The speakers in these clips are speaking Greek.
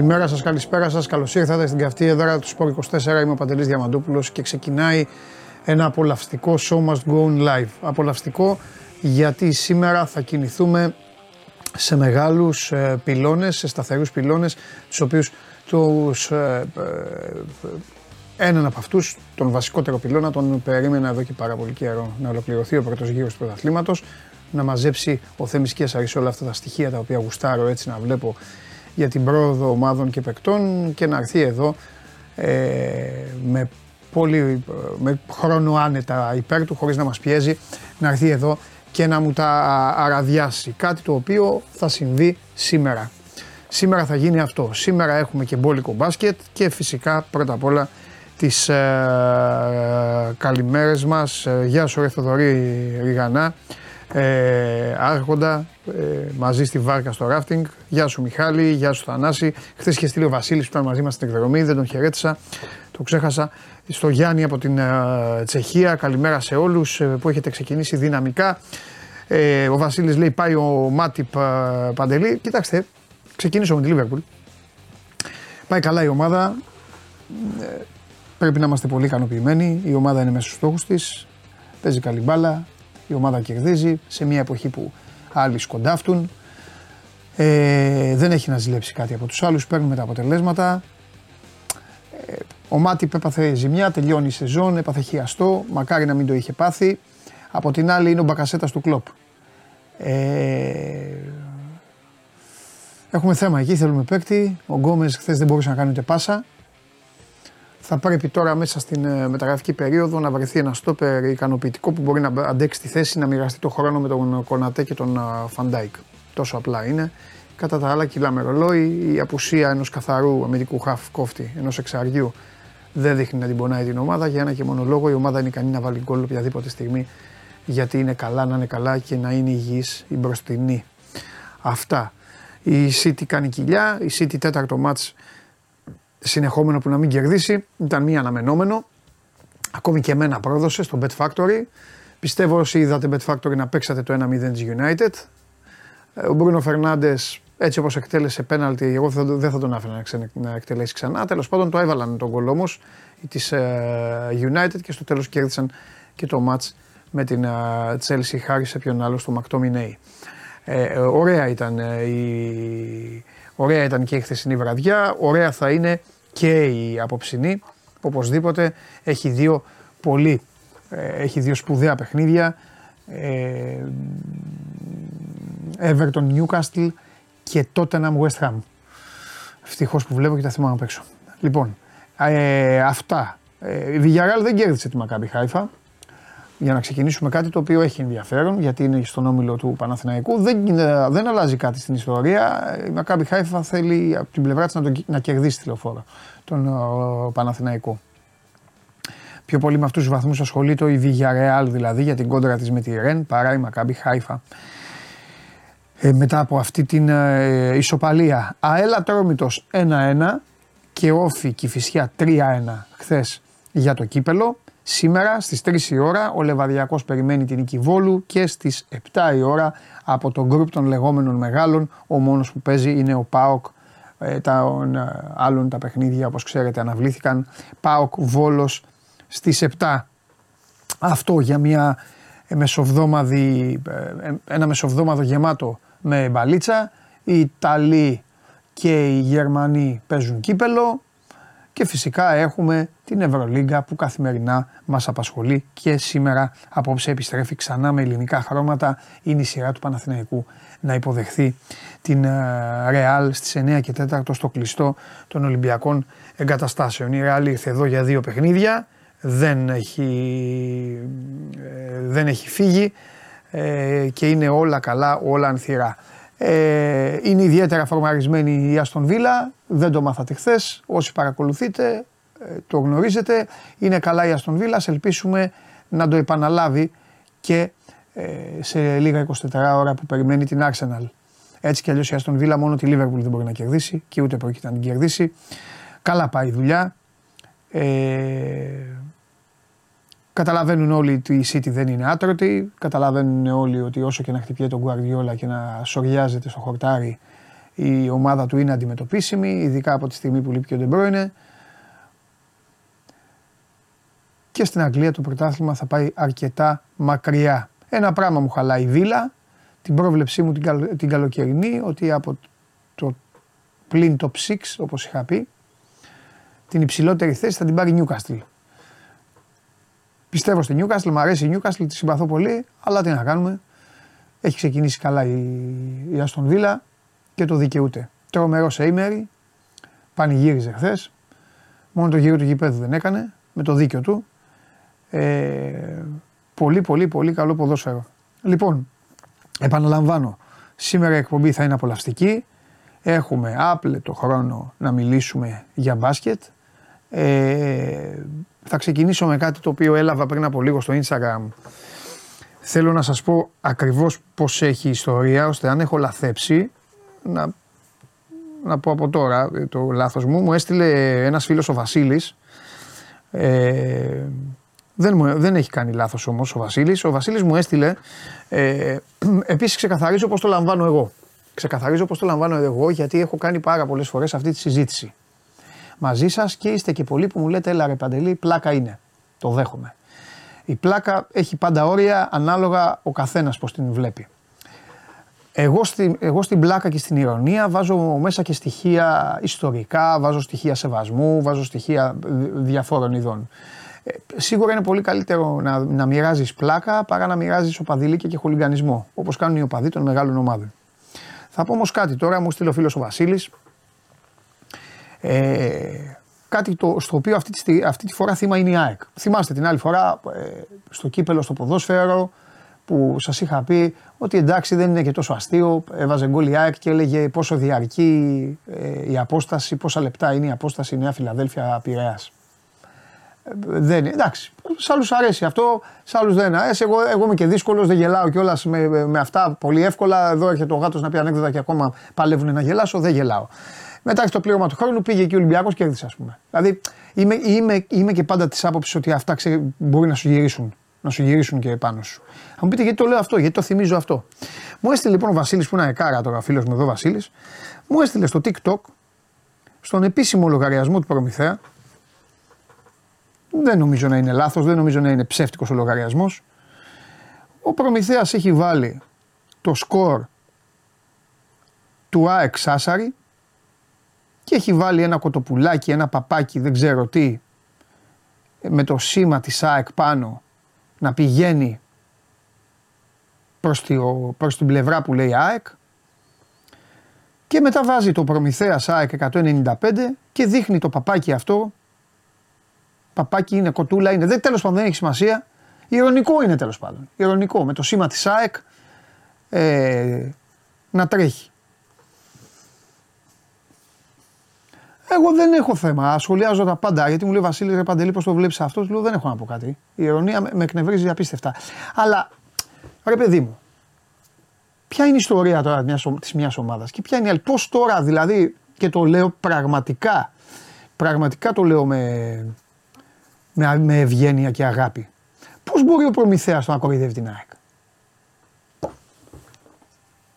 Καλημέρα σας, καλησπέρα σας. Καλώς ήρθατε στην καυτή έδρα του Σπορ 24. Είμαι ο Παντελής Διαμαντούπουλος και ξεκινάει ένα απολαυστικό show must go on live. Απολαυστικό γιατί σήμερα θα κινηθούμε σε μεγάλους ε, πυλώνες, σε σταθερούς πυλώνες, τους οποίους τους, ε, ε, έναν από αυτούς, τον βασικότερο πυλώνα, τον περίμενα εδώ και πάρα πολύ καιρό να ολοκληρωθεί ο πρώτος γύρος του πρωταθλήματος, να μαζέψει ο Θέμης Κέσσαρης όλα αυτά τα στοιχεία τα οποία γουστάρω έτσι να βλέπω για την πρόοδο ομάδων και παικτών και να έρθει εδώ ε, με πολύ με χρόνο άνετα υπέρ του χωρίς να μας πιέζει να έρθει εδώ και να μου τα αραδιάσει. Κάτι το οποίο θα συμβεί σήμερα. Σήμερα θα γίνει αυτό. Σήμερα έχουμε και μπόλικο μπάσκετ και φυσικά πρώτα απ' όλα τις ε, καλημέρες μας. Ε, γεια σου ρε Θοδωρή Ριγανά, ε, Άρχοντα, ε, μαζί στη βάρκα στο ράφτινγκ. Γεια σου Μιχάλη, γεια σου Θανάση. Χθες είχε στείλει ο Βασίλης που ήταν μαζί μας στην εκδρομή, δεν τον χαιρέτησα, το ξέχασα. Στο Γιάννη από την ε, Τσεχία, καλημέρα σε όλους ε, που έχετε ξεκινήσει δυναμικά. Ε, ο Βασίλης λέει πάει ο Μάτιπ ε, Παντελή. Κοιτάξτε, ξεκίνησε με τη Λίβερπουλ. Πάει καλά η ομάδα. Ε, πρέπει να είμαστε πολύ ικανοποιημένοι. Η ομάδα είναι μέσα στους στόχους της. Παίζει καλή μπάλα. Η ομάδα κερδίζει σε μια εποχή που άλλοι σκοντάφτουν. Ε, δεν έχει να ζηλέψει κάτι από τους άλλους. Παίρνουμε τα αποτελέσματα. Ε, ο Μάτιπ έπαθε ζημιά, τελειώνει η σεζόν, έπαθε χιαστό. Μακάρι να μην το είχε πάθει. Από την άλλη είναι ο Μπακασέτας του κλοπ. Ε, έχουμε θέμα εκεί, θέλουμε παίκτη. Ο Γκόμες χθες δεν μπορούσε να κάνει ούτε πάσα. Θα πρέπει τώρα μέσα στην ε, μεταγραφική περίοδο να βρεθεί ένα στόπερ ικανοποιητικό που μπορεί να αντέξει τη θέση να μοιραστεί το χρόνο με τον Κονατέ και τον Φαν Ντάικ. Τόσο απλά είναι. Κατά τα άλλα, κυλά ρολόι, η απουσία ενός καθαρού αμυντικού χαφ κόφτη, ενός εξαριού, δεν δείχνει να την πονάει την ομάδα. Για ένα και μόνο λόγο η ομάδα είναι ικανή να βάλει γκολ οποιαδήποτε στιγμή γιατί είναι καλά να είναι καλά και να είναι υγιής η μπροστινή. Αυτά. Η City κάνει κοιλιά, η City τέταρτο μάτς συνεχόμενο που να μην κερδίσει, ήταν μία αναμενόμενο. Ακόμη και εμένα πρόδωσε στο Bet Factory. Πιστεύω όσοι είδατε Bet Factory να παίξατε το 1-0 της United. Ε, ο Μπρούνο Φερνάντες, έτσι όπως εκτέλεσε πέναλτι, εγώ δεν θα τον άφηνα να εκτελέσει ξανά. Τέλος πάντων το έβαλαν τον κολ όμως της ε, United και στο τέλος κέρδισαν και το match με την Chelsea χάρη σε ποιον άλλο στο Μακτόμινέι. Ε, ε, ωραία, ήταν, ε, η, ωραία ήταν και η χθεσινή βραδιά, ωραία θα είναι και η απόψινή. Οπωσδήποτε έχει δύο πολύ, ε, έχει δύο σπουδαία παιχνίδια. Ε, Everton Newcastle και Tottenham West Ham. Ευτυχώς που βλέπω και τα θυμάμαι απ' έξω. Λοιπόν, ε, αυτά. Ε, η Villarreal δεν κέρδισε τη Μακάμπι Χάιφα για να ξεκινήσουμε κάτι το οποίο έχει ενδιαφέρον γιατί είναι στον όμιλο του Παναθηναϊκού. Δεν, δεν αλλάζει κάτι στην ιστορία. Η Μακάμπι Χάιφα θέλει από την πλευρά της να, να κερδίσει τη λεωφόρο τον Παναθηναϊκό. Πιο πολύ με αυτούς τους βαθμούς ασχολείται η Villarreal δηλαδή για την κόντρα της με τη Ρεν παρά η Μακάμπι Χάιφα. Ε, μετά από αυτή την ε, ισοπαλία. Αέλα Τρόμητος 1-1 και Όφη Κηφισιά 3-1 χθες για το κύπελο. Σήμερα στις 3 η ώρα ο Λεβαδιακός περιμένει την νίκη Βόλου και στις 7 η ώρα από τον γκρουπ των λεγόμενων μεγάλων ο μόνος που παίζει είναι ο ΠΑΟΚ. Ε, τα ε, άλλων τα παιχνίδια όπως ξέρετε αναβλήθηκαν. ΠΑΟΚ Βόλος στις 7 αυτό για μια μεσοβδόμαδη, ε, ένα μεσοβδόμαδο γεμάτο με μπαλίτσα. Οι Ιταλοί και οι Γερμανοί παίζουν κύπελο και φυσικά έχουμε την Ευρωλίγκα που καθημερινά μας απασχολεί και σήμερα απόψε επιστρέφει ξανά με ελληνικά χρώματα. Είναι η σειρά του Παναθηναϊκού να υποδεχθεί την Ρεάλ στις 9 και 4 στο κλειστό των Ολυμπιακών εγκαταστάσεων. Η Ρεάλ ήρθε εδώ για δύο παιχνίδια, δεν έχει, ε, δεν έχει φύγει ε, και είναι όλα καλά, όλα ανθυρά. Ε, είναι ιδιαίτερα φορμαρισμένη η Αστον Βίλα, δεν το μάθατε χθες. Όσοι παρακολουθείτε, ε, το γνωρίζετε. Είναι καλά η Αστον Βίλα, ελπίσουμε να το επαναλάβει και ε, σε λίγα 24 ώρα που περιμένει την Arsenal. Έτσι κι αλλιώς η Αστον Βίλα μόνο τη Liverpool δεν μπορεί να κερδίσει και ούτε πρόκειται να την κερδίσει. Καλά πάει η δουλειά. Ε, Καταλαβαίνουν όλοι ότι η City δεν είναι άτρωτη. Καταλαβαίνουν όλοι ότι όσο και να χτυπιέται τον Guardiola και να σοριάζεται στο χορτάρι, η ομάδα του είναι αντιμετωπίσιμη, ειδικά από τη στιγμή που λείπει και ο Ντεμπρόινε. Και στην Αγγλία το πρωτάθλημα θα πάει αρκετά μακριά. Ένα πράγμα μου χαλάει η Βίλα, την πρόβλεψή μου την, καλο, την καλοκαιρινή, ότι από το πλην top 6, όπως είχα πει, την υψηλότερη θέση θα την πάρει Νιούκαστλ. Πιστεύω στη Νιούκαστλ, μου αρέσει η Νιούκαστλ, τη συμπαθώ πολύ, αλλά τι να κάνουμε. Έχει ξεκινήσει καλά η, η Αστον Βίλα και το δικαιούται. Τρομερό σε ήμερη, πανηγύριζε χθες. Μόνο το γύρο του γηπέδου δεν έκανε, με το δίκιο του. Ε, πολύ, πολύ, πολύ καλό ποδόσφαιρο. Λοιπόν, επαναλαμβάνω, σήμερα η εκπομπή θα είναι απολαυστική. Έχουμε άπλετο χρόνο να μιλήσουμε για μπάσκετ. Ε, θα ξεκινήσω με κάτι το οποίο έλαβα πριν από λίγο στο Instagram. Θέλω να σας πω ακριβώς πώς έχει η ιστορία, ώστε αν έχω λαθέψει, να, να πω από τώρα το λάθος μου. Μου έστειλε ένας φίλος ο Βασίλης, ε, δεν, μου, δεν έχει κάνει λάθος όμως ο Βασίλης. Ο Βασίλης μου έστειλε, ε, επίσης ξεκαθαρίζω πώς το λαμβάνω εγώ. Ξεκαθαρίζω πώς το λαμβάνω εγώ γιατί έχω κάνει πάρα πολλές φορές αυτή τη συζήτηση μαζί σας και είστε και πολλοί που μου λέτε: Έλα ρε Παντελή, πλάκα είναι. Το δέχομαι. Η πλάκα έχει πάντα όρια ανάλογα ο καθένας πώς την βλέπει. Εγώ, στη, εγώ στην πλάκα και στην ηρωνία βάζω μέσα και στοιχεία ιστορικά, βάζω στοιχεία σεβασμού, βάζω στοιχεία διαφόρων ειδών. Ε, σίγουρα είναι πολύ καλύτερο να, να μοιράζεις πλάκα παρά να μοιράζεις οπαδηλίκια και χολιγανισμό, όπως κάνουν οι οπαδοί των μεγάλων ομάδων. Θα πω όμως κάτι τώρα, μου στείλει ο φίλος ο Βασίλης, ε, κάτι το, στο οποίο αυτή τη, αυτή τη φορά θύμα είναι η ΑΕΚ. Θυμάστε την άλλη φορά ε, στο κύπελο στο ποδόσφαιρο που σας είχα πει ότι εντάξει δεν είναι και τόσο αστείο, έβαζε γκολ η ΑΕΚ και έλεγε πόσο διαρκεί ε, η απόσταση, πόσα λεπτά είναι η απόσταση Νέα Φιλαδέλφια Πειραιάς. Ε, δεν είναι. Εντάξει, σε άλλους αρέσει αυτό, σε άλλους δεν αρέσει. Εγώ, εγώ είμαι και δύσκολος, δεν γελάω κιόλας με, με αυτά πολύ εύκολα. Εδώ έρχεται ο γάτος να πει ανέκδοτα και ακόμα παλεύουν να γελάσω, δεν γελάω. Μετά στο πλήρωμα του χρόνου πήγε και ο Ολυμπιακός και κέρδισε, ας πούμε. Δηλαδή είμαι, είμαι, είμαι και πάντα της άποψης ότι αυτά ξέ, μπορεί να σου γυρίσουν. Να σου γυρίσουν και πάνω σου. Θα μου πείτε γιατί το λέω αυτό, γιατί το θυμίζω αυτό. Μου έστειλε λοιπόν ο Βασίλης, που είναι κάρα τώρα, φίλος μου εδώ Βασίλης, μου έστειλε στο TikTok, στον επίσημο λογαριασμό του Προμηθέα. Δεν νομίζω να είναι λάθος, δεν νομίζω να είναι ψεύτικος ο λογαριασμός. Ο Προμηθέας έχει βάλει το σκορ του ΑΕΚ Σάσαρη και έχει βάλει ένα κοτοπουλάκι, ένα παπάκι, δεν ξέρω τι, με το σήμα της ΑΕΚ πάνω να πηγαίνει προς, τη, προς την πλευρά που λέει ΑΕΚ. Και μετά βάζει το Προμηθέας ΑΕΚ 195 και δείχνει το παπάκι αυτό. Παπάκι είναι, κοτούλα είναι, δεν, τέλος πάντων δεν έχει σημασία. Ηρωνικό είναι τέλος πάντων, ηρωνικό. Με το σήμα της ΑΕΚ ε, να τρέχει Εγώ δεν έχω θέμα. Σχολιάζω τα πάντα. Γιατί μου λέει Βασίλη, ρε Παντελή, πώς το βλέπεις αυτός; Λέω δεν έχω να πω κάτι. Η ειρωνία με, με εκνευρίζει απίστευτα. Αλλά ρε παιδί μου, ποια είναι η ιστορία τώρα της μιας ομάδας και ποια είναι η άλλη; Πώς τώρα δηλαδή, και το λέω πραγματικά, πραγματικά το λέω με, με, με ευγένεια και αγάπη. Πώς μπορεί ο Προμηθέας να κοροϊδεύει την ΑΕΚ;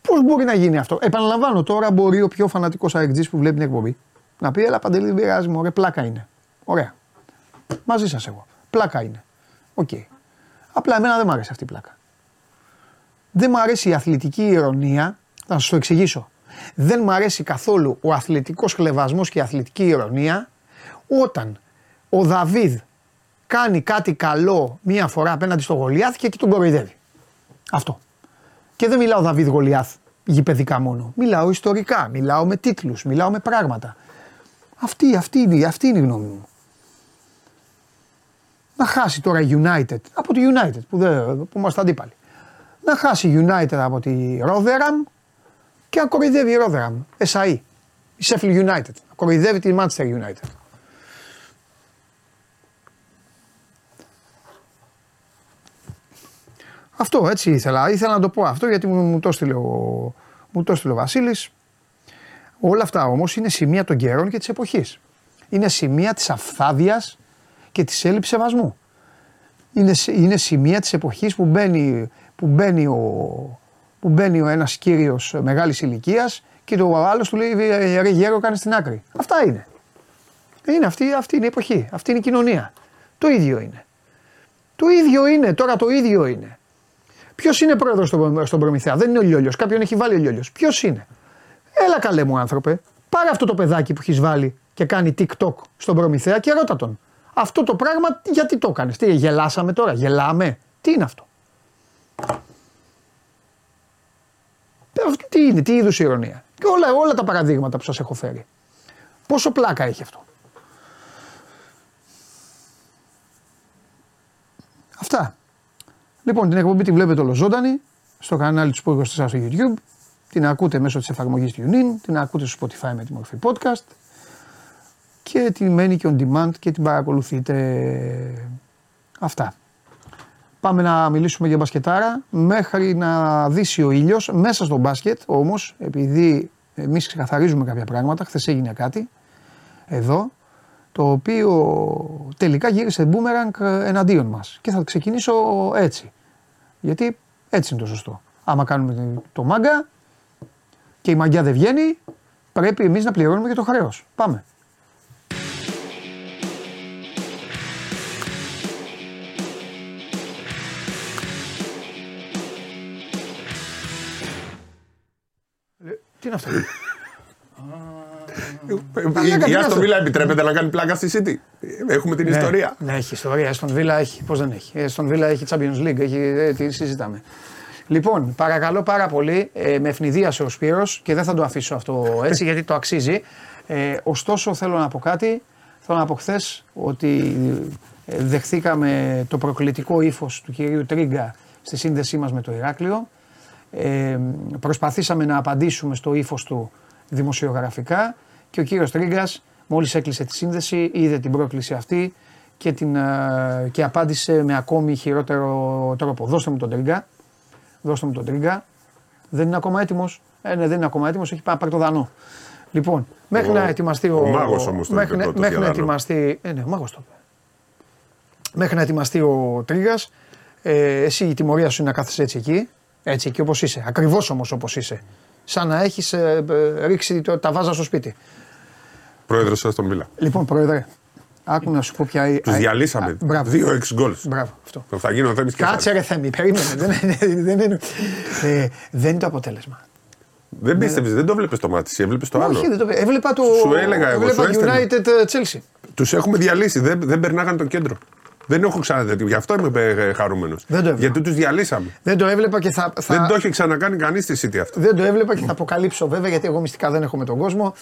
Πώς μπορεί να γίνει αυτό; Επαναλαμβάνω τώρα, μπορεί ο πιο φανατικός αεκτζής που βλέπει την εκπομπή να πει, έλα Παντελή, δεν πειράζει, ωραία, πλάκα είναι. Ωραία. Μαζί σας εγώ. Πλάκα είναι. OK. Okay. Απλά εμένα δεν μου αρέσει αυτή η πλάκα. Δεν μου αρέσει η αθλητική ειρωνεία. Θα σας το εξηγήσω. Δεν μου αρέσει καθόλου ο αθλητικός χλευασμός και η αθλητική ειρωνεία όταν ο Δαβίδ κάνει κάτι καλό μία φορά απέναντι στο Γολιάθ και εκεί τον κοροϊδεύει. Αυτό. Και δεν μιλάω Δαβίδ Γολιάθ γηπαιδικά μόνο. Μιλάω ιστορικά, μιλάω με τίτλους, μιλάω με πράγματα. Αυτή, αυτή, είναι, αυτή είναι η γνώμη μου. Να χάσει τώρα η United από τη United που, δεν, που είμαστε αντίπαλοι. Να χάσει United από τη Rotherham και να κοροϊδεύει η Rotherham. SAE. Η Sheffield United. Να κοροϊδεύει τη Manchester United. Αυτό έτσι ήθελα. Ήθελα να το πω αυτό γιατί μου, μου το έστειλε ο, μου το ο Βασίλης. Όλα αυτά όμως είναι σημεία των καιρών και της εποχής. Είναι σημεία της αφθάδεια και της έλλειψης σεβασμού. Είναι, είναι σημεία της εποχής που μπαίνει, που μπαίνει ο, που μπαίνει ο ένας κύριος μεγάλης ηλικίας και το άλλος του λέει «Ε, ρε γέρο κάνει στην άκρη. Αυτά είναι. Είναι αυτή, αυτή είναι η εποχή, αυτή είναι η κοινωνία. Το ίδιο είναι. Το ίδιο είναι, τώρα το ίδιο είναι. Ποιος είναι πρόεδρος στον, στον Προμηθέα, δεν είναι ο Λιόλιος. Κάποιον έχει βάλει ο Λιόλιος. Ποιος είναι; Έλα καλέ μου άνθρωπε, πάρε αυτό το παιδάκι που έχεις βάλει και κάνει TikTok στον Προμηθέα και ρώτα τον. Αυτό το πράγμα γιατί το έκανε. Τι γελάσαμε τώρα, γελάμε; Τι είναι αυτό; Τι είναι, τι είδους ηρωνία; Και όλα, όλα τα παραδείγματα που σας έχω φέρει. Πόσο πλάκα έχει αυτό; Αυτά. Λοιπόν, την εκπομπή τη βλέπετε ολοζώντανη στο κανάλι του Sport 24 στο YouTube. Την ακούτε μέσω της εφαρμογής TuneIn, την ακούτε στο Spotify με τη μορφή podcast και την μένει και on demand και την παρακολουθείτε. Αυτά. Πάμε να μιλήσουμε για μπασκετάρα μέχρι να δύσει ο ήλιος μέσα στο μπάσκετ όμως επειδή εμείς ξεκαθαρίζουμε κάποια πράγματα, χθες έγινε κάτι εδώ το οποίο τελικά γύρισε boomerang εναντίον μας και θα ξεκινήσω έτσι γιατί έτσι είναι το σωστό. Άμα κάνουμε το μάγκα και η μαγιά δεν βγαίνει πρέπει εμείς να πληρώνουμε και το χρέος. Πάμε. Τι είναι αυτό; Η Άστον Βίλα επιτρέπεται να κάνει πλάκα στη City. Έχουμε την Ναι, ιστορία. Ναι, έχει ιστορία. Αστον Βίλα έχει. Πώς δεν έχει. Αστον Βίλα έχει Champions League. Έχει, ε, τι συζητάμε. Λοιπόν, παρακαλώ πάρα πολύ, ε, με ευνηδίασε ο Σπύρος και δεν θα το αφήσω αυτό έτσι γιατί το αξίζει. Ε, ωστόσο θέλω να πω κάτι. Θέλω να πω χθες ότι ε, δεχθήκαμε το προκλητικό ύφος του κυρίου Τρίγκα στη σύνδεσή μας με το Ηράκλειο. Ε, προσπαθήσαμε να απαντήσουμε στο ύφος του δημοσιογραφικά και ο κύριος Τρίγκας μόλις έκλεισε τη σύνδεση είδε την πρόκληση αυτή και, την, ε, και απάντησε με ακόμη χειρότερο τρόπο. Δώστε μου τον Τρίγκα. Δώστε μου τον Τρίγκα. Δεν είναι ακόμα έτοιμος. Ε, ναι, δεν είναι ακόμα έτοιμος. Έχει πάει να πάρει το δανό. Λοιπόν, μέχρι Ο- να ετοιμαστεί ο. ο μάγος όμως το μέχρι, είπε πρώτος μέχρι για να δανό. ετοιμαστεί. Ε, ναι, ο μάγος το είπε. Μέχρι να ετοιμαστεί ο Τρίγκας, ε, εσύ η τιμωρία σου είναι να κάθεσαι έτσι εκεί. Έτσι εκεί όπως είσαι. Ακριβώς όμως όπως είσαι. Σαν να έχεις ρίξει το, τα βάζα στο σπίτι. Πρόεδρο Άστον Βίλα. Λοιπόν, Πρόεδρε, άκου να σου πω ποια. Τους διαλύσαμε. Α, Μπράβο. Δύο εξ γκολς. Μπράβο, αυτό. Θα γίνει ο Θέμης και Κάτσε ρε Θέμη, περίμενε. δεν, είναι- δεν, είναι, ε, δεν είναι το αποτέλεσμα. Δεν πίστευες, δεν το βλέπεις το μάτι, έβλεπες το άλλο. Όχι, δεν το Έβλεπα το. Σου έλεγα εγώ, έβλεπα σου έστελνα. United ε, Chelsea. Τους έχουμε διαλύσει, δεν, δεν περνάγαν το κέντρο. Δεν έχω ξανά τέτοιο. Γι' αυτό είμαι χαρούμενος. Δεν το έβλεπα. Γιατί τους διαλύσαμε. Δεν το έβλεπα και θα. θα Δεν το έχει ξανακάνει κανείς στη City αυτό. δεν το έβλεπα και θα αποκαλύψω βέβαια γιατί εγώ μυστικά δεν έχω με τον κόσμο.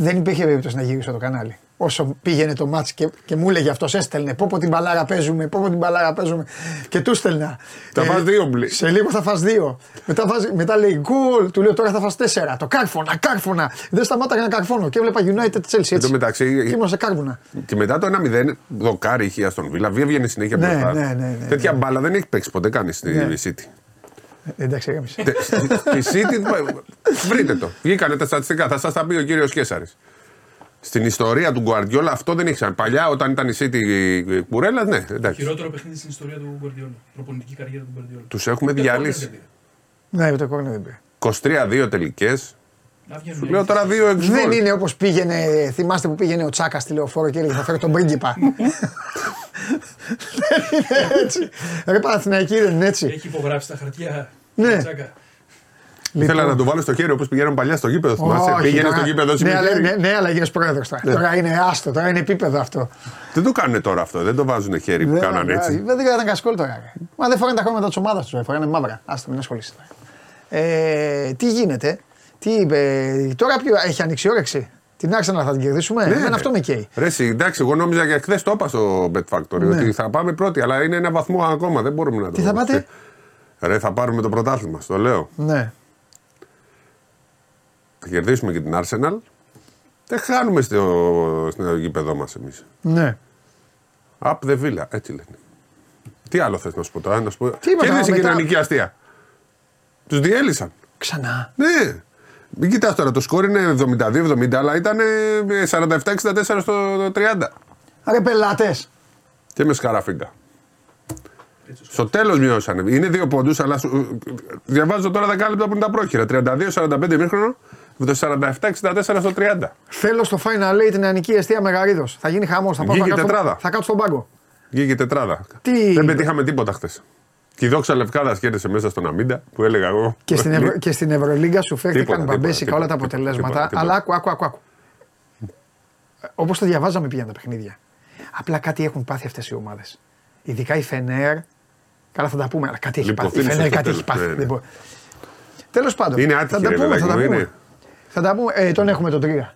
Δεν υπήρχε περίπτωση να γυρίσω το κανάλι. Όσο πήγαινε το μάτς και, και μου έλεγε αυτός, έστελνε. Πω πω την μπαλάρα παίζουμε, πω πω την μπαλάρα παίζουμε. Και του στέλνα. Θα φας δύο μπλε. Σε λίγο θα φας δύο. Μετά, βάζει, μετά λέει γκολ, του λέω τώρα θα φας τέσσερα. Το κάρφωνα, κάρφωνα. Δεν σταμάταγα να καρφώνω. Και έβλεπα United Chelsea έτσι. Εν τω μεταξύ, Και ήμουν σε κάρβουνα. Και μετά το 1-0, δοκάρι είχε η Αστον Βίλα, βγαίνει συνέχεια Ναι, μπροστά. ναι, ναι, ναι, Τέτοια μπάλα δεν έχει παίξει ποτέ κανείς στη Ναι. City. Ε, εντάξει, έγαμισε. Τε- Στη City, βρείτε το. Βγήκανε τα στατιστικά, θα σας τα πει ο κύριος Κέσσαρη. Στην ιστορία του Γκουαρδιόλα αυτό δεν έχει ξανά. Παλιά όταν ήταν η City κουρέλα, ναι, εντάξει. Χειρότερο παιχνίδι στην ιστορία του Γκουαρδιόλα. Προπονητική καριέρα του Γκουαρδιόλα. Τους έχουμε Ούτε διαλύσει. κόρνερ δεν πήρε. ναι, το κόρνερ δεν πήρε. 23-2 τελικές. Να βγαίνουν Σου οι λέω τώρα 2 εξ Δεν γκολ. είναι όπως πήγαινε, θυμάστε που πήγαινε ο Τσάκας στη λεωφόρο και έλεγε Θα φέρω τον πρίγκιπα. δεν είναι έτσι. Ρε Παναθηναϊκή δεν είναι έτσι. Έχει υπογράψει τα χαρτιά. Ναι. Τσάκα. Ήθελα να το βάλω στο χέρι όπως πηγαίνουν παλιά στο γήπεδο. Θυμάσαι, Όχι, πήγαινε τώρα- στο γήπεδο ναι, αλλά- χέρι. ναι, ναι, αλλά γίνε πρόεδρος τώρα. Τώρα είναι άστο, τώρα είναι επίπεδο αυτό. Δεν το κάνουν τώρα αυτό, δεν το βάζουν χέρι που Δεν- κάνανε έτσι. Δεν έκαναν κασκόλ τώρα. ρε. Μα δεν φοράνε τα χρώματα της ομάδας τους, φοράνε μαύρα. Άστο, μην ασχολείσαι τώρα. Ε, τι γίνεται, τι είπε, τώρα ποιο έχει ανοίξει όρεξη; Την άρχισα να θα την κερδίσουμε; Ναι, Εμένα ναι. αυτό με καίει. Ρε, εσύ, εντάξει, εγώ νόμιζα και χθες το είπα στο Bet Factory Ναι. ότι θα πάμε πρώτοι, αλλά είναι ένα βαθμό ακόμα. Δεν μπορούμε να το Τι θα πάτε; Ρε, θα πάρουμε το πρωτάθλημα, στο λέω. Ναι. Θα κερδίσουμε και την Arsenal. Δεν χάνουμε στο, στο γήπεδό μας εμείς. Ναι. Up the villa, έτσι λένε. Τι άλλο θες να σου πω τώρα, να σου πω. Τίποτα, Κέρδισε και μετά- την νοικιαστία. Τους διέλυσαν. Ξανά. Ναι. Μην κοιτάς τώρα, το σκόρ είναι 72-70, αλλά ήταν 47-64 στο 30. Ρε πελάτες. Και με σκαραφίγκα. Έτσι, ο Στο τέλος μειώσανε. Είναι δύο πόντους, αλλά σου- διαβάζω τώρα δεκάλεπτα που είναι τα πρόχειρα. 32-45 μήχρονο, με το 47-64 στο 30. Θέλω στο Final Eight την νεανική αιστεία Μεγαρίδος. Θα γίνει χαμός. Θα, πάω, θα, Βγήκε κάτσω- τετράδα. θα κάτσω στον πάγκο. Βγήκε τετράδα. Τι- Δεν πετύχαμε τίποτα χθες. Και η δόξα Λευκάδα κέρδισε μέσα στον Αμίντα που έλεγα εγώ. Και στην, Ευρω... και στην Ευρωλίγκα σου φέρθηκαν Τίποτα, τίποτα, μπαμπέσικα τίποτα, όλα τα τίποτα, αποτελέσματα. τίποτα, τίποτα. Αλλά άκου, άκου, άκου. άκου. Όπως το διαβάζαμε πήγαιναν τα παιχνίδια. Απλά κάτι έχουν πάθει αυτές οι ομάδες. Ειδικά η Φενέρ. Καλά θα τα πούμε, αλλά κάτι έχει πάθει. Η Λιποθύμησε Φενέρ στο κάτι έχει τέλος, πάθει. ναι, ναι. Λοιπόν. Τέλος πάντων. Είναι θα άτυχη, τα ρε, πούμε. Θα τα παιδάκι μου, πούμε. είναι. Θα τα πούμε. Ε, τον έχουμε τον Τρίγα.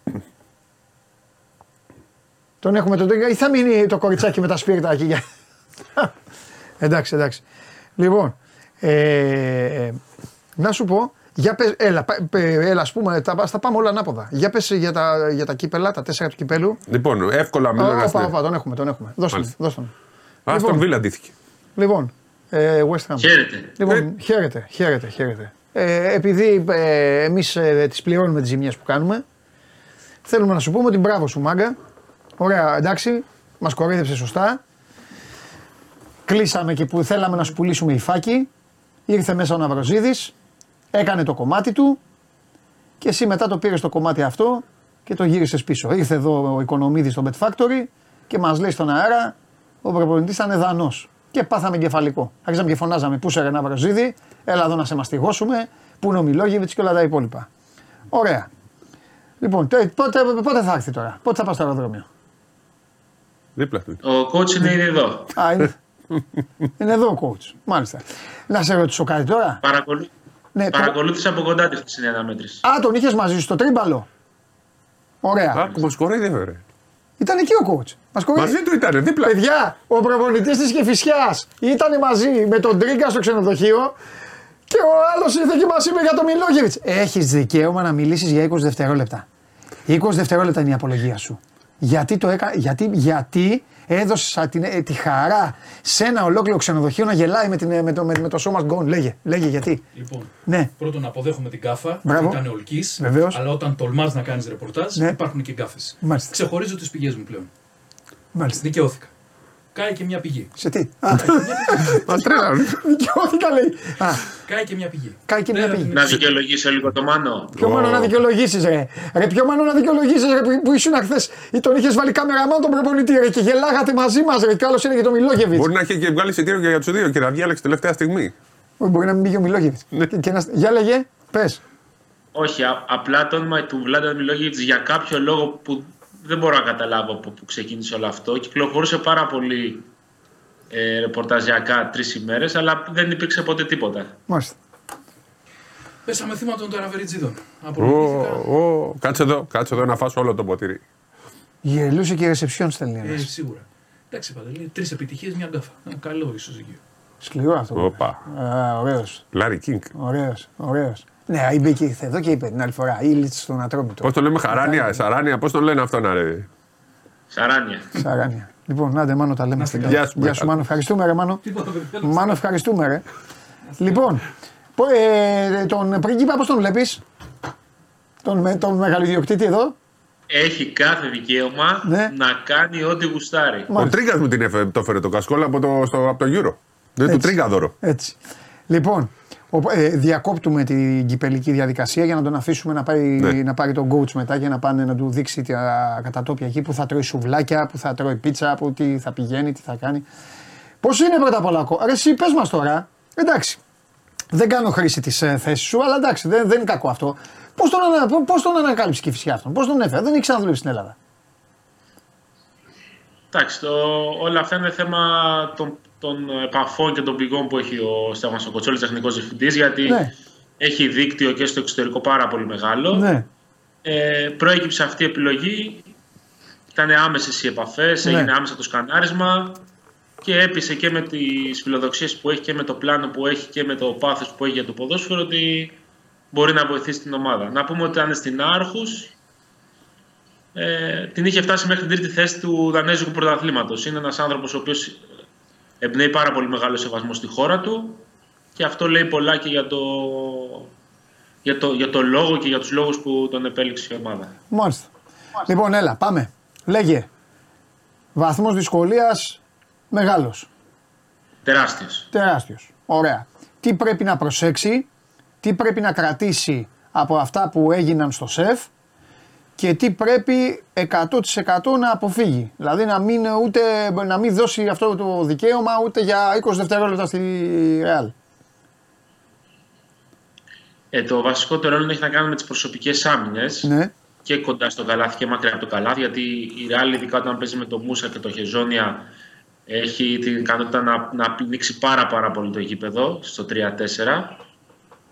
τον έχουμε τον Τρίγα ή θα μείνει το κοριτσάκι με τα σπίρτα εκεί για. εντάξει, εντάξει. Λοιπόν, ε, να σου πω, για πες, έλα, πα- πε- έλα, ας πούμε, τα, θα πάμε όλα ανάποδα. Για πες για τα, για τα κύπελα, τα τέσσερα του κυπέλου. Λοιπόν, εύκολα μιλώ να Όπα, όπα, τον έχουμε, τον έχουμε. Δώσ' τον, Μάλιστα. δώσ' τον. Α, Λοιπόν. στον Βίλα ντύθηκε. Λοιπόν, ε, West Ham. Χαίρετε. Λοιπόν, χαίρετε, χαίρετε, χαίρετε. Ε, επειδή ε, εμείς ε, τις πληρώνουμε τις ζημιές που κάνουμε, θέλουμε να σου πούμε ότι μπράβο σου μάγκα. Ωραία, εντάξει, μας κοροϊδεύσες σωστά. Κλείσαμε και που θέλαμε να σου πουλήσουμε υφάκι. Ήρθε μέσα ο Ναυροζίδης, έκανε το κομμάτι του και εσύ μετά το πήρες το κομμάτι αυτό και το γύρισες πίσω. Ήρθε εδώ ο Οικονομίδης στο Bet Factory και μας λέει στον αέρα ο προπονητής ήταν δανός. Και πάθαμε κεφαλικό. Άρχισαμε και φωνάζαμε πού σε ρε Ναυροζίδη, έλα εδώ να σε μαστιγώσουμε, πού είναι ο Μιλόγεβιτς και όλα τα υπόλοιπα. Ωραία. Λοιπόν, τε- πότε, πότε θα έρθει τώρα, πότε θα πας στο αεροδρόμιο; Δίπλα του. Ο coach είναι ήδη εδώ. Α, είναι, είναι εδώ ο coach. Μάλιστα. Να σε ρωτήσω κάτι τώρα. Παρακολου... Ναι, το- Παρακολούθησα από κοντά τη χθεσινή αναμέτρηση. Α, τον είχες μαζί σου στο τρίμπαλο; Ωραία. Άκου, μας κοροϊδεύε, ρε. Ήταν εκεί ο coach. Μας κοροϊδεύει. Μαζί του ήταν, δίπλα. Παιδιά, ο προπονητής της Κεφισιάς ήταν μαζί με τον Τρίγκα στο ξενοδοχείο και ο άλλος ήρθε και μα είπε για τον Μιλόγεβιτς. Έχεις δικαίωμα να μιλήσεις για 20 δευτερόλεπτα. 20 δευτερόλεπτα είναι η απολογία σου. Γιατί, το έκα... γιατί, γιατί έδωσες την... ε, τη χαρά σε ένα ολόκληρο ξενοδοχείο να γελάει με, την... με, το... με... με το σώμα γκον. Λέγε, λέγε γιατί. Λοιπόν, Ναι. πρώτον αποδέχομαι την κάφα. Μπράβο. Ήταν ολική. Βεβαίως. Αλλά όταν τολμάς να κάνεις ρεπορτάζ, Ναι. υπάρχουν και γκάφες. Μάλιστα. Ξεχωρίζω τις πηγές μου πλέον. Μάλιστα. Δικαιώθηκα. Κάει και μια πηγή. Σε τι; Α, Μα τρέλανε. δικαιώθηκα λέει. Α, Κάει και μια πηγή. κάει και μια Ναι, πηγή. Να δικαιολογήσω λίγο το μάνο. Ποιο μάνο να δικαιολογήσεις, ρε. Ρε, ποιο μάνο να δικαιολογήσεις, ρε, που- που ήσουν χθες ή τον είχες βάλει κάμεραμάν τον προπονητή, ρε, και γελάγατε μαζί μας, ρε. Και άλλος είναι και το Μιλόγεβιτς. Μπορεί να είχε και βγάλει εισιτήριο και για τους δύο και να διάλεξε τελευταία στιγμή. Μπορεί να μην πήγε ο Μιλόγεβιτς. Ναι. Και, και να... Για λέγε, πες. Όχι, α- απλά το όνομα του Βλάντα Μιλόγεβιτς για κάποιο λόγο που δεν μπορώ να καταλάβω από πού ξεκίνησε όλο αυτό. Κυκλοφορούσε πάρα πολύ ε, ρεπορταζιακά τρεις ημέρες, αλλά δεν υπήρξε ποτέ τίποτα. Μάλιστα. Πέσαμε θύμα των ταραβεριτζίδων. Ω, Απολογήθηκα. ω, Κάτσε εδώ, κάτσε εδώ να φας όλο το ποτήρι. Γελούσε και η ρεσεψιόν στέλνει Ε, ένα. σίγουρα. Εντάξει, Παντελή, τρεις επιτυχίες, μια γκάφα. Ε, καλό ισοζύγιο. Σκληρό αυτό. Όπα. Ωραίος. Λάρι Κινγκ. Ωραίος. Ωραίος. Ναι, είπε και ήρθε εδώ και είπε την άλλη φορά. Ήλιτ στον Ατρόμητο. Πώς το λέμε, Χαράνια, Σαράνια, πώς τον λένε αυτό να ρε; Σαράνια. Σαράνια. Λοιπόν, άντε Μάνο τα λέμε Να στην είστε Γεια καλά. σου, Γεια σου Μάνο, ευχαριστούμε ρε Μάνο. Τίποτα δεν θέλω. Μάνο, ευχαριστούμε ρε. Λοιπόν, πω- ε, τον πρίγκιπα πώς τον βλέπεις, τον, με- τον μεγαλοδιοκτήτη εδώ. Έχει κάθε δικαίωμα Ναι. να κάνει ό,τι γουστάρει. Ο Μάλιστα. Τρίγκα μου την έφερε, το έφερε το κασκόλ από το, στο, από το Euro. Δεν του Έτσι. Τρίγκα δώρο. Έτσι. Λοιπόν, ο- ε, διακόπτουμε την κυπελική διαδικασία για να τον αφήσουμε να πάρει, Ναι. να πάρει τον coach μετά για να πάνε να του δείξει τα κατατόπια εκεί που θα τρώει σουβλάκια, που θα τρώει πίτσα, που τι θα πηγαίνει, τι θα κάνει. Πώς είναι πρώτα απ' όλα ο κο- Ρε εσύ πες μας τώρα, εντάξει, δεν κάνω χρήση της ε, θέσης σου, αλλά εντάξει δεν, δεν είναι κακό αυτό. Πώς τον, ανα, πό- πώς τον ανακάλυψε και η φυσιά αυτόν, πώς τον έφερε, δεν έχει ξαναδουλέψει στην Ελλάδα. Εντάξει, το, όλα αυτά είναι θέμα των, των επαφών και των πηγών που έχει ο Στέφανος ο Κοτσόλης, τεχνικός διευθυντής, γιατί Ναι. έχει δίκτυο και στο εξωτερικό πάρα πολύ μεγάλο. Ναι, Ε, προέκυψε αυτή η επιλογή, ήταν άμεσες οι επαφές, Ναι. έγινε άμεσα το σκανάρισμα και έπεισε και με τις φιλοδοξίες που έχει και με το πλάνο που έχει και με το πάθος που έχει για το ποδόσφαιρο ότι μπορεί να βοηθήσει την ομάδα. Να πούμε ότι ήταν στην Άρχους, ε, την είχε φτάσει μέχρι την τρίτη θέση του Δανέζικου Πρωταθλήματος. Είναι ένας άνθρωπος ο οποίος εμπνέει πάρα πολύ μεγάλο σεβασμό στη χώρα του και αυτό λέει πολλά και για το, για το, για το λόγο και για τους λόγους που τον επέλεξε η ομάδα. μάλιστα. Λοιπόν, έλα, πάμε. Λέγε. Βαθμός δυσκολίας μεγάλος. Τεράστιος. Τεράστιος. Ωραία. Τι πρέπει να προσέξει, τι πρέπει να κρατήσει από αυτά που έγιναν στο σεφ και τι πρέπει 100% να αποφύγει. Δηλαδή να μην, ούτε, να μην δώσει αυτό το δικαίωμα ούτε για 20 δευτερόλεπτα στη Real. Ε, το βασικό ρόλο έχει να κάνει με τις προσωπικές άμυνες Ναι. και κοντά στο καλάθι και μακριά από το καλάθι γιατί η Real ειδικά όταν παίζει με το Μούσα και το Χεζόνια έχει την ικανότητα να, να πνίξει πάρα πάρα πολύ το γήπεδο στο 3-4.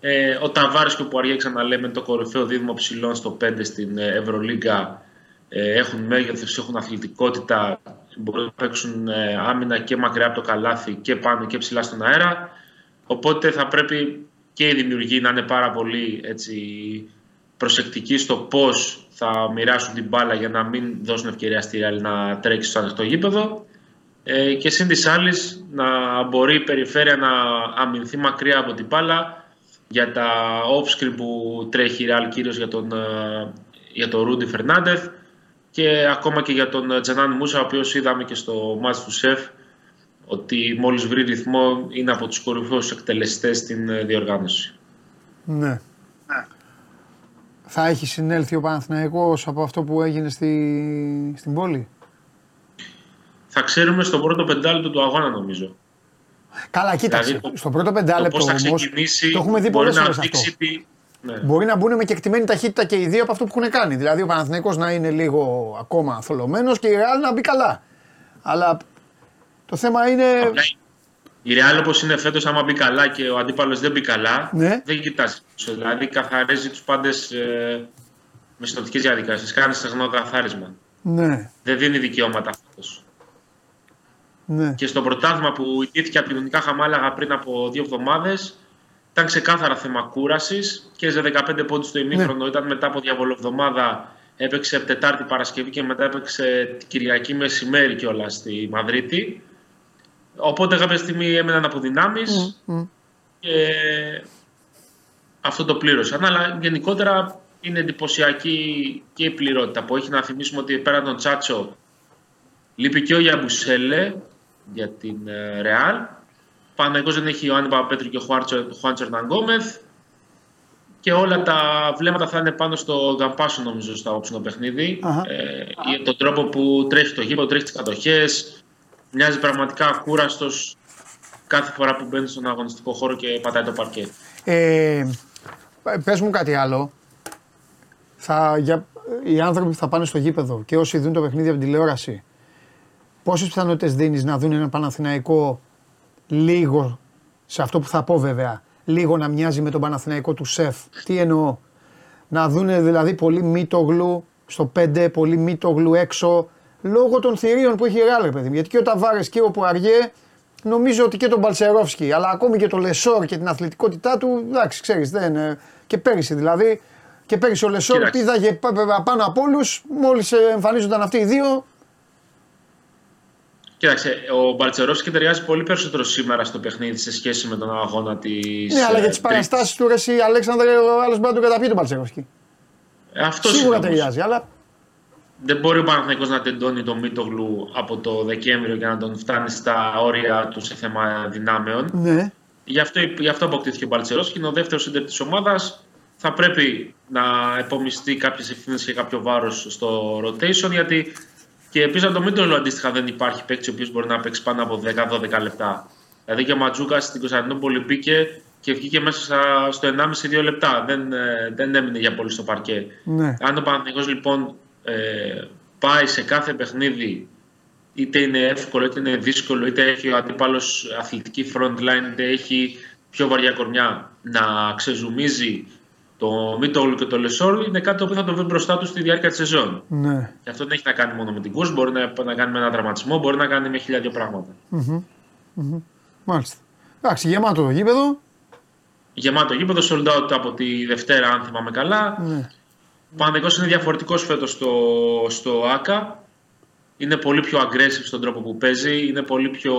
Ε, ο Ταβάρης και ο Πουαριέ ξαναλέμε το κορυφαίο δίδυμο ψηλών στο 5 στην ε, Ευρωλίγκα ε, έχουν μέγεθος, έχουν αθλητικότητα, μπορούν να παίξουν ε, άμυνα και μακριά από το καλάθι και πάνω και ψηλά στον αέρα. Οπότε θα πρέπει και οι δημιουργοί να είναι πάρα πολύ έτσι, προσεκτικοί στο πώς θα μοιράσουν την μπάλα για να μην δώσουν ευκαιρία στη Real να τρέξει στο ανοιχτό γήπεδο. Ε, και σύν της άλλης να μπορεί η περιφέρεια να αμυνθεί μακριά από την μπάλα για τα off-screen που τρέχει η Real κυρίως για τον, ε, για τον Ρούντι Φερνάντεθ και ακόμα και για τον ε, Τζανάν Μούσα ο οποίος είδαμε και στο μάτς του ΣΕΦ ότι μόλις βρει ρυθμό είναι από τους κορυφαίους εκτελεστές στην ε, διοργάνωση. Ναι. Θα έχει συνέλθει ο Παναθηναϊκός από αυτό που έγινε στη, στην πόλη; Θα ξέρουμε στο πρώτο πεντάλεπτο του αγώνα νομίζω. Καλά, κοίταξε. Δηλαδή, το- στο πρώτο Το πεντάλεπτο πώς θα όμως. ξεκινήσει Το έχουμε δει μπορεί πολλές να φορές αυτό. δείξει τι... Ναι. Μπορεί να μπουν με κεκτημένη ταχύτητα και οι δύο από αυτό που έχουν κάνει. Δηλαδή ο Παναθηναϊκός να είναι λίγο ακόμα θολωμένος και η Real να μπει καλά. Αλλά το θέμα είναι. Απλά Η Real όπως είναι φέτος, άμα μπει καλά και ο αντίπαλος δεν μπει καλά, Ναι. δεν κοιτάζει. πίσω. Δηλαδή καθαρίζει τους πάντες ε, με συνοπτικές διαδικασίες. Κάνει στεγνό καθάρισμα. Ναι, Δεν δίνει δικαιώματα φέτος. Ναι. Και στο πρωτάθλημα που ιτήθηκε από την Ιωνικά Χαμάλαγα πριν από δύο εβδομάδες, ήταν ξεκάθαρα θέμα κούρασης και σε 15 πόντους στο ημίχρονο. Ήταν μετά από διαβολοβδομάδα, έπαιξε Τετάρτη Παρασκευή και μετά έπαιξε Κυριακή μεσημέρι κιόλας στη Μαδρίτη. Οπότε κάποια στιγμή έμεναν από δυνάμεις Μμ. και αυτό το πλήρωσαν. Αλλά γενικότερα είναι εντυπωσιακή και η πληρότητα που έχει να θυμίσουμε ότι πέραν τον Τσάτσο λείπει και ο Γιαμπουσέλε για την ε, Ρεάλ. Παναγικός δεν έχει ο Άννη Παπαπέτρου και ο Χουάντσο- Χουάντσο Ερναγκόμεθ. Και όλα τα βλέμματα θα είναι πάνω στο Γκαμπάσο νομίζω στο όψινο παιχνίδι. Αχα. Ε, για τον τρόπο που τρέχει το γήπεδο, τρέχει τις κατοχές. Μοιάζει πραγματικά ακούραστος κάθε φορά που μπαίνει στον αγωνιστικό χώρο και πατάει το παρκέ. Ε, πες μου κάτι άλλο. Θα, για, οι άνθρωποι που θα πάνε στο γήπεδο και όσοι δουν το παιχνίδι από την τηλεόραση, πόσες πιθανότητες δίνεις να δουν ένα Παναθηναϊκό λίγο, σε αυτό που θα πω βέβαια, λίγο να μοιάζει με τον Παναθηναϊκό του Σεφ; Τι εννοώ, να δουν δηλαδή πολύ μύτογλου στο 5, πολύ μύτογλου έξω, λόγω των θηρίων που έχει η Real, ρε παιδί μου. Γιατί και ο Ταβάρες και ο Πουαριέ, νομίζω ότι και τον Μπαλσερόφσκι, αλλά ακόμη και το Λεσόρ και την αθλητικότητά του, εντάξει, ξέρεις, δεν. ε, Και πέρυσι δηλαδή. Και πέρυσι ο Λεσόρ Κοίταξε. πήδαγε πα- πα- πάνω από όλους, μόλις εμφανίζονταν αυτοί οι δύο. Κοίταξε, ο Μπαλτσερόφσκι ταιριάζει πολύ περισσότερο σήμερα στο παιχνίδι σε σχέση με τον αγώνα της. Ναι, αλλά για τις παραστάσεις του, ρε, εσύ, Αλέξανδρε, ο άλλος μπορεί να τον καταπιεί τον Μπαλσερόφσκι. Αυτό Σίγουρα ταιριάζει, αλλά Δεν μπορεί ο Παναθηναϊκός να τεντώνει τον Μίτογλου από το Δεκέμβριο για να τον φτάνει στα όρια του σε θέμα δυνάμεων. ναι. Γι' αυτό, γι αυτό αποκτήθηκε ο Μπαλτσερόφσκι. Είναι ο δεύτερος σύντερ της ομάδας. Θα πρέπει να επομιστεί κάποιες ευθύνες και κάποιο βάρος στο rotation. Γιατί και επίσης από το Μίτογλου αντίστοιχα δεν υπάρχει παίκτης ο οποίος μπορεί να παίξει πάνω από 10-12 λεπτά. Δηλαδή και ο Ματζούκας στην Κωνσταντινούπολη μπήκε και βγήκε μέσα στα- στο 1,5-2 λεπτά. Δεν, ε, δεν έμεινε για πολύ στο παρκέ. ναι. Αν ο Παναθηναϊκός λοιπόν ε, πάει σε κάθε παιχνίδι είτε είναι εύκολο είτε είναι δύσκολο είτε έχει ο αντίπαλος αθλητική front line είτε έχει πιο βαριά κορμιά να ξεζουμίζει το Μίτογλου και το Λεσόρ είναι κάτι το οποίο θα το βρει μπροστά του στη διάρκεια της σεζόν. ναι. Και αυτό δεν έχει να κάνει μόνο με την κούρση, μπορεί να, να κάνει με ένα δραματισμό, μπορεί να κάνει με χίλια δύο πράγματα. Μάλιστα. Εντάξει, γεμάτο το γήπεδο. Γεμάτο γήπεδο, sold out από τη Δευτέρα, αν θυμάμαι καλά. Ναι. Ο Παναθηναϊκός είναι διαφορετικός φέτος στο, στο ΆΚΑ. Είναι πολύ πιο aggressive στον τρόπο που παίζει. Είναι πολύ πιο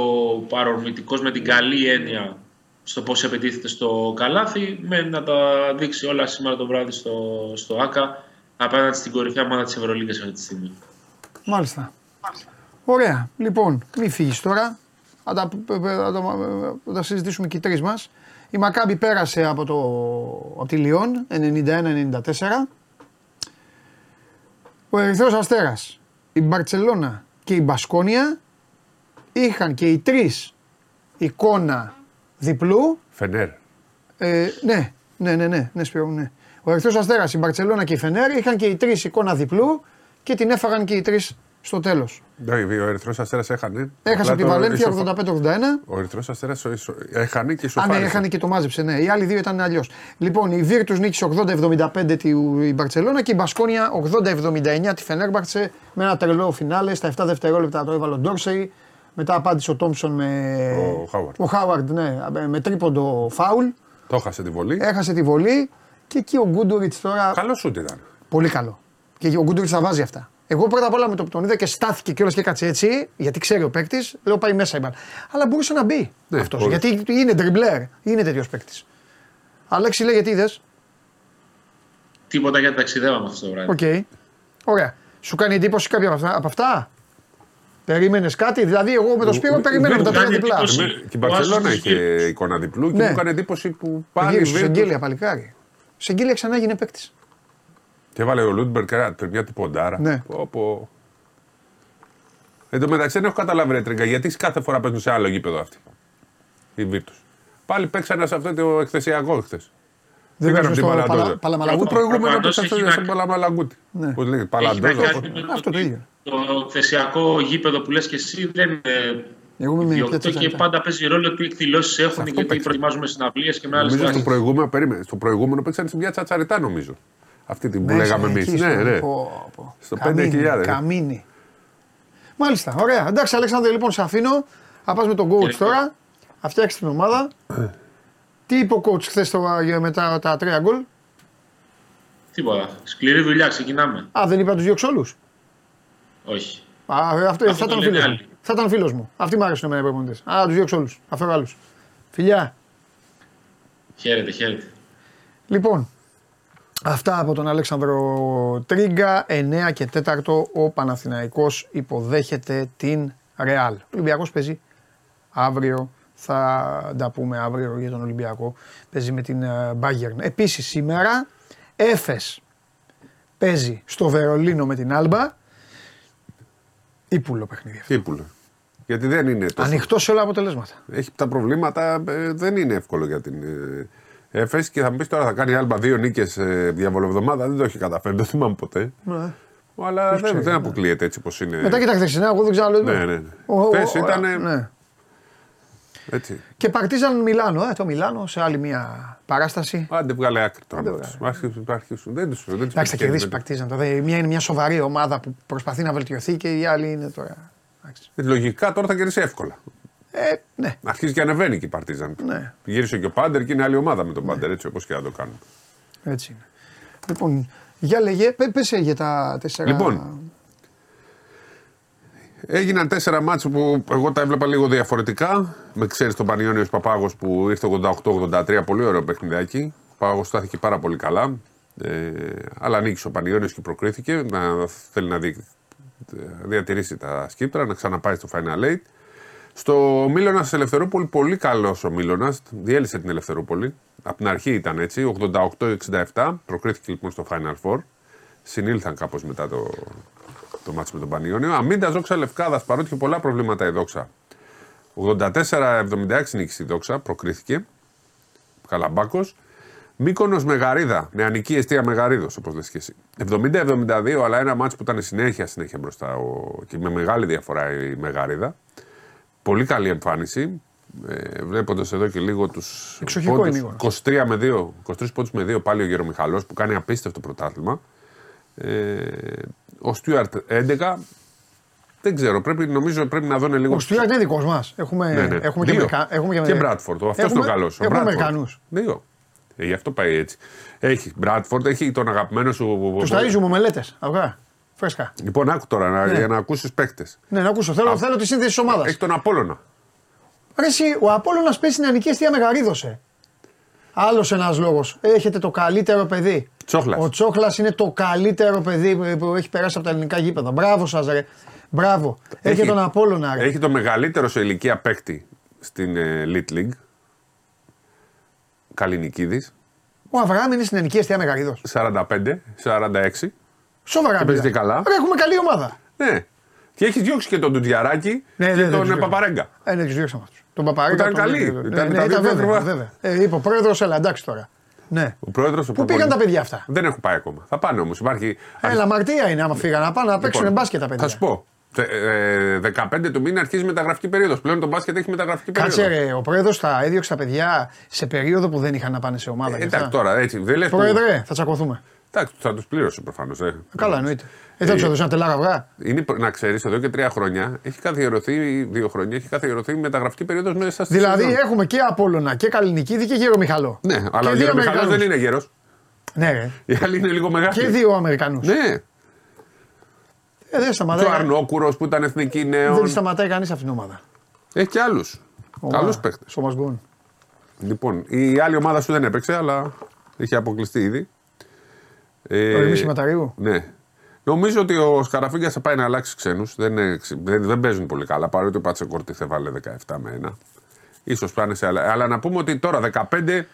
παρορμητικός με την καλή έννοια στο πώς επιτίθεται στο καλάθι. Με να τα δείξει όλα σήμερα το βράδυ στο, στο ΆΚΑ απέναντι στην κορυφαία ομάδα της Ευρωλίγκας αυτή τη στιγμή. Μάλιστα. Ωραία. Λοιπόν, μη φύγεις τώρα. Θα τα, θα τα- θα τα συζητήσουμε και οι τρεις μας. Η Μακάμπη πέρασε από, το, από τη Λιόν 91-94. Ο Ερυθρός Αστέρας, η Μπαρτσελώνα και η Μπασκόνια είχαν και οι τρεις εικόνα διπλού. Φενέρ. Ε, ναι, ναι, ναι, ναι, ναι, Σπύρο μου, ναι. Ο Ερυθρός Αστέρας, η Μπαρτσελώνα και η Φενέρ είχαν και οι τρεις εικόνα διπλού και την έφαγαν και οι τρεις στο τέλος. Ναι, Ο Ερυθρός Αστέρας έχανε. Έχασε Απλά από τη το Βαλένθια ισοφα- 85-81. Ο Ερυθρός Αστέρας έχανε και Α, ισοφάρισε. ναι, έχανε και το μάζεψε, ναι. Οι άλλοι δύο ήταν αλλιώς. Λοιπόν, η Βίρτους νίκησε 80-75 τη η Μπαρσελόνα και η Μπασκόνια 80-79 τη Φενέρμπαρτσε με ένα τρελό φινάλε. Στα 7 δευτερόλεπτα το έβαλε ο Ντόρσεϊ. Μετά απάντησε ο Τόμψον με. Ο Χάουαρντ. Ο Χάουαρντ, ναι, με τρίποντο φάουλ. Το έχασε τη βολή. Έχασε τη βολή και εκεί ο Γκούντουριτς τώρα. Καλός σούτ ήταν. Πολύ καλό. Και ο Γκούντουριτς τα βάζει αυτά. Εγώ πρώτα απ' όλα με το που τον είδα και στάθηκε κιόλας και κάτσε έτσι, γιατί ξέρει ο παίκτης, λέω πάει μέσα η μπάλα. Αλλά μπορούσε να μπει Ναι, αυτός. μπορούσε. Γιατί είναι τριμπλέρ, είναι τέτοιος παίκτης. Αλέξη λέει γιατί είδες; Τίποτα γιατί ταξιδεύαμε αυτό το βράδυ. Οκ. Ωραία. Σου κάνει εντύπωση κάποια από αυτά; Από αυτά; Περίμενες κάτι, δηλαδή εγώ με το Σπύρο περιμέναμε τα τρία κάνει διπλά. εντύπωση. Ναι, Και η Ο Μπαρσελόνα Άσος είχε τους εικόνα διπλού και Ναι. μου έκανε εντύπωση που πάλι. Γύρισε η σε Βίρτους- εγγύλια παλικάρι. Σε εγγύλια ξανά έγινε παίκτης. Και έβαλε ο Λούντμπεργκ μια του ποντάρα. Ναι. Πω, πω. Εν τω μεταξύ δεν έχω καταλάβει ρε τρίγκα γιατί κάθε φορά παίζουν σε άλλο γήπεδο αυτοί. Οι Βίρτους. Πάλι παίξανε σε αυτό το εκθεσιακό χθες. Δεν Πήγαν παίζουν από την στο Παλαντόζα. Παλα- Παλαμαλαγούτη. Το προηγούμενο Προφανώς παίξανε έχει στον να- Παλαμαλαγκούτη. Ναι. Πώ λέγεται, Έχει να Παλαντόζα. κάνει με το Αυτό το ότι ίδιο. Το θεσιακό γήπεδο που λες και εσύ δεν είναι Εγώ είμαι με ιδιοκτό πιάτσες και ανοιχτά. πάντα παίζει ρόλο τι εκδηλώσεις έχουν αυτό γιατί παίξανε. προετοιμάζουμε συναυλίες και με άλλες Νομίζω στο δράσει. προηγούμενο, περίμενε, στο προηγούμενο παίξανε σε μια τσατσαριτά νομίζω. Αυτή την που Μέσα λέγαμε εμείς. εκεί Ναι, στο- ναι. πω, πω. Στο Καμίνι, 5.000. Καμίνι. Μάλιστα, ωραία. Εντάξει, Αλέξανδρε, λοιπόν, σε αφήνω. Θα πας με τον coach Κύριε. τώρα. Θα φτιάξει την ομάδα. Τι είπε ο coach χθες τώρα μετά τα τρία γκολ; Τίποτα. Σκληρή δουλειά, ξεκινάμε. Α, δεν είπε να τους διώξεις όλους; Όχι. Α, ε, αυτό, Αυτό θα το ήταν λένε φίλος μου. άλλοι. Θα ήταν φίλος μου. Αυτοί μου άρεσαν εμένα οι προπονητέ. Α, να του διώξω όλους. Θα φέρω άλλους. Φιλιά. Χαίρετε, χαίρετε. Λοιπόν, αυτά από τον Αλέξανδρο Τρίγκα. 9 και 4 ο Παναθηναϊκός υποδέχεται την Ρεάλ. Ο Ολυμπιακός παίζει αύριο. Θα τα πούμε αύριο για τον Ολυμπιακό. Παίζει με την ε, Bayern. Επίσης σήμερα Έφες παίζει στο Βερολίνο με την Άλμπα. Ήπουλο παιχνίδι αυτό. Τύπουλο. Γιατί δεν είναι τόσο. Ανοιχτό σε όλα τα αποτελέσματα. Έχει τα προβλήματα, ε, δεν είναι εύκολο για την ε, ΕΦΕΣ και θα μου πεις τώρα θα κάνει άλμπα δύο νίκες ε, διαβολοβδομάδα. Δεν το έχει καταφέρει, δεν το θυμάμαι ποτέ. Ναι. Αλλά δεν, ξέρεις, δεν ναι. αποκλείεται έτσι όπω είναι. Μετά και τα χθεσινά, εγώ δεν ξέρω άλλο. Ναι, ναι, ναι. Ο- ο- Χθες ο- ήτανε- ναι. Έτσι. Και Παρτίζαν Μιλάνο, ε, το Μιλάνο σε άλλη μια παράσταση. Άντε βγάλε άκρη τώρα. Άντε με βγάλε. τους. Άρχισουν- άρχισουν- Δεν του δεν τους Εντάξει, θα πετυχαίνει κερδίσει η μετά. Παρτίζαν. Τώρα. Η μία είναι μια σοβαρή ομάδα που προσπαθεί να βελτιωθεί και η άλλη είναι τώρα. Εντάξει. Ε, Λογικά τώρα θα κερδίσει εύκολα. Ε, ναι, Αρχίζει και ανεβαίνει και η Παρτίζαν. Ναι. Γύρισε και ο Πάντερ και είναι άλλη ομάδα με τον Πάντερ, έτσι όπως και να το κάνουν. έτσι είναι. Λοιπόν, για λέγε, πέ, πες για τα τέσσερα. Λοιπόν, Έγιναν τέσσερα μάτς που εγώ τα έβλεπα λίγο διαφορετικά. Με ξέρεις τον Πανιόνιος Παπάγος που ήρθε 88-83, πολύ ωραίο παιχνιδάκι. Ο Παπάγος στάθηκε πάρα πολύ καλά. Ε, αλλά νίκησε ο Πανιόνιος και προκρίθηκε. Να, θέλει να δει, διατηρήσει τα σκύπτρα, να ξαναπάει στο Final Eight. Στο Μίλωνας Ελευθερούπολη, πολύ καλός ο Μίλωνας. Διέλυσε την Ελευθερούπολη. Από την αρχή ήταν έτσι, 88-67. Προκρίθηκε λοιπόν στο Final Four. Συνήλθαν κάπως μετά το, το μάτσο με τον Πανιόνιο. Αμίντα Δόξα Λευκάδα, παρότι είχε πολλά προβλήματα η Δόξα. 84-76 νίκησε η Δόξα, προκρίθηκε. Καλαμπάκος. Μήκονο Μεγαρίδα, νεανική αιστεία Μεγαρίδος, όπως λες και εσύ. 70-72, αλλά ένα μάτσο που ήταν συνέχεια, συνέχεια μπροστά ο, και με μεγάλη διαφορά η Μεγαρίδα. Πολύ καλή εμφάνιση. Ε, Βλέποντας εδώ και λίγο τους. Εξοχικό είναι λίγο. 23 με 2, 23 πόντους με 2 πάλι ο Γερομιχαλό που κάνει απίστευτο πρωτάθλημα. Ε, ο Στιούαρτ 11. Δεν ξέρω, πρέπει, νομίζω πρέπει να δουν λίγο. Ο Στιούαρτ είναι δικός μας. Έχουμε, Ναι, ναι. έχουμε και Δύο. Αμερικα- έχουμε Και Μπράτφορντ. Αυτός είναι ο καλός. Έχουμε Αμερικανούς. Δύο. Ε, γι' αυτό πάει έτσι. Έχει Μπράτφορντ, έχει τον αγαπημένο σου. Τους ταΐζουμε μελέτε. Αυγά. Φρέσκα. Λοιπόν, άκου τώρα να, Ναι. για να ακούσεις παίκτες. Ναι, να ακούσω. Θέλω, θέλω τη σύνθεση της ομάδας. Έχει τον Απόλωνα. Ρε εσύ, ο Απόλλωνας παίζει στην Ανική Αιστεία Μεγαρίδωσε. Άλλος ένας λόγος. Έχετε το καλύτερο παιδί. Τσόχλας. Ο Τσόχλας είναι το καλύτερο παιδί που- που έχει περάσει από τα ελληνικά γήπεδα. Μπράβο σας, ρε. Μπράβο. Έχει, Έχει- τον Απόλλωνα. ρε. Έχει το μεγαλύτερο σε ηλικία παίκτη στην ε, Elite League. Καλινικίδης. Ο Αβραάμ είναι στην ελληνική αιστεία Μεγαρίδο. 45, 46. Σοβαρά. Και παίζει μιλάω. καλά. Ρε, έχουμε καλή ομάδα. Ναι. Και έχεις διώξει και τον Τουτζιαράκη Ναι, και ναι, δεν τον τους ε, διώξαμε. Παπαρέγκα. Ε, ναι, τους διώξαμε αυτούς. Τον Παπαρέγκα. Ήταν τον- καλοί. ναι, Ήταν ναι, τα ναι, δύο ήταν βέβαια, ακριβά. βέβαια. Ε, είπε ο πρόεδρος, έλα εντάξει τώρα. Ναι. Ο πρόεδρος Πού πήγαν τα παιδιά αυτά; Δεν έχουν πάει ακόμα. Θα πάνε όμως. Υπάρχει. Έλα, μαρτία είναι άμα φύγαν να πάνε να παίξουν Λοιπόν, μπάσκετ τα παιδιά. Θα σου πω. Τε- ε, 15 του μήνα αρχίζει η μεταγραφική περίοδος. Πλέον το μπάσκετ έχει μεταγραφική περίοδος. Κάτσε ρε, ο πρόεδρος θα έδιωξε τα παιδιά σε περίοδο που δεν είχαν να πάνε σε ομάδα. Ε, και εντάξει αυτά. τώρα έτσι. Δεν λες που- Πρόεδρε, θα τσακωθούμε. Εντάξει, θα τους πλήρωσε προφανώς. Ε. Καλά, εννοείται. Ε, δεν τους έδωσαν τελάρα αυγά. Είναι, προ- να ξέρεις, εδώ και τρία χρόνια έχει καθιερωθεί, δύο χρόνια, έχει καθιερωθεί η μεταγραφική περίοδος μέσα στη Δηλαδή σεζόν. έχουμε και Απόλλωνα και Καλλινικίδη και Γερομιχαλό. Ναι, αλλά ο και δύο Γερομιχαλός Αμερικανούς. δεν είναι γέρος. Ναι, ρε. Οι άλλοι είναι λίγο μεγάλοι. Και δύο Αμερικανού. Ναι. Ε, δεν Και σταματάει. ο Αρνόκουρος που ήταν εθνική νέων. Δεν σταματάει κανείς αυτήν την ομάδα. Έχει και άλλους. Καλούς παίχτε. Στο Μασγκόν. Λοιπόν, η άλλη ομάδα σου δεν έπαιξε, αλλά είχε αποκλειστεί ήδη. Ε, Ο Ερμή Ματαρίου; Ναι. Νομίζω ότι ο Σκαραφίγκας θα πάει να αλλάξει ξένους. Δεν, είναι- δεν, δεν παίζουν πολύ καλά. Παρότι ο Πατσεκόρτη θα βάλε 17 με 1. σω πάνε σε άλλα. Αλλά να πούμε ότι τώρα 15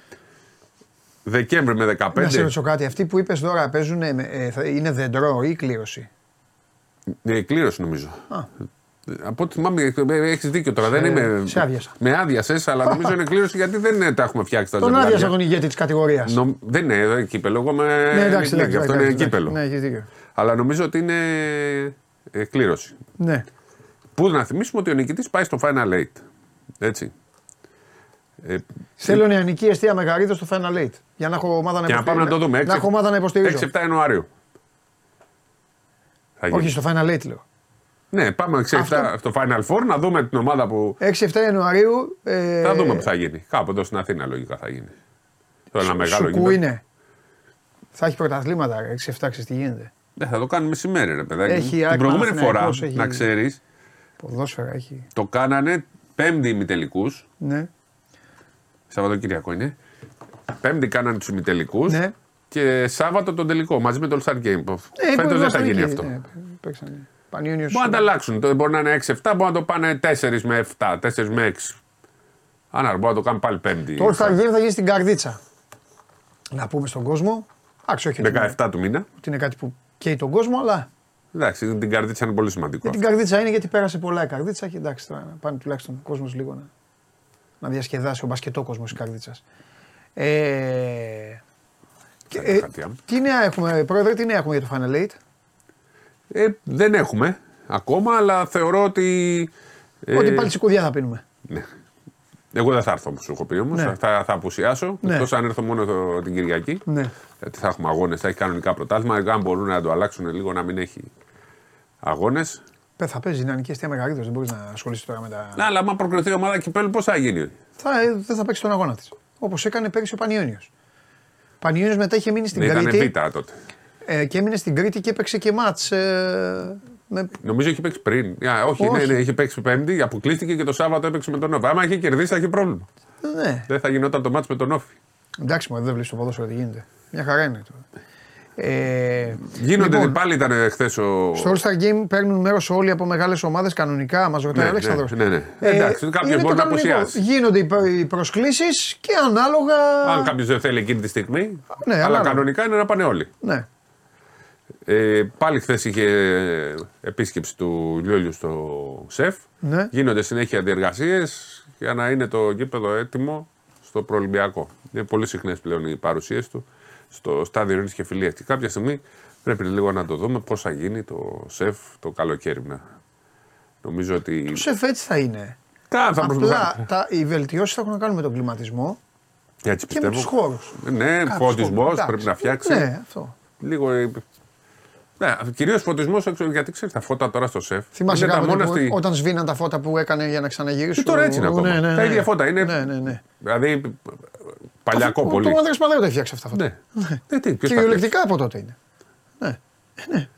Δεκέμβρη με 15. Να σε ρωτήσω κάτι. Αυτοί που είπες τώρα παίζουν, ε, ε, θα- είναι δεντρό ή κλήρωση; Ναι, κλήρωση νομίζω. Α. Από ό,τι θυμάμαι, έχεις δίκιο τώρα. δεν είμαι. σε άδειασα. Με άδειασες, αλλά νομίζω είναι κλήρωση γιατί δεν ε, τα έχουμε φτιάξει τα Τον ζευγάρια. άδειασα τον ηγέτη της κατηγορίας. Νομ- Δεν είναι εδώ κύπελο. Εγώ με. Ναι, εντάξει, είναι εντάξει. αυτό εντάξει, είναι εντάξει. κύπελο. Ναι, έχεις δίκιο. Αλλά νομίζω ότι είναι ε, κλήρωση. Ναι. Πού να θυμίσουμε ότι ο νικητής πάει στο Final Eight. Έτσι. Ε, Θέλω νεανική αιστεία Μεγαρίδος στο Final Eight. Για να έχω ομάδα να και να πάμε να το δούμε. Να έχω ομάδα να υποστηρίζω. 6-7 Ιανουαρίου. Θα γίνει. Όχι στο Final Eight λέω. Ναι, πάμε 6-7 Αυτό. στο Final Four να δούμε την ομάδα που. 6-7 Ιανουαρίου. Ε, Θα δούμε που θα γίνει. Κάπου εδώ στην Αθήνα λογικά θα γίνει. Το ένα μεγάλο Σουκού γήπεδο. είναι. Θα έχει πρωταθλήματα. ρε, 6-7 ξέρεις τι γίνεται. Ναι, θα το κάνουμε μεσημέρι, ρε παιδάκι. Έχει την ΑΕΚ προηγούμενη φορά, Παναθηναϊκός, έχει- να ξέρεις, Ποδόσφαιρα έχει. το κάνανε πέμπτη ημιτελικούς. Ναι. Σαββατοκύριακο είναι. Πέμπτη κάνανε τους ημιτελικούς. Ναι. Και Σάββατο τον τελικό μαζί με το All Star Game. Ε, Φέτος μπορεί δεν να θα είναι γίνει εκεί, αυτό. ναι, παίξανε. Πανιόνιος. Μπορεί να τα αλλάξουν. Το- Μπορεί να είναι 6-7, μπορεί να το πάνε 4 με 7, 4 με 6. Άρα μπορεί να το κάνουν πάλι πέμπτη. Το All Star Game θα γίνει στην Καρδίτσα. Να πούμε στον κόσμο. Εντάξει, όχι ότι είναι- 17 του μήνα. ότι είναι κάτι που καίει τον κόσμο, αλλά Εντάξει, την καρδίτσα είναι πολύ σημαντικό. και την Καρδίτσα είναι γιατί πέρασε πολλά η Καρδίτσα και εντάξει τώρα να πάνε τουλάχιστον ο κόσμος λίγο να, να διασκεδάσει ο μπασκετό κόσμος της Καρδίτσας. Ε, και, ε, Κάτι, τι νέα έχουμε, πρόεδρε, τι νέα έχουμε για το Final Eight; Ε, δεν έχουμε ακόμα, αλλά θεωρώ ότι. ε, Ότι πάλι σηκουδιά θα πίνουμε. Ναι. Εγώ δεν θα έρθω όπως σου έχω πει όμως. Ναι. Θα, θα απουσιάσω. Ναι. Εκτός αν έρθω μόνο το- την Κυριακή. Ναι. Γιατί θα έχουμε αγώνες, θα έχει κανονικά πρωτάθλημα. Αν μπορούν να το αλλάξουν λίγο να μην έχει αγώνες. Πε, θα παίζει νεανική αιστεία μεγαλύτερος, δεν μπορείς να ασχοληθεί τώρα με τα. Ναι, αλλά άμα προκριθεί η ομάδα κυπέλου, πώς θα γίνει; Θα, ε, δεν θα παίξει τον αγώνα της. Όπως έκανε πέρυσι ο Πανιόνιος. Ο Πανιόνιος μετά είχε μείνει στην Ναι, ήταν Κρήτη. β' τότε. Ε, και έμεινε στην Κρήτη και έπαιξε και μάτς ε, με, Νομίζω είχε παίξει πριν. Α, όχι, Όχι. ναι, ναι, είχε παίξει Πέμπτη, αποκλείστηκε και το Σάββατο έπαιξε με τον Όφη. Άμα είχε κερδίσει, θα είχε πρόβλημα. ναι. Δεν θα γινόταν το μάτς με τον Όφη. Εντάξει, μου δεν βλέπεις το ποδόσφαιρο τι γίνεται. Μια χαρά είναι τώρα. Ε, Γίνονται λοιπόν, πάλι ήταν χθες ο. στο All Star Game παίρνουν μέρος όλοι από μεγάλες ομάδες κανονικά. Μας ρωτάει Ναι, ο Αλέξανδρος. ναι, ναι, ναι. Εντάξει, κάποιος είναι μπορεί το να κανονικό. απουσιάσει. Γίνονται οι προ- οι προσκλήσεις και ανάλογα. Αν κάποιος δεν θέλει εκείνη τη στιγμή. Ναι, αλλά ανάλογα. κανονικά είναι να πάνε όλοι. Ναι. Ε, πάλι χθες είχε επίσκεψη του Λιόλιου στο ΣΕΦ. Ναι. Γίνονται συνέχεια διεργασίες για να είναι το γήπεδο έτοιμο στο προολυμπιακό. Είναι πολύ συχνές πλέον οι παρουσίες του στο στάδιο Ειρήνης και Φιλίας. Και κάποια στιγμή πρέπει λίγο να το δούμε πώς θα γίνει το ΣΕΦ το καλοκαίρι. να. Νομίζω ότι. Το σεφ έτσι θα είναι. Κα- θα Απλά προσπαθήσουμε. τα, οι βελτιώσεις θα έχουν να κάνουν με τον κλιματισμό Έτσι και με πιστεύω. του χώρους. Ναι, φωτισμός πρέπει να φτιάξει. Ναι, αυτό. Λίγο. Ε, Ναι, κυρίως φωτισμός έξω, γιατί ξέρεις τα φώτα τώρα στο σεφ. Θυμάσαι είναι τα κάποτε μόνα που, στη- όταν σβήναν τα φώτα που έκανε για να ξαναγυρίσουν. Και τώρα έτσι είναι ακόμα. Ναι, ναι, Τα ναι. ίδια φώτα είναι. Ναι, ναι, ναι. Δηλαδή. Παλιακό Ο- πολύ. Το Ανδρέας Παπαδρέου τα φτιάξει αυτά τα φώτα. Ναι. Ναι, τι, ποιος τα Κυριολεκτικά από τότε είναι. Ναι, φτιάξει;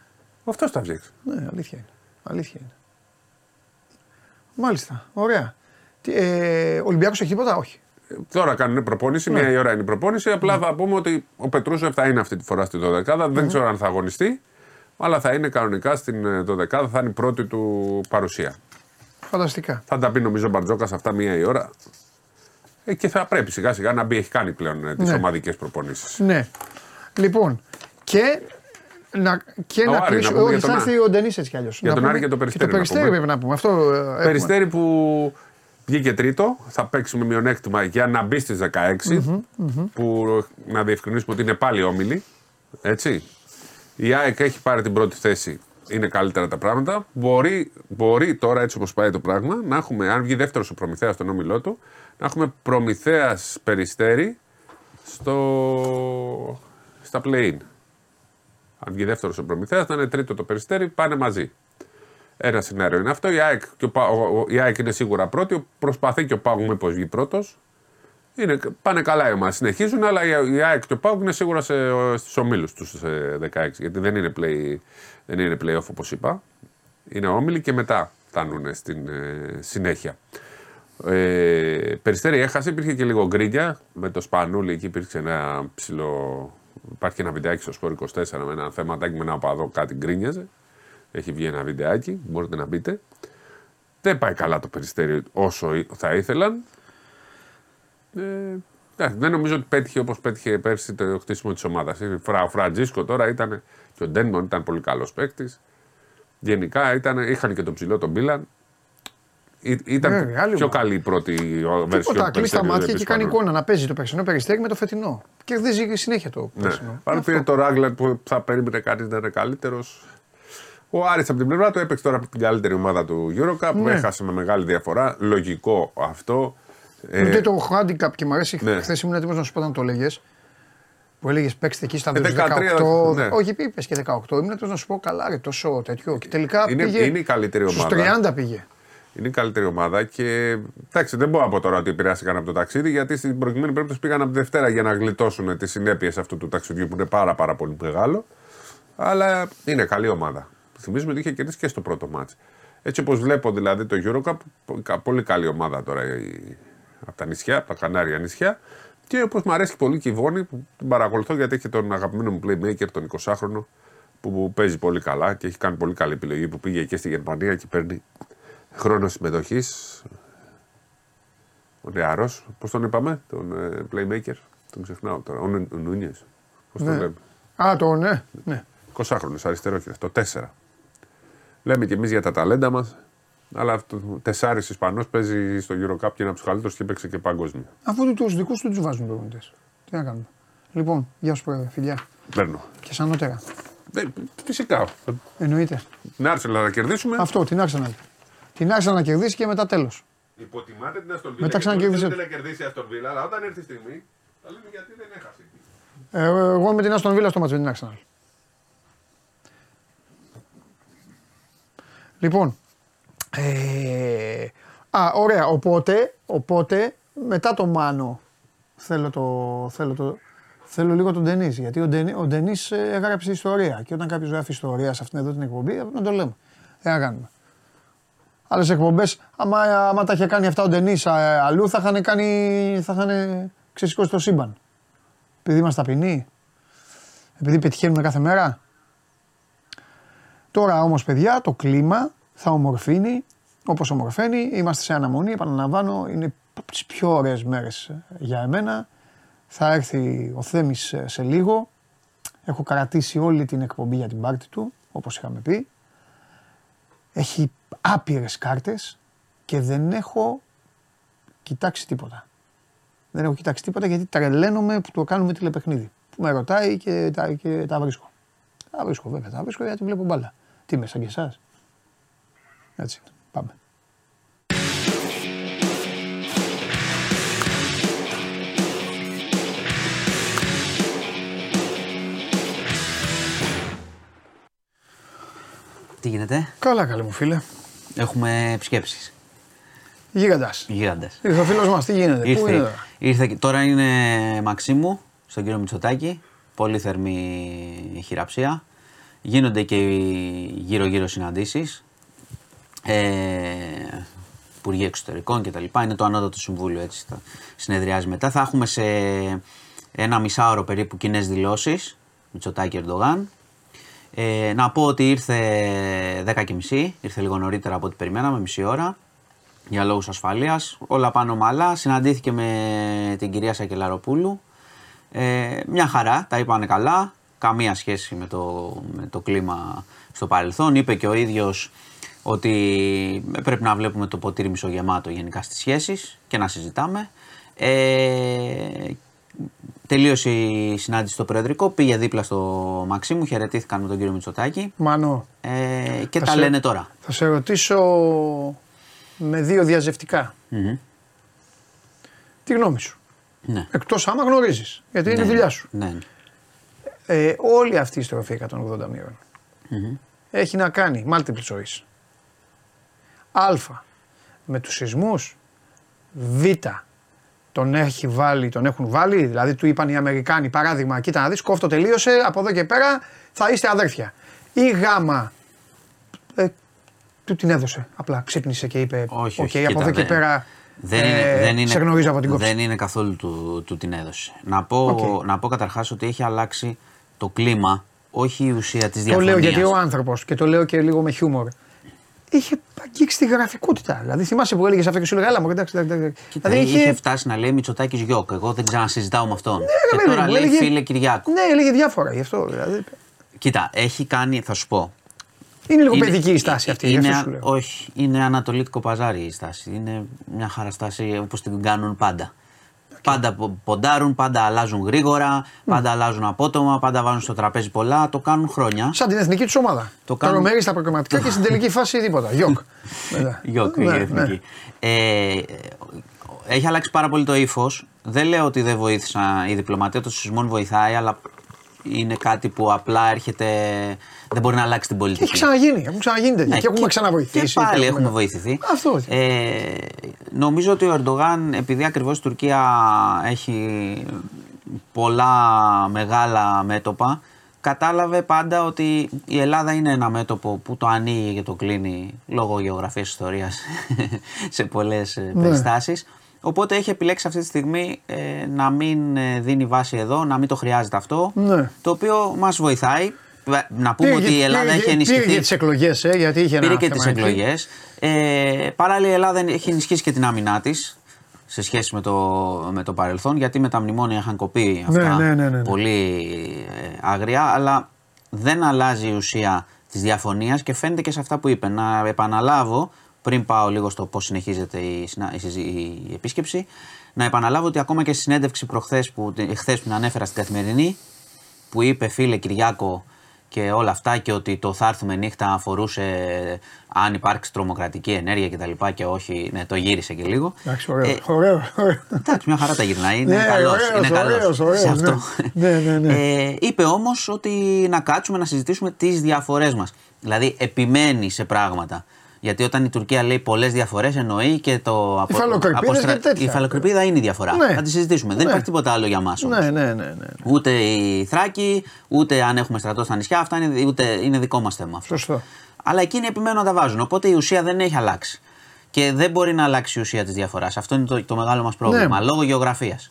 Αυτός τα φτιάξει. ναι, αλήθεια είναι. Αλήθεια είναι. Μάλιστα, ωραία. Τι, ε, Ολυμπιακός έχει τίποτα, όχι. Τώρα κάνουν προπόνηση, Ναι. μία η ώρα είναι η προπόνηση. Απλά θα πούμε ότι ο Πετρούσεφ θα είναι αυτή τη φορά στη 12. Δεν ξέρω αν θα αγωνιστεί. Αλλά θα είναι κανονικά στην ε, το δεκάδα, θα είναι η πρώτη του παρουσία. Φανταστικά. Θα τα πει νομίζω ο Μπαρτζόκας αυτά μία η ώρα. Ε, και θα πρέπει σιγά σιγά να μπει, έχει κάνει πλέον ε, τις Ναι. ομαδικές προπονήσεις. Ναι. Λοιπόν, και να, και Ο να Άρη, κλείσω. να πούμε Όχι, για τον θα Α- έρθει ο Ντενής έτσι κι αλλιώς. Για τον Άρη και το Περιστέρι Και το να περιστέρι πούμε. πρέπει να πούμε. Αυτό, ε, έχουμε. Περιστέρι που βγήκε τρίτο, θα παίξει με μειονέκτημα για να μπει στις 16. Που να διευκρινίσουμε ότι είναι πάλι όμιλοι. Έτσι. Η ΑΕΚ έχει πάρει την πρώτη θέση. Είναι καλύτερα τα πράγματα. Μπορεί, μπορεί τώρα, έτσι όπως πάει το πράγμα, να έχουμε, αν βγει δεύτερος ο προμηθέας στον όμιλό του, να έχουμε προμηθέας περιστέρι στο, στα play-in. Αν βγει δεύτερος ο προμηθέας, να είναι τρίτο το περιστέρι, πάνε μαζί. Ένα σενάριο είναι αυτό. Η ΑΕΚ, και ο, Πα- ο- ο- η ΑΕΚ είναι σίγουρα πρώτη. Ο- Προσπαθεί και ο Πάγκ μήπως βγει πρώτος. Πάνε καλά οι ομάδες. Συνεχίζουν, αλλά η η ΑΕΚ και ο Πάγκ είναι σίγουρα στους ομίλους τους 16. Γιατί δεν είναι, play, δεν είναι play-off όπως είπα. Είναι όμιλοι και μετά φτάνουν στην ε, συνέχεια. Ε, Περιστέρη έχασε, υπήρχε και λίγο γκρίνια με το Σπανούλι. Εκεί υπήρξε ένα ψηλό. Υπάρχει και ένα βιντεάκι στο σκορ 24 με ένα θεματάκι με ένα οπαδό κάτι γκρίνιαζε. Έχει βγει ένα βιντεάκι, μπορείτε να μπείτε. Δεν πάει καλά το περιστέρι όσο ή- θα ήθελαν. Ε, εντάξει, δεν νομίζω ότι πέτυχε όπως πέτυχε πέρσι το χτίσιμο της ομάδας. Ο Φραντζίσκο τώρα ήταν και ο Ντένμον ήταν πολύ καλός παίκτης. Γενικά ήταν, είχαν και τον ψηλό τον Μπίλαν. Ή- Ήταν Βέβαια, άλλη πιο ομάδα. καλή η πρώτη version Τίποτα, του κλείσει τα Περιστέριου, μάτια δεν και κάνει πιθανό. εικόνα να παίζει το περσινό περιστέρι με το φετινό. Κερδίζει συνέχεια το Ναι. περσινό. Πάλι Αυτό. πήρε το Ράγκλαντ που θα περίμενε κανείς να είναι καλύτερος. Ο Άρης από την πλευρά του έπαιξε τώρα από την καλύτερη ομάδα του Eurocup. Ναι. Έχασε με μεγάλη διαφορά. Λογικό αυτό. Ε, Ούτε το handicap και μου αρέσει. ναι. Χθες ήμουν έτοιμος να σου πω όταν το έλεγες. Που έλεγες παίξτε εκεί στα Ε, 18. 13, ναι. Όχι, είπες και 18. Ήμουν έτοιμος να σου πω καλά, ρε, τόσο τέτοιο. Και τελικά είναι, πήγε. είναι η καλύτερη στους ομάδα. 30 πήγε. Είναι η καλύτερη ομάδα και εντάξει, δεν μπορώ να πω τώρα ότι επηρεάστηκαν από το ταξίδι, γιατί στην προκειμένη περίπτωση πήγαν από τη Δευτέρα για να γλιτώσουν τις συνέπειες αυτού του ταξιδιού που είναι πάρα, πάρα πολύ μεγάλο. Αλλά είναι καλή ομάδα. Θυμίζουμε ότι είχε κερδίσει και στο πρώτο μάτς. Έτσι όπως βλέπω δηλαδή το Eurocup, πο- πολύ καλή ομάδα τώρα η- από τα νησιά, από τα Κανάρια νησιά. Και όπως μου αρέσει πολύ και η Βόνη που την παρακολουθώ γιατί έχει τον αγαπημένο μου playmaker, τον 20χρονο, που, που παίζει πολύ καλά και έχει κάνει πολύ καλή επιλογή που πήγε και στη Γερμανία και παίρνει χρόνο συμμετοχής. Ο νεαρός, πώς τον είπαμε, τον ε, playmaker, τον ξεχνάω τώρα. Ο, Νου- ο Νούνιες. Πώς τον Ναι. λέμε; Α, το ναι. ναι. 20χρονο, αριστερό το 4. Λέμε κι εμείς για τα ταλέντα μας, αλλά αυτό, τεσσάρις Ισπανός παίζει στο Eurocup και είναι από τους καλύτερους και παίξει και παγκόσμια. Αφού του δικούς τους τους βάζουν προπονητές. Τι να κάνουμε. Λοιπόν, γεια σου πρόεδρε, φιλιά. Παίρνω. Και σαν νότερα. Ε, φυσικά. Εννοείται. Την Άρσελα να κερδίσουμε. Αυτό, την Arsenal. Την Arsenal να κερδίσει και μετά τέλος. Υποτιμάτε την Αστον Μετά ξανακέρδισε. να κερδίσει η Αστον Βίλα, αλλά όταν έρθει η στιγμή, θα λέμε γιατί δεν έχασε. Ε, εγώ με την Aston Villa στο μάτσο με την Arsenal. Λοιπόν, ε, α, ωραία, οπότε, οπότε μετά το Μάνο θέλω, το, θέλω, το, θέλω λίγο τον Ντενής, γιατί ο, Ντενί, ο Ντενής ε, έγραψε ιστορία και όταν κάποιος γράφει ιστορία σε αυτήν εδώ την εκπομπή, πρέπει να το λέμε. Δεν να κάνουμε. Άλλες εκπομπές, άμα, άμα τα είχε κάνει αυτά ο Ντενής α, αλλού, θα είχαν κάνει, θα είχαν ξεσηκώσει το σύμπαν. Επειδή είμαστε ταπεινοί, επειδή πετυχαίνουμε κάθε μέρα. Τώρα όμως παιδιά το κλίμα θα ομορφύνει όπως ομορφαίνει. Είμαστε σε αναμονή, επαναλαμβάνω, είναι από τις πιο ωραίες μέρες ε, για εμένα. Θα έρθει ο Θέμης ε, σε λίγο. Έχω κρατήσει όλη την εκπομπή για την πάρτη του, όπως είχαμε πει. Έχει άπειρες κάρτες και δεν έχω κοιτάξει τίποτα. Δεν έχω κοιτάξει τίποτα γιατί τρελαίνομαι που το κάνουμε τηλεπαιχνίδι. Που με ρωτάει και τα, και τα βρίσκω. Τα βρίσκω βέβαια, τα βρίσκω γιατί βλέπω μπάλα. Τι είμαι, σαν και εσάς; Έτσι, πάμε. Τι γίνεται, Καλά καλέ μου φίλε. έχουμε επισκέψεις. Γίγαντας. Γίγαντες. Ήρθε ο φίλος μας, τι γίνεται, πού είναι Ήρθε, τώρα. ήρθε, και- τώρα είναι Μαξίμου, στον κύριο Μητσοτάκη. Πολύ θερμή χειραψία. Γίνονται και γύρω-γύρω συναντήσεις. Ε, Υπουργοί Εξωτερικών κτλ. Είναι το ανώτατο συμβούλιο, έτσι θα συνεδριάζει μετά. Θα έχουμε σε ένα μισάωρο περίπου κοινές δηλώσεις Μητσοτάκη Ερντογάν. Ε, να πω ότι ήρθε 10.30, ήρθε λίγο νωρίτερα από ό,τι περιμέναμε, μισή ώρα, για λόγους ασφαλείας. Όλα πάνω μαλά, συναντήθηκε με την κυρία Σακελαροπούλου. Ε, μια χαρά, τα είπανε καλά, καμία σχέση με το, με το κλίμα στο παρελθόν. Είπε και ο ίδιος ότι πρέπει να βλέπουμε το ποτήρι μισογεμάτο γενικά στις σχέσεις και να συζητάμε. Ε, τελείωσε η συνάντηση στο Προεδρικό, πήγε δίπλα στο Μαξίμου, χαιρετήθηκαν με τον κύριο Μητσοτάκη Μανώ. ε, και Θα τα σε- λένε τώρα. Θα σε ρωτήσω με δύο διαζευτικά. Μμμ. Τι γνώμη σου. Ναι. Εκτός άμα γνωρίζεις. Γιατί είναι Ναι, δουλειά σου. Ναι. Ε, όλη αυτή η στροφή 180 μοιρων έχει να κάνει multiple choice. Α. Με τους σεισμούς. Β. Τον, έχει βάλει, τον έχουν βάλει, δηλαδή του είπαν οι Αμερικάνοι παράδειγμα, κοίτα να δεις, κόφτο τελείωσε, από εδώ και πέρα θα είστε αδέρφια. Ή Γ. Ε, του την έδωσε, απλά ξύπνησε και είπε, Όχι, οκ, όχι, από κοίτα, εδώ και δεν- πέρα Δεν ε, είναι, δεν είναι, σε γνωρίζω από την κόψη. Δεν είναι καθόλου του, του την έδωσε. Να πω, Οκ. να πω καταρχάς ότι έχει αλλάξει το κλίμα, όχι η ουσία της Το διαφωνίας. λέω γιατί ο άνθρωπος και το λέω και λίγο με χιούμορ. Είχε αγγίξει τη γραφικότητα. Δηλαδή θυμάσαι που έλεγες αυτό και σου έλεγα, Έλα μου, εντάξει, εντάξει, εντάξει. Κοίτα, Δηλαδή είχε... φτάσει να λέει Μητσοτάκης Γιώκ. Εγώ δεν ξανασυζητάω με αυτόν. ρε και παιδί τώρα μου, λέει έλεγε- φίλε Κυριάκου. Ναι, έλεγε διάφορα γι' αυτό. Δηλαδή. Κοίτα, έχει κάνει, θα σου πω. Είναι λίγο Είναι- παιδική η στάση αυτή. γι' Είναι, αυτό σου λέω. όχι, είναι ανατολίτικο παζάρι η στάση. Είναι μια χαρά στάση όπως την κάνουν πάντα. Πάντα πο- ποντάρουν, πάντα αλλάζουν γρήγορα, πάντα αλλάζουν απότομα, πάντα βάζουν στο τραπέζι πολλά. Το κάνουν χρόνια. Σαν την εθνική τους ομάδα. Το κάνουν- Τρομερή στα προκριματικά και στην τελική φάση τίποτα. Γιοκ. Μετά. Γιώκ, Ναι, η ναι. εθνική. Ε, έχει αλλάξει πάρα πολύ το ύφος. Δεν λέω ότι δεν βοήθησαν. Η διπλωματία των σεισμών βοηθάει, αλλά είναι κάτι που απλά έρχεται. Δεν μπορεί να αλλάξει την Και πολιτική. έχει ξαναγίνει. Έχουν ξαναγίνει τέτοια. Ναι, και έχουμε ξαναβοηθήσει. Και πάλι και έχουμε βοηθηθεί. Αυτό. Ε, νομίζω ότι ο Ερντογάν, επειδή ακριβώς η Τουρκία έχει πολλά μεγάλα μέτωπα, κατάλαβε πάντα ότι η Ελλάδα είναι ένα μέτωπο που το ανοίγει και το κλείνει λόγω γεωγραφίας ιστορίας σε πολλές ε, Ναι. περιστάσεις. Οπότε έχει επιλέξει αυτή τη στιγμή ε, να μην ε, δίνει βάση εδώ, να μην το χρειάζεται αυτό, Ναι. το οποίο μας βοηθάει. Να πούμε ότι η Ελλάδα έχει ενισχυθεί. Πήρε και τις εκλογές, ε, γιατί είχε ένα Πήρε και θέμα τις εκεί. εκλογές. Ε, παράλληλα, η Ελλάδα έχει ενισχύσει και την άμυνά της σε σχέση με το, με το παρελθόν, γιατί με τα μνημόνια είχαν κοπεί Ναι, αυτά ναι, ναι, ναι, ναι. πολύ ε, άγρια, αλλά δεν αλλάζει η ουσία της διαφωνίας και φαίνεται και σε αυτά που είπε. Να επαναλάβω, πριν πάω λίγο στο πώς συνεχίζεται η, συνα- η, συζη- η επίσκεψη, να επαναλάβω ότι ακόμα και στη συνέντευξη προχθές που, χθες που την ανέφερα στην καθημερινή, που είπε φίλε Κυριάκο και όλα αυτά και ότι το θα έρθουμε νύχτα αφορούσε αν υπάρξει τρομοκρατική ενέργεια κτλ. Και, και όχι, ναι, το γύρισε και λίγο. Εντάξει, ωραίο. Ε, ωραίο, ωραίο. Εντάξει, μια χαρά τα γυρνάει. Είναι Ναι, καλός, ωραίος, είναι καλός ωραίος, ωραίος, σε ναι. αυτό. Ναι, ναι, ναι. Ε, είπε όμως ότι να κάτσουμε να συζητήσουμε τις διαφορές μας. Δηλαδή, επιμένει σε πράγματα. Γιατί όταν η Τουρκία λέει πολλές διαφορές, εννοεί και το. απο- φαλοκρηπίδες αποστρα- και τέτοια. Η φαλοκρηπίδα είναι η διαφορά. Ναι. Θα τη συζητήσουμε. Δεν Ναι. υπάρχει τίποτα άλλο για μας. Ναι, ναι, ναι. ναι. Ούτε η Θράκη, ούτε αν έχουμε στρατό στα νησιά, αυτά είναι, ούτε είναι δικό μας θέμα αυτό. Σωστό. Αλλά εκείνοι επιμένουν να τα βάζουν. Οπότε η ουσία δεν έχει αλλάξει. Και δεν μπορεί να αλλάξει η ουσία της διαφοράς. Αυτό είναι το, το μεγάλο μας πρόβλημα, Ναι. λόγω γεωγραφίας.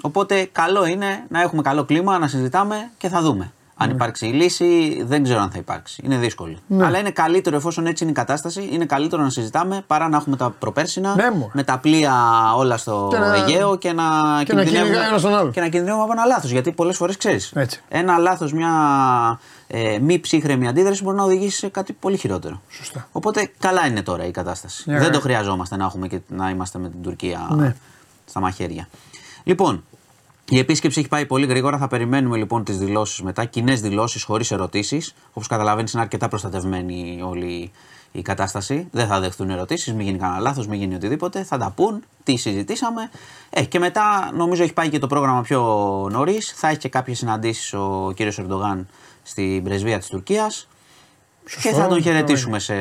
Οπότε καλό είναι να έχουμε καλό κλίμα, να συζητάμε και θα δούμε. Αν υπάρξει η λύση, δεν ξέρω αν θα υπάρξει. Είναι δύσκολο. Ναι. Αλλά είναι καλύτερο, εφόσον έτσι είναι η κατάσταση, είναι καλύτερο να συζητάμε παρά να έχουμε τα προπέρσινα Ναι, μωρέ. με τα πλοία όλα στο Και να- Αιγαίο και να, και να κινδυνεύουμε- κυνηγάει ένας τον άλλο. και να κινδυνεύουμε από ένα λάθος. Γιατί πολλές φορές ξέρεις. Έτσι. Ένα λάθος, μια ε, μη ψύχρεμη αντίδραση μπορεί να οδηγήσει σε κάτι πολύ χειρότερο. Σωστά. Οπότε καλά είναι τώρα η κατάσταση. Μια Δεν χαρά. το χρειαζόμαστε να έχουμε και να είμαστε με την Τουρκία Ναι. στα μαχαίρια. Λοιπόν, η επίσκεψη έχει πάει πολύ γρήγορα. Θα περιμένουμε λοιπόν τις δηλώσεις μετά. Κοινές δηλώσεις χωρίς ερωτήσεις. Όπως καταλαβαίνεις, είναι αρκετά προστατευμένη όλη η κατάσταση. Δεν θα δεχτούν ερωτήσεις, μην γίνει κανένα λάθος, μην γίνει οτιδήποτε. Θα τα πούν, τι συζητήσαμε. Ε, και μετά νομίζω έχει πάει και το πρόγραμμα πιο νωρίς. Θα έχει και κάποιες συναντήσεις ο κύριος Ερντογάν στην πρεσβεία της Τουρκίας. Και θα τον χαιρετήσουμε σε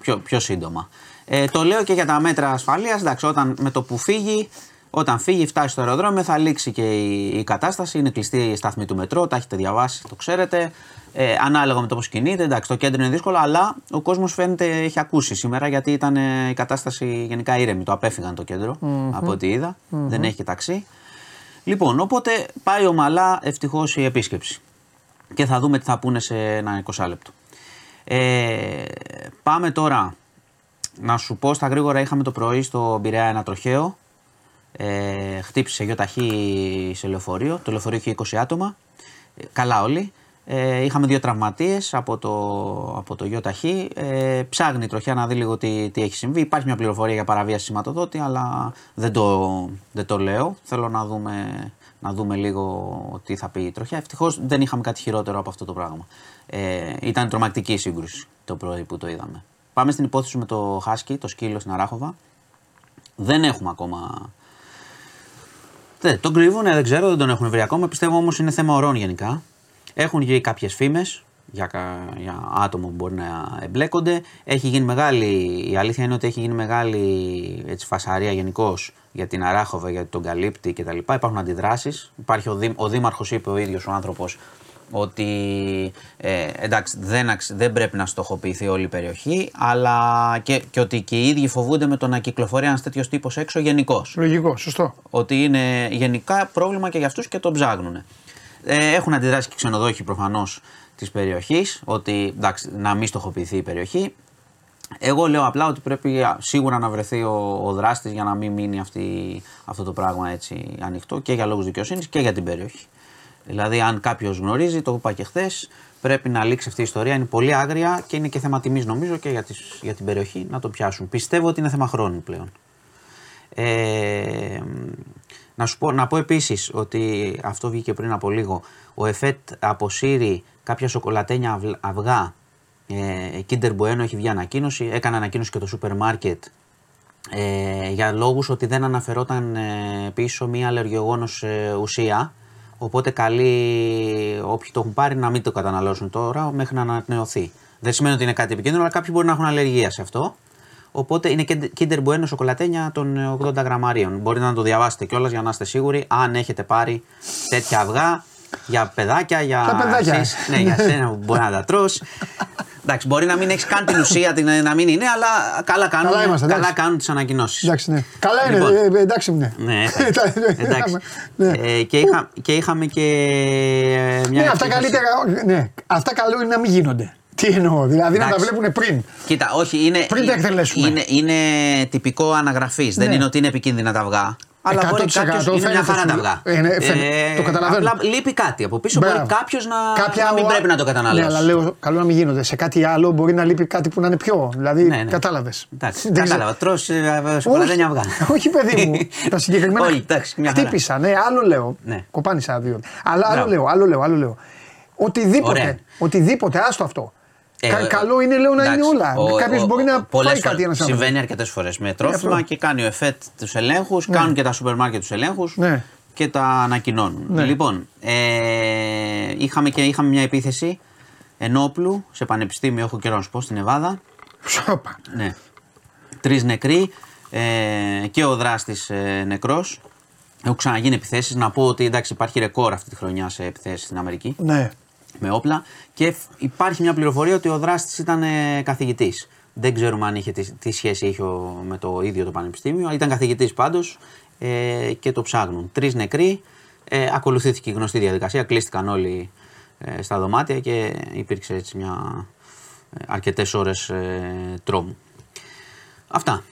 πιο, πιο σύντομα. Ε, το λέω και για τα μέτρα ασφαλείας. Εντάξει, όταν με το που φύγει, όταν φύγει, φτάσει στο αεροδρόμιο, θα λήξει και η, η κατάσταση. Είναι κλειστή η σταθμή του μετρό, τα έχετε διαβάσει, το ξέρετε. Ε, ανάλογα με το πώς κινείται, εντάξει, το κέντρο είναι δύσκολο, αλλά ο κόσμος φαίνεται έχει ακούσει σήμερα γιατί ήταν ε, η κατάσταση γενικά ήρεμη. Το απέφυγαν το κεντρο από ό,τι είδα. Δεν έχει και ταξί. Λοιπόν, οπότε πάει ομαλά ευτυχώς η επίσκεψη. και θα δούμε τι θα πούνε σε ένα 20 λεπτό. Ε, πάμε τώρα να σου πω στα γρήγορα είχαμε το πρωί στο Πειραιά ένα τροχαίο ε, χτύπησε γιο ταχύ σε λεωφορείο, το λεωφορείο είχε 20 άτομα, ε, καλά όλοι. Ε, είχαμε δύο τραυματίες από το, από το γιο ταχύ. Ε, ψάχνει η τροχιά να δει λίγο τι, τι έχει συμβεί. Υπάρχει μια πληροφορία για παραβίαση σηματοδότη, αλλά δεν το, δεν το λέω. Θέλω να δούμε, να δούμε λίγο τι θα πει η τροχιά. Ευτυχώς δεν είχαμε κάτι χειρότερο από αυτό το πράγμα. Ε, ήταν τρομακτική σύγκρουση το πρωί που το είδαμε. Πάμε στην υπόθεση με το Χάσκι, το σκύλο στην Αράχοβα. Δεν έχουμε ακόμα. Δεν, τον κρύβουν, δεν ξέρω, δεν τον έχουν βρει ακόμα. Πιστεύω όμως είναι θέμα ορών γενικά. Έχουν γίνει κάποιες φήμες για, κα- για άτομα που μπορεί να εμπλέκονται. Έχει γίνει μεγάλη, η αλήθεια είναι ότι έχει γίνει μεγάλη έτσι, φασαρία γενικώς για την Αράχοβα, για τον καλύπτη κτλ. Υπάρχουν αντιδράσεις. Υπάρχει ο, Δήμ, ο Δήμαρχος, είπε ο ίδιος ο άνθρωπος, ότι ε, εντάξει δεν, αξ- δεν πρέπει να στοχοποιηθεί όλη η περιοχή, αλλά και, και ότι και οι ίδιοι φοβούνται με το να κυκλοφορεί ένας τέτοιος τύπος έξω γενικώς Λογικό, σωστό. ότι είναι γενικά πρόβλημα και για αυτούς και τον ψάχνουν. Ε, έχουν αντιδράσει και ξενοδόχοι προφανώς της περιοχής, ότι εντάξει, να μην στοχοποιηθεί η περιοχή. Εγώ λέω απλά ότι πρέπει α, σίγουρα να βρεθεί ο, ο δράστης για να μην μείνει αυτή, αυτό το πράγμα έτσι ανοιχτό και για λόγους δικαιοσύνης και για την περιοχή. Δηλαδή, αν κάποιος γνωρίζει, το είπα και χθες, πρέπει να λήξει αυτή η ιστορία. Είναι πολύ άγρια και είναι και θέμα τιμής, νομίζω, και για, τις, για την περιοχή να το πιάσουν. Πιστεύω ότι είναι θέμα χρόνου πλέον. Ε, να, σου πω, να πω επίσης ότι αυτό βγήκε πριν από λίγο. Ο ΕΦΕΤ αποσύρει κάποια σοκολατένια αυλ- αυγά. Ε, Kinder Bueno έχει βγει ανακοίνωση. Έκανε ανακοίνωση και το σούπερ μάρκετ ε, για λόγους ότι δεν αναφερόταν ε, πίσω μία αλλεργιογόνος ε, ουσία. Οπότε καλεί όποιοι το έχουν πάρει να μην το καταναλώσουν τώρα μέχρι να ανανεωθεί. Δεν σημαίνει ότι είναι κάτι επικίνδυνο, αλλά κάποιοι μπορεί να έχουν αλλεργία σε αυτό. Οπότε είναι Kinder- Kinder Bueno σοκολατένια των 80 γραμμαρίων. Μπορείτε να το διαβάσετε κιόλας για να είστε σίγουροι αν έχετε πάρει τέτοια αυγά για παιδάκια, για Τα παιδάκια. εσείς. ναι, για σένα που μπορεί να τα τρως. Εντάξει, μπορεί να μην έχεις καν την ουσία, την, να μην είναι, αλλά καλά κάνουν, Καλά είμαστε, καλά εντάξει. κάνουν τις ανακοινώσεις. Εντάξει, ναι. Καλά είναι, Λοιπόν. ε, ε, εντάξει ναι. Ναι, Τα- εντάξει. ναι. Ε, και, είχα, και είχαμε και μια. Ναι, αυτά επίθεση. καλύτερα. Ναι, αυτά καλό είναι να μην γίνονται. Τι εννοώ, δηλαδή να τα Εντάξει. βλέπουν πριν. Κοίτα, όχι, είναι, Πριν τα εκτελέσουμε. είναι, είναι τυπικό αναγραφής. Δεν Ναι. είναι ότι είναι επικίνδυνα τα αυγά. Αλλά μπορεί 100% κάποιο. Είναι μια φαίνεται χαρά σου. τα αυγά. Ε, ναι, φαίνεται. Το καταλαβαίνω. Απλά λείπει κάτι από πίσω. Μπράβο. Μπορεί κάποιος να, Κάποια να μην ο- πρέπει να το καταναλώσει. Ναι, αλλά λέω καλό να μην γίνονται. Σε κάτι άλλο μπορεί να λείπει κάτι που να είναι πιο. Δηλαδή, Ναι, ναι. κατάλαβες. Εντάξει, κατάλαβα. Τρώ σοκολατένια αυγά. Όχι, παιδί μου. τα συγκεκριμένα Όλοι, εντάξει, μια χαρά. χτύπησα. Ναι, άλλο λέω. Ναι. Κοπάνισα δύο. Αλλά άλλο Μπράβο. λέω, άλλο λέω, άλλο λέω. Οτιδήποτε, Ωραία. οτιδήποτε, άστο αυτό. Ε, Κα- ε, καλό είναι, λέω, να είναι εντάξει, όλα. ο- Κάποιος ο- μπορεί ο- να πολλές φάει φορές- κάτι ένας άνθρωπος. Συμβαίνει αρκετές φορές με τρόφιμα αυτό. και κάνει ο ΕΦΕΤ τους ελέγχους, κάνουν και τα σούπερ μάρκετ τους ελέγχους Ναι. και τα ανακοινώνουν. Ναι. Λοιπόν, ε, είχαμε, και, είχαμε μια επίθεση ενόπλου σε πανεπιστήμιο, έχω καιρό να σου πω, στην Εβάδα. Σόπα. Ναι. Τρεις νεκροί ε, και ο δράστης ε, νεκρός. Έχουν ξαναγίνει επιθέσεις. Να πω ότι εντάξει, υπάρχει ρεκόρ αυτή τη χρονιά σε επιθέσεις στην Αμερική Ναι. Με όπλα και φ- υπάρχει μια πληροφορία ότι ο δράστης ήταν ε, καθηγητής. Δεν ξέρουμε αν είχε τι, τι σχέση είχε ο- με το ίδιο το πανεπιστήμιο. Ήταν καθηγητής πάντως ε, και το ψάχνουν. Τρεις νεκροί. Ε, ακολουθήθηκε η γνωστή διαδικασία. Κλείστηκαν όλοι ε, στα δωμάτια και υπήρξε έτσι μια ε, αρκετές ώρες ε, τρόμου. Αυτά.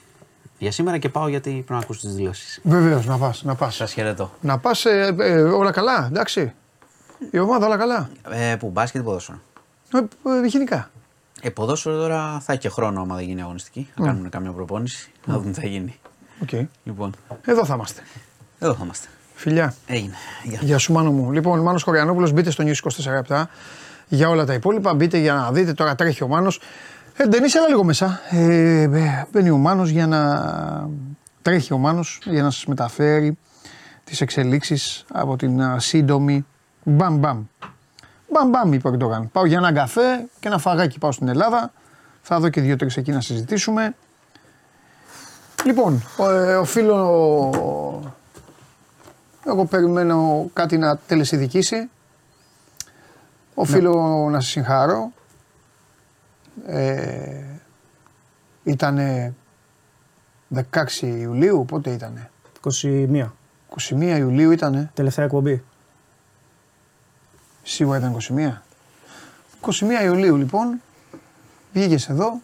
Για σήμερα και πάω γιατί πρέπει να ακούσω τις δηλώσεις. Βεβαίως, να πας. Να πας. Σας χαιρετώ. Να πας όλα καλά, εντάξει. Η ομάδα όλα καλά. Ε, που μπάσκετ ποδόσφαιρο; Ε, ε, γενικά. Ε, ποδόσφαιρο τώρα θα έχει και χρόνο άμα δεν γίνει αγωνιστική. Να κάνουμε κάμια προπόνηση. Να δούμε τι θα γίνει. Οκ. Λοιπόν, Εδώ θα είμαστε. εδώ θα είμαστε. Φιλιά. Έγινε. Γεια. Γεια σου, Μάνο μου. Λοιπόν, Μάνος Κοριανόπουλο, μπείτε στο News 24 για όλα τα υπόλοιπα. Μπείτε για να δείτε. Τώρα τρέχει ο Μάνος. Ε, Ντενίς, έλα λίγο μέσα. Ε, ε, μπαίνει ο Μάνος για να. Τρέχει ο Μάνος για να σας μεταφέρει τις εξελίξεις από την α, σύντομη. Μπαμ μπαμ. Μπαμ μπαμ, είπε ο Ερντογάν. Πάω για ένα καφέ και ένα φαγάκι. Πάω στην Ελλάδα. Θα δω και δύο-τρεις εκεί να συζητήσουμε. Λοιπόν, ο, ε, οφείλω εγώ περιμένω κάτι να τελεσυδικήσει. Οφείλω να σε συγχαρώ. Ε, ήτανε 16 Ιουλίου, πότε ήτανε; 21. 21 Ιουλίου ήτανε. Τελευταία εκπομπή. Σίγουρα ήταν 21. 21 Ιουλίου λοιπόν βγήκες εδώ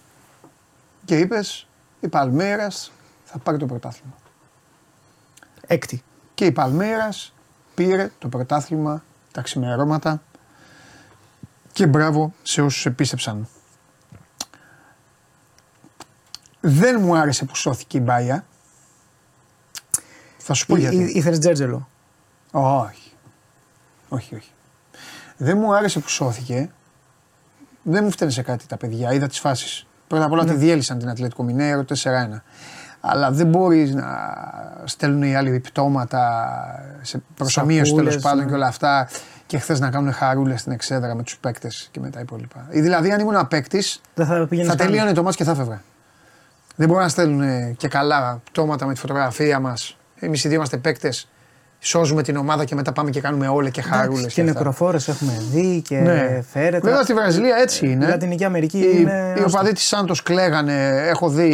και είπες η Παλμέρας θα πάρει το πρωτάθλημα. Έκτη. Και η Παλμέρας πήρε το πρωτάθλημα τα ξημερώματα και μπράβο σε όσους επίστεψαν. Δεν μου άρεσε που σώθηκε η Μπάια. Θα σου πω γιατί. Ήθελες Τζέρτζελο; Όχι. Όχι, όχι. Δεν μου άρεσε που σώθηκε. Δεν μου φταίνε σε κάτι τα παιδιά. Είδα τις φάσεις. Πρώτα απ' όλα Ναι. τη διέλυσαν την Ατλέτικο Μινέρο 4-1. Αλλά δεν μπορείς να στέλνουν οι άλλοι πτώματα σε προσωμείωση τέλος Σακούλες, πάντων ναι. και όλα αυτά. Και χθες να κάνουν χαρούλες στην εξέδρα με τους παίκτες και με τα υπόλοιπα. Ή Δηλαδή, αν ήμουν παίκτη, Δεν θα πήγαινες θα τελείωνε το μάτς και θα έφευγα. Δεν μπορούν να στέλνουν και καλά πτώματα με τη φωτογραφία μας. Εμείς οι δύο είμαστε παίκτες. Σώζουμε την ομάδα και μετά πάμε και κάνουμε όλα και χαρούλες. Και νεκροφόρες έχουμε δει και Ναι. φέρεται. Βέβαια στη Βραζιλία έτσι είναι. Η Λατινική Αμερική Οι, είναι. οι οπαδοί της Σάντος κλαίγανε. Έχω δει,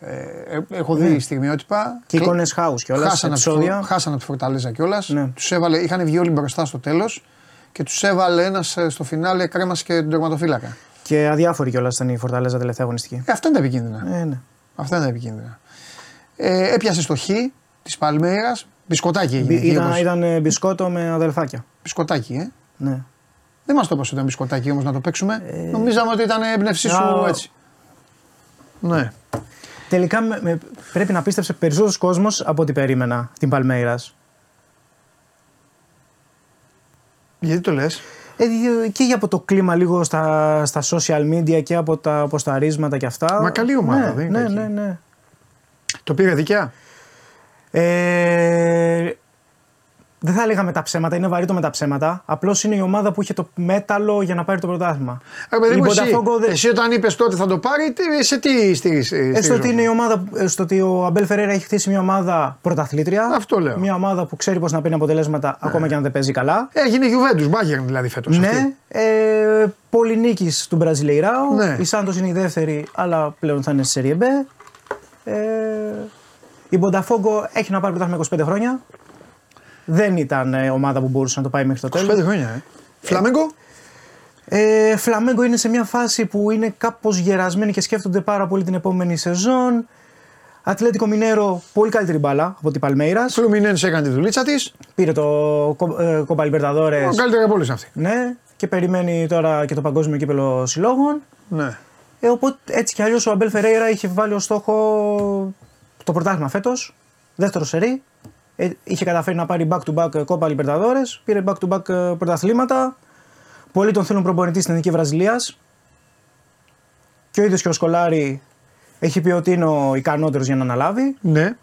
ε, ε, έχω δει στιγμιότυπα. Ναι. Και εικόνες χάους κιόλας. Χάσανε από τη Φο- Επεισόδια. χάσανε από τη Φορταλέζα κιόλας. Ναι. Τους έβαλε, είχαν βγει όλοι μπροστά στο τέλος και τους έβαλε ένας στο φινάλε κρέμας και τον τερματοφύλακα. Και αδιάφορη κιόλας ήταν η Φορταλέζα τελευταία αγωνιστική. Ε, αυτά είναι τα επικίνδυνα. Ε, ναι. Αυτά είναι τα επικίνδυνα. Ε, έπιασε στο χ της Παλμέρα. Μπισκοτάκι έγινε. εκεί, Ήταν, όπως- ήταν ε, μπισκότο με αδελφάκια. Μπισκοτάκι, ε. Ναι. Δεν μας το είπα ότι ήταν μπισκοτάκι όμως να το παίξουμε. Νομίζαμε ότι ήταν έμπνευσή σου Α, έτσι. Ναι. Τελικά με, με- πρέπει να πίστεψε περισσότερος κόσμος από ό,τι περίμενα την Παλμέιρας. Γιατί το λες; Ε, και για από το κλίμα λίγο στα, στα social media και από τα ποσταρίσματα και αυτά. Μα καλή ομάδα, ναι, δεν είναι ναι, κακή. ναι, ναι. Το πήρε δικιά; Ε, δεν θα έλεγα με τα ψέματα, είναι βαρύ το με τα ψέματα. Απλώς είναι η ομάδα που είχε το μέταλλο για να πάρει το πρωτάθλημα. Ε, παιδί Η μου, εσύ, Botafogo δεν- εσύ όταν είπες τότε θα το πάρει, τι- σε τι στηρίζει. Ε, στο ότι είναι η ομάδα, ε, στο ότι ο Αμπέλ Φεραίρα έχει χτίσει μια ομάδα πρωταθλήτρια. Αυτό λέω. Μια ομάδα που ξέρει πώς να παίρνει αποτελέσματα ακόμα και αν δεν παίζει καλά. Έγινε Juventus, Bayern δηλαδή φέτος. Ναι, ε, πολυνίκης του Μπραζιλεϊράου. Ναι. Η Σάντος είναι η δεύτερη, αλλά πλέον θα είναι στη Serie B. Ε, η Μπονταφόγκο έχει να πάρει πρωτάθλημα 25 χρόνια. Δεν ήταν ε, ομάδα που μπορούσε να το πάει μέχρι το 25 τέλο. χρόνια, ε. Φλαμέγκο; Ε, Φλαμέγκο είναι σε μια φάση που είναι κάπως γερασμένοι και σκέφτονται πάρα πολύ την επόμενη σεζόν. Ατλέτικο Μινέρο, πολύ καλύτερη μπάλα από την Παλμέιρας. Φλουμινένse έκανε τη δουλίτσα της. Πήρε το Κόμπα Λιμπερταδόρες. Καλύτερη από όλες αυτή. Ναι, και περιμένει τώρα και το παγκόσμιο κύπελο συλλόγων. Ναι. Ε, οπότε έτσι κι αλλιώς ο Αμπέλ Φερέιρα είχε βάλει ως στόχο το πρωτάθλημα φέτος. Δεύτερο σερί. Ε, είχε καταφέρει να πάρει back-to-back Κόπα Libertadores. Πήρε back-to-back ε, πρωταθλήματα. Πολλοί τον θέλουν προπονητή στην Εθνική Βραζιλίας. Και ο ίδιος και ο Σκολάρη έχει πει ότι είναι ο ικανότερος για να αναλάβει. Ναι.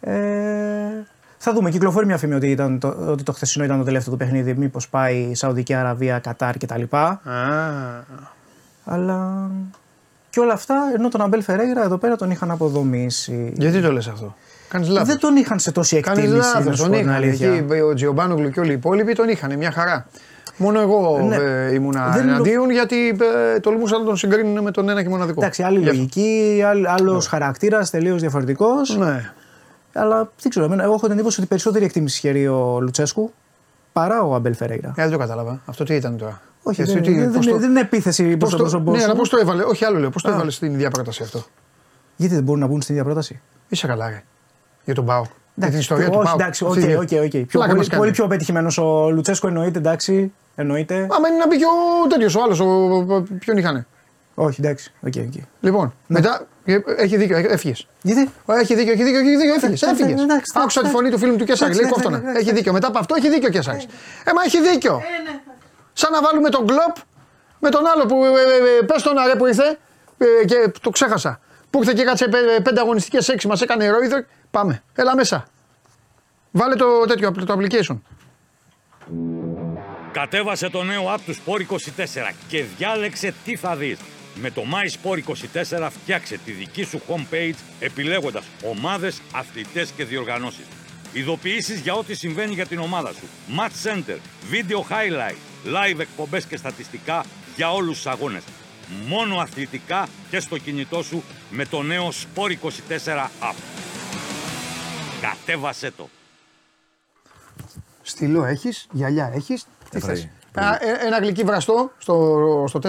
Ε, θα δούμε. Κυκλοφορεί μια φήμη ότι, ήταν το, ότι το χθεσινό ήταν το τελευταίο του παιχνίδι. Μήπως πάει Σαουδική Αραβία, Κατάρ κτλ. Αλλά και όλα αυτά ενώ τον Αμπέλ Φερέιρα εδώ πέρα τον είχαν αποδομήσει. Γιατί το λες αυτό; Κάνεις λάθος. Δεν τον είχαν σε τόση Κάνεις εκτίμηση. λάθος. να σου Τον πω την είχαν. αλήθεια. Εκεί ο Τζιομπάνογλου και όλοι οι υπόλοιποι τον είχαν. Μια χαρά. Μόνο εγώ Ναι. ε, ήμουνα Δεν είναι εναντίον γιατί ε, τολμούσα να τον συγκρίνουν με τον ένα και μοναδικό. Εντάξει, άλλη Γι' αυτό. λογική, άλλος χαρακτήρας, τελείως διαφορετικός. Ναι. Αλλά δεν ξέρω, εμένα, εγώ έχω την εντύπωση ότι περισσότερη εκτίμηση χαίρει ο Λουτσέσκου παρά ο Αμπέλ Φερέιρα. Ε, δεν το κατάλαβα. Αυτό τι ήταν τώρα; Όχι, Εσύ δεν, τι- δεν, πώς δεν, το- δεν είναι επίθεση προ πώς το το- πρόσωπό Ναι, σου. αλλά πώς το έβαλε. Όχι, άλλο λέω. Πώς το Α. έβαλε στην ίδια πρόταση αυτό. Γιατί δεν μπορούν να μπουν στην ίδια πρόταση; Είσαι καλά, ρε. Για τον Πάο. Για την Εντάξει, ιστορία του όχι, Πάου. εντάξει, οκ, Αυτή είναι. οκ, οκ. Πιο Πλάκα πολύ, μας κάνει. πολύ πιο πετυχημένος ο Λουτσέσκο εννοείται, εντάξει. Εννοείται. Άμα είναι να μπει και ο τέτοιος, ο άλλος. Ποιον είχανε; Όχι, εντάξει. οκ, οκ. Λοιπόν, μετά. ε, Έχει δίκιο, έφυγες. Γιατί; Έχει δίκιο, έχει δίκιο, έχει δίκιο, έφυγες. Εντάξει, Έφυγες. εντάξει, Άκουσα τη εντάξει. φωνή του φίλου του Κέσσαρη. Εντάξει, Λέει εντάξει, κόφτονα. εντάξει, Έχει δίκιο. Μετά από αυτό έχει δίκιο ο Κέσσαρη. Ε, μα έχει δίκιο. Σαν να βάλουμε τον κλοπ με τον άλλο που. Πες τον αρέ που ήρθε ε, και το ξέχασα. Που ήρθε και κάτσε πέ- πέντε αγωνιστικές έξι, μας έκανε ρόιδερ. Πάμε. Έλα μέσα. Βάλε το τέτοιο το application. Κατέβασε το νέο app του Sport 24 και διάλεξε τι θα δεις. Με το My Sport 24 φτιάξε τη δική σου homepage επιλέγοντας ομάδες, αθλητές και διοργανώσεις. Ειδοποιήσεις για ό,τι συμβαίνει για την ομάδα σου. Match Center, Video Highlight, Live εκπομπές και στατιστικά για όλους τους αγώνες. Μόνο αθλητικά και στο κινητό σου με το νέο Sport 24 app. Κατέβασέ το. Στυλό έχεις, γυαλιά έχεις. Τι θες; Α, ε, Ένα γλυκί βραστό στο, στο 4.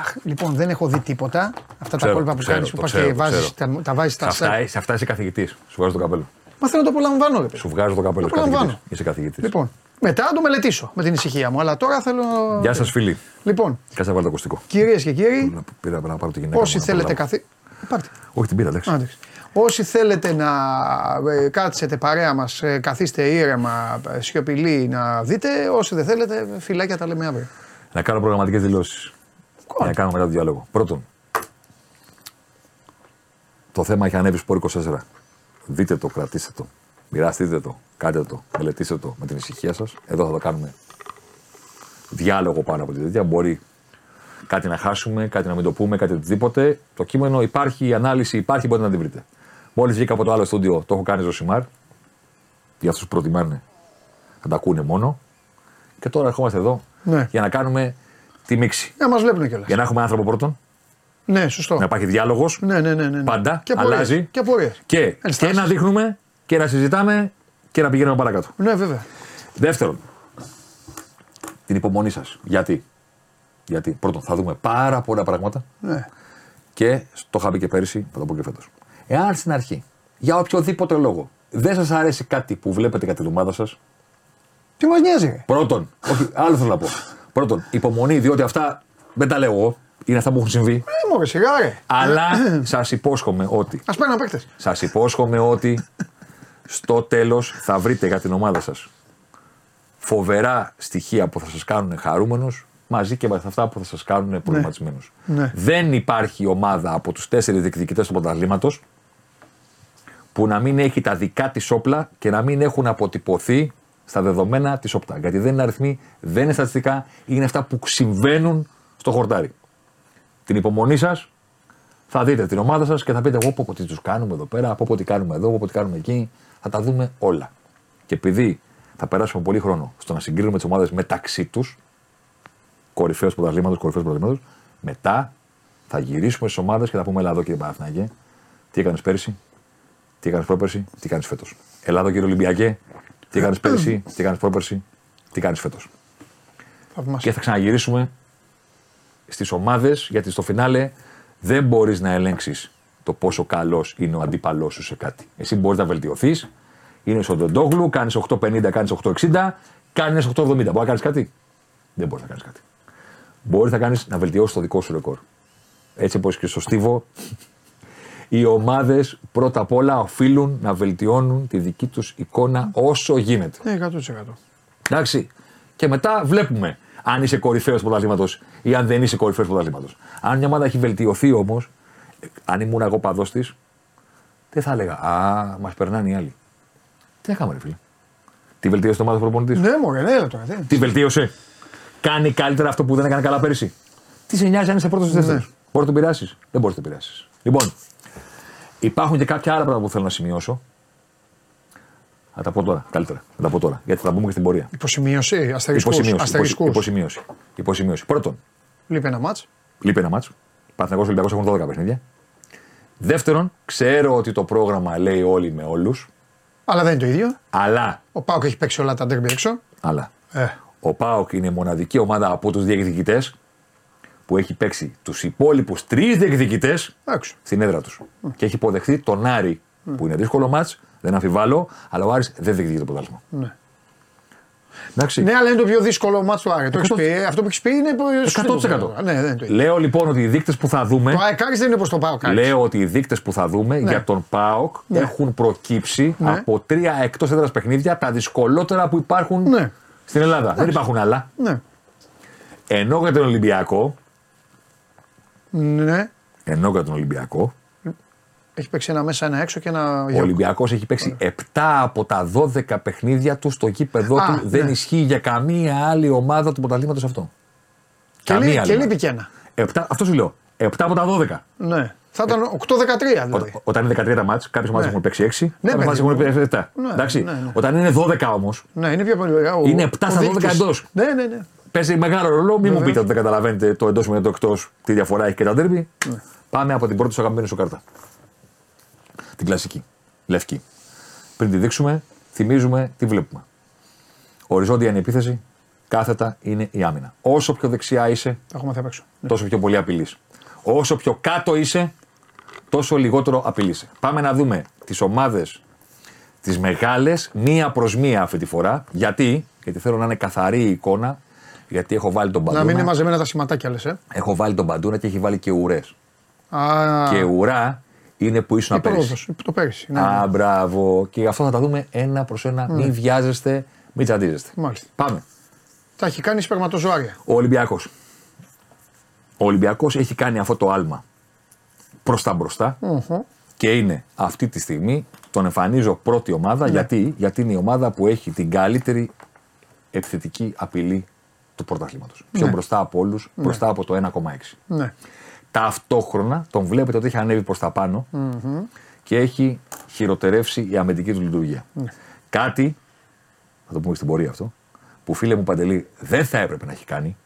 Αχ, λοιπόν, δεν έχω δει τίποτα. Αυτά Ξέρω, τα κόλπα που ξέρω, κάνεις που το πας ξέρω, και το βάζεις, ξέρω. τα, τα βάζεις Σε στα αυτά, σε αυτά είσαι καθηγητής. Σου βγάζω το καπέλο. Μα θέλω να το απολαμβάνω, ρε παιδί. Σου βγάζω το καπέλο. Το απολαμβάνω. Είσαι καθηγητής. Είσαι καθηγητής. Λοιπόν, μετά να το μελετήσω με την ησυχία μου. Αλλά τώρα θέλω. Γεια σας, φίλοι. Λοιπόν, Κάτσε να βάλω το ακουστικό. κυρίες και κύριοι, Να πήρα να πάρω τη γυναίκα. όσοι μου να θέλετε προλάβω. καθί. Πάρτε. Όχι, την πήρα, εντάξει. Α, εντάξει. Όσοι θέλετε να ε, κάτσετε παρέα μας, ε, καθίστε ήρεμα, ε, σιωπηλοί να δείτε. Όσοι δεν θέλετε, φυλάκια τα λέμε αύριο. Να κάνω προγραμματικές δηλώσεις. Για να κάνω μετά το διάλογο. Πρώτον, το θέμα έχει ανέβει σπορ 24. Δείτε το, κρατήστε το. Μοιραστείτε το, κάντε το, μελετήστε το με την ησυχία σας. Εδώ θα το κάνουμε διάλογο πάνω από τη τέτοια. Μπορεί κάτι να χάσουμε, κάτι να μην το πούμε, κάτι οτιδήποτε. Το κείμενο υπάρχει, η ανάλυση υπάρχει, μπορείτε να την βρείτε. Μόλις βγήκα από το άλλο στούντιο, το έχω κάνει Ζωσιμάρ. Για αυτούς που προτιμάνε να τα ακούνε μόνο. Και τώρα ερχόμαστε εδώ Ναι. για να κάνουμε τη μίξη. Να μας βλέπουν κιόλας. Για να έχουμε άνθρωπο πρώτον, Ναι, σωστό. να υπάρχει διάλογος. Ναι, ναι, ναι, ναι. Πάντα, Και απορίες. αλλάζει. Και απορίες. Και, και Ενστάσεις. να δείχνουμε και να συζητάμε και να πηγαίνουμε παρακάτω. Ναι, βέβαια. Δεύτερον, την υπομονή σας. Γιατί; Γιατί πρώτον θα δούμε πάρα πολλά πράγματα Ναι. και το είχα πει και πέρυσι, θα το πω και φέτος. Εάν στην αρχή, για οποιοδήποτε λόγο, δεν σας αρέσει κάτι που βλέπετε κατά την ομάδα σας, Τι μας νοιάζει, ρε. πρώτον, όχι, άλλο θέλω να πω. Πρώτον, υπομονή, διότι αυτά δεν τα λέω εγώ, είναι αυτά που έχουν συμβεί. Ε, μωρέ, σιγά, ρε. Αλλά σας υπόσχομαι ότι Ας πάνε να παίκτες. Σας υπόσχομαι ότι στο τέλος θα βρείτε για την ομάδα σας φοβερά στοιχεία που θα σας κάνουν χαρούμενου μαζί και με αυτά που θα σας κάνουν προβληματισμένου. Ναι. Δεν υπάρχει ομάδα από τους τέσσερις διεκδικητές του πρωταθλήματος που να μην έχει τα δικά της όπλα και να μην έχουν αποτυπωθεί στα δεδομένα της όπτα. Γιατί δεν είναι αριθμοί, δεν είναι στατιστικά, είναι αυτά που συμβαίνουν στο χορτάρι. Την υπομονή σας, θα δείτε την ομάδα σας και θα πείτε: Εγώ πω τι τους κάνουμε εδώ πέρα, από τι κάνουμε εδώ, από τι κάνουμε εκεί. Θα τα δούμε όλα. Και επειδή θα περάσουμε πολύ χρόνο στο να συγκρίνουμε τις ομάδες μεταξύ τους, κορυφαίος πρωταθλήματος, κορυφαίος πρωταθλήματος, μετά θα γυρίσουμε στις ομάδες και θα πούμε: Ελά, εδώ κύριε Παναθηναϊκέ, τι έκανες πέρσι, τι έκανες πρόπερσι, τι κάνεις φέτος. Ελλάδο κύριε Ολυμπιακέ, τι έκανε πέρσι, τι κάνεις πρόπερσι, τι κάνεις φέτος. Θαυμάσια. Και θα ξαναγυρίσουμε στις ομάδες, γιατί στο φινάλε δεν μπορείς να ελέγξεις το πόσο καλός είναι ο αντίπαλός σου σε κάτι. Εσύ μπορείς να βελτιωθείς, είναι στον Τεντόγλου, κάνεις 8,50, κάνεις 8,60, κάνεις 8,70. Μπορεί να κάνεις κάτι; Δεν μπορείς να κάνεις κάτι. Μπορεί να, κάνεις, να βελτιώσεις το δικό σου ρεκόρ. Έτσι όπως και στο Στίβο, οι ομάδες πρώτα απ' όλα οφείλουν να βελτιώνουν τη δική τους εικόνα όσο γίνεται. Ναι, 100%. Εντάξει. Και μετά βλέπουμε αν είσαι κορυφαίος πρωταθλήματος ή αν δεν είσαι κορυφαίος πρωταθλήματος. Αν μια ομάδα έχει βελτιωθεί όμως, αν ήμουν εγώ παδός της, δεν θα έλεγα Α, μας περνάνε οι άλλοι. Τι έκαμε, ρε φίλε. Τι βελτίωσε το ομάδα του προπονητής; Ναι, μωρέ, ναι, τώρα. δεν. Τι βελτίωσε. Κάνει καλύτερα αυτό που δεν έκανε καλά πέρυσι. Τι σε νοιάζει αν είσαι πρώτος ή δεύτερο. Ναι. Μπορεί να τον πειράσεις. Δεν μπορείς να τον πειράσεις. Λοιπόν, υπάρχουν και κάποια άλλα πράγματα που θέλω να σημειώσω. Θα τα πω τώρα, καλύτερα. Θα τα πω τώρα. Γιατί θα τα πούμε και στην πορεία. Υποσημείωση, αστερισκούς. Υποσημείωση. αστερισκούς. Υποσημείωση. Υποσημείωση. Πρώτον, Λείπει ένα μάτς. λείπει ένα μάτσο. Παναθηναϊκός Ολυμπιακός έχουν 12 παιχνίδια. Δεύτερον, ξέρω ότι το πρόγραμμα λέει όλοι με όλους, Αλλά δεν είναι το ίδιο. αλλά, Ο Πάοκ έχει παίξει όλα τα ντέρμπι έξω. αλλά Ε, ο Πάοκ είναι η μοναδική ομάδα από τους διεκδικητές που έχει παίξει τους υπόλοιπους τρεις διεκδικητές έξω. στην έδρα τους. Και έχει υποδεχθεί τον Άρη, που είναι δύσκολο μάτς, δεν αμφιβάλλω, αλλά ο Άρης δεν διεκδικεί το πρωτάθλημα. Ναι. Εντάξει. Ναι, αλλά είναι το πιο δύσκολο μάτς του Άρη. Το έχεις πει. Ε, Αυτό που έχεις πει είναι. το- 100%. Ναι, δεν είναι το ίδιο. Λέω λοιπόν ότι οι δείκτες που θα δούμε. Το Άρης δεν είναι όπως το Πάοκ. Άρης. Λέω ότι οι δείκτες που θα δούμε για τον ΠΑΟΚ Ναι. έχουν προκύψει Ναι. από τρία εκτός έδρας παιχνίδια, τα δυσκολότερα που υπάρχουν Ναι. στην Ελλάδα. Δεν υπάρχουν άλλα. Ναι. Ενώ για τον Ολυμπιακό, ναι. ενώ για τον Ολυμπιακό, Έχει παίξει ένα μέσα, ένα έξω και ένα ο γιο. Ολυμπιακός έχει παίξει 7 από τα 12 παιχνίδια του στο γήπεδο Α, του. Δεν ναι. ισχύει για καμία άλλη ομάδα του πρωταθλήματος αυτό. Και, καμία λείπει, άλλη και ομάδα. λείπει και ένα. Επτά- αυτό σου λέω. 7 από τα 12. Ναι. Θα ήταν 8-13 δηλαδή. Ό- Όταν είναι 13 μάτς, κάποιε ομάδε Ναι. έχουν παίξει 6, Ναι, κάποιε ομάδε παιδί έχουν μου. παίξει 7. Ναι, Εντάξει. ναι, ναι. Όταν είναι 12 όμως, Ναι, είναι πιο πολύ. ο- Είναι ο- 7 ο στα 12 δείκτης. εντός. Ναι, ναι, ναι. παίζει μεγάλο ρόλο. Μην μου Βέβαια. πείτε ότι δεν καταλαβαίνετε το εντός με το εκτός, τι διαφορά έχει και τα ντέρμπι. Ναι. Πάμε από την πρώτη σου αγαπημένη σου κάρτα. Την κλασική. Λευκή. Πριν τη δείξουμε, θυμίζουμε τι βλέπουμε. Οριζόντια είναι η επίθεση, κάθετα είναι η άμυνα. Όσο πιο δεξιά είσαι, Τα έχω μάθει απ' έξω. Ναι. τόσο πιο πολύ απειλείς. Όσο πιο κάτω είσαι, τόσο λιγότερο απειλείσαι. Πάμε να δούμε τις ομάδες τις μεγάλες, μία προς μία αυτή τη φορά. Γιατί, γιατί θέλω να είναι καθαρή η εικόνα, γιατί έχω βάλει τον Να μην Μπαντούνα. είναι μαζεμένα τα σηματάκια λες. Ε. Έχω βάλει τον Μπαντούνα και έχει βάλει και ουρές. Α, Και ουρά είναι που ήσουν η πέρυσι. πρόοδος, το πέρυσι. Ναι, Α, ναι. μπράβο. Και αυτό θα τα δούμε ένα προς ένα. Μην βιάζεστε, μην τσαντίζεστε. Μάλιστα. Πάμε. Τα έχει κάνει σπερματοζωάρια. Ο Ολυμπιακός. Ο Ολυμπιακός έχει κάνει αυτό το άλμα προς τα μπροστα και είναι αυτή τη στιγμή, τον εμφανίζω πρώτη ομάδα. Γιατί; Γιατί είναι η ομάδα που έχει την καλύτερη επιθετική απειλή του πρωταθλήματος. Πιο μπροστά από όλους, μπροστά από το 1,6. Ναι. Ταυτόχρονα τον βλέπετε ότι έχει ανέβει προς τα πανω και έχει χειροτερεύσει η αμυντική του λειτουργία. Κάτι, θα το πούμε στην πορεία αυτό, που φίλε μου Παντελή δεν θα έπρεπε να έχει κάνει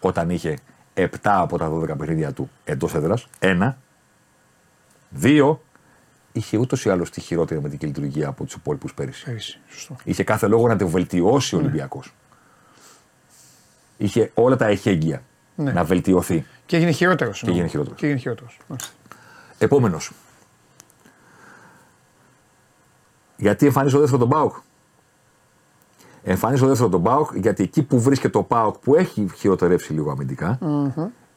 όταν είχε 7 από τα 12 παιχνίδια του εντός έδρας. Ένα. Δύο. Είχε ούτως ή άλλως τη χειρότερη αμυντική λειτουργία από τους υπόλοιπους πέρυσι. Πέρυσι. Σωστό. Είχε κάθε λόγο να το βελτιώσει ο Ολυμπιακός. Είχε όλα τα εχέγγυα Ναι. να βελτιωθεί. Και έγινε χειρότερος. Και έγινε χειρότερος. Και έγινε χειρότερος. Επόμενος. Γιατί εμφανίζω δεύτερο τον Πάοκ. Εμφανίζω δεύτερο τον Πάοκ γιατί εκεί που βρίσκεται ο Πάοκ που έχει χειροτερεύσει λίγο αμυντικά,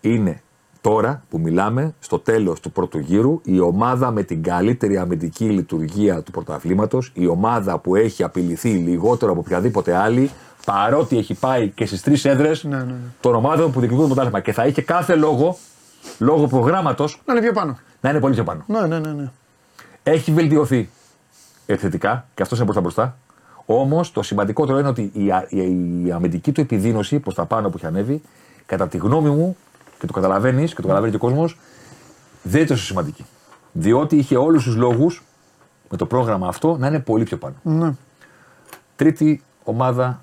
είναι τώρα που μιλάμε στο τέλος του πρώτου γύρου η ομάδα με την καλύτερη αμυντική λειτουργία του πρωταθλήματος, η ομάδα που έχει απειληθεί λιγότερο από οποιαδήποτε άλλη παρότι έχει πάει και στις τρεις έδρες Ναι, ναι, ναι. των ομάδων που διεκδικούν το πρωτάθλημα και θα είχε κάθε λόγο, λόγω προγράμματος, Να είναι πιο πάνω. να είναι πολύ πιο πάνω. Ναι, ναι, ναι. ναι. Έχει βελτιωθεί επιθετικά και αυτό είναι προς τα μπροστά. Όμως το σημαντικότερο είναι ότι η, α- η, η αμυντική του επιδείνωση προς τα πάνω που έχει ανέβει, κατά τη γνώμη μου, και το καταλαβαίνεις και το καταλαβαίνει και ο κόσμος, δεν είναι τόσο σημαντική. Διότι είχε όλους τους λόγους με το πρόγραμμα αυτό να είναι πολύ πιο πάνω. ναι. Τρίτη ομάδα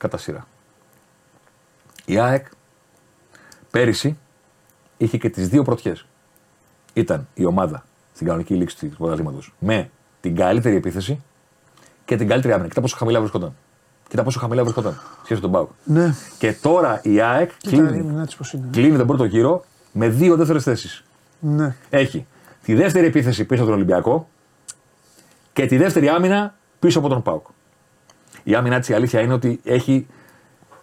κατά σειρά. Η ΑΕΚ πέρυσι είχε και τις δύο πρωτιές. Ήταν η ομάδα στην κανονική λήξη του πρωταθλήματος με την καλύτερη επίθεση και την καλύτερη άμυνα. Κοίτα πόσο χαμηλά βρισκόταν. Κοίτα πόσο χαμηλά βρισκόταν σχέση με τον Πάουκ. ναι. Και τώρα η ΑΕΚ Κοίτα, κλείνει, είναι έτσι πως είναι. κλείνει τον πρώτο γύρο με δύο δεύτερες θέσεις. Ναι. Έχει τη δεύτερη επίθεση πίσω από τον Ολυμπιακό και τη δεύτερη άμυνα πίσω από τον Πάουκ. Η άμυνα της η αλήθεια είναι ότι έχει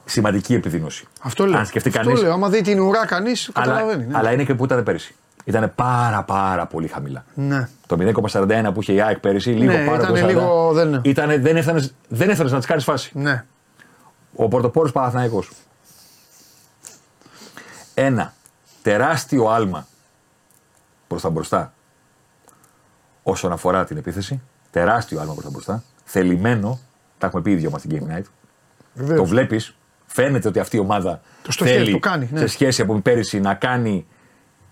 σημαντική επιδείνωση. Αυτό λέω. Αν σκεφτεί Αυτό κανεί. λέω. Άμα δει την ουρά κανείς, Αλλά, καταλαβαίνει. ναι. αλλά είναι και που ήταν πέρυσι. Ήταν πάρα πάρα πολύ χαμηλά. Ναι. Το 0,41 που είχε η ΑΕΚ πέρυσι, λίγο Ναι, πάρα ήτανε από το 40, λίγο- δεν- ήτανε- δεν έφτανες, δεν έφτανες να της κάνεις φάση. Ναι. Ο πρωτοπόρο Παναθηναϊκός. Ένα τεράστιο άλμα προς τα μπροστά όσον αφορά την επίθεση. Τεράστιο άλμα προς τα μπροστά. Θελημένο, τα έχουμε πει οι δυο μας στην Game Night. Βεβαίως. Το βλέπεις, φαίνεται ότι αυτή η ομάδα Το στοχεύει, θέλει το κάνει, ναι. σε σχέση από πέρυσι να κάνει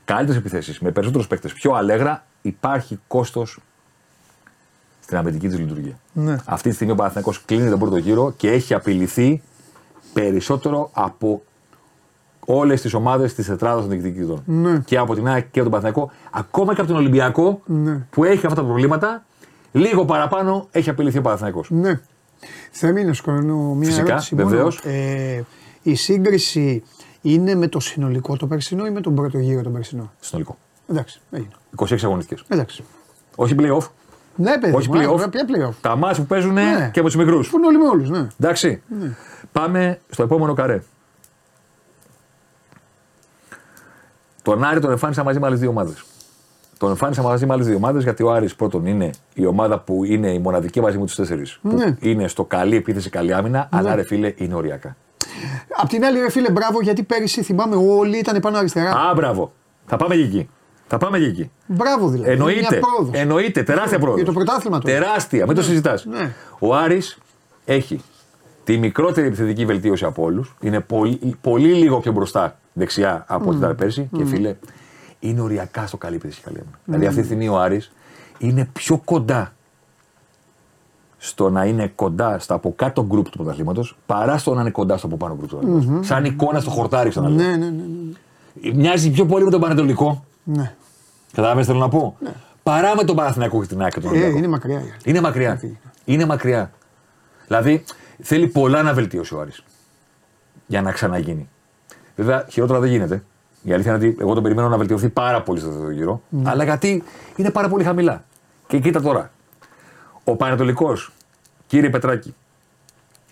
καλύτερες επιθέσεις με περισσότερους παίκτες πιο αλέγρα. Υπάρχει κόστος στην αμυντική της λειτουργία. Ναι. Αυτή τη στιγμή ο Παναθηναϊκός κλείνει τον πρώτο γύρο και έχει απειληθεί περισσότερο από όλες τις ομάδες της τετράδας των διεκδικητών. Ναι. Και από την ΑΕΚ και από τον Παναθηναϊκό, ακόμα και από τον Ολυμπιακό Ναι. που έχει αυτά τα προβλήματα, λίγο παραπάνω έχει απειληθεί ο Παναθηναϊκός. Ναι. Θέμη, να σου κάνω μια Φυσικά, ερώτηση μόνο. βεβαίως. Ε, η σύγκριση είναι με το συνολικό το περσινό ή με τον πρώτο γύρο τον περσινό; Συνολικό. Εντάξει, έγινε. 26 αγωνιστικές. Εντάξει. Όχι playoff. Ναι, παιδί. Όχι μου, playoff. α, Ποια playoff. Τα μάτια που παίζουν Ναι. και με τους μικρούς. Που είναι όλοι με όλους, ναι. Εντάξει. Πάμε στο επόμενο καρέ. Τον Άρη τον εμφάνισα μαζί με άλλες δύο ομάδες. Τον εμφάνισα μαζί με άλλες δύο ομάδες γιατί ο Άρης πρώτον είναι η ομάδα που είναι η μοναδική μαζί με τους τέσσερις. Ναι. Που είναι στο καλή επίθεση, καλή άμυνα, αλλά ρε φίλε είναι οριακά. Απ' την άλλη, ρε φίλε, μπράβο γιατί πέρυσι θυμάμαι όλοι ήταν πάνω αριστερά. Α, μπράβο. Θα πάμε και εκεί. Θα πάμε και εκεί. Μπράβο δηλαδή. Είναι Εννοείται. Μια πρόοδος. Εννοείται. Τεράστια πρόοδο. Για το πρωτάθλημα του. Τεράστια. Μην το συζητάς. Ναι. Ο Άρης έχει τη μικρότερη επιθετική βελτίωση από όλους. Είναι πολύ, πολύ λίγο πιο μπροστά δεξιά από ό,τι ήταν πέρσι. Και φίλε, είναι οριακά στο καλή επίθεση καλή άμυνα. Δηλαδή αυτή τη στιγμή ο Άρης είναι πιο κοντά στο να είναι κοντά στα από κάτω γκρουπ του πρωταθλήματος παρά στο να είναι κοντά στο από πάνω γκρουπ του πρωταθλήματος. Σαν εικόνα στο χορτάρι, ξαναλέω. Ναι, ναι, ναι. ναι. Μοιάζει πιο πολύ με τον Πανετολικό. ναι. Κατάλαβες θέλω να πω; Παρά με τον Παναθηναϊκό και την ΑΕΚ και τον Ε, Ολυμπιακό. είναι μακριά. η άλλη. Είναι μακριά. Είναι μακριά. Δηλαδή, θέλει πολλά να βελτιώσει ο Άρης για να ξαναγίνει. Βέβαια, χειρότερα δεν γίνεται. Η αλήθεια είναι ότι εγώ τον περιμένω να βελτιωθεί πάρα πολύ στο δεύτερο γύρο. Αλλά γιατί είναι πάρα πολύ χαμηλά. Και κοίτα τώρα. Ο Πανετολικός, κύριε Πετράκη,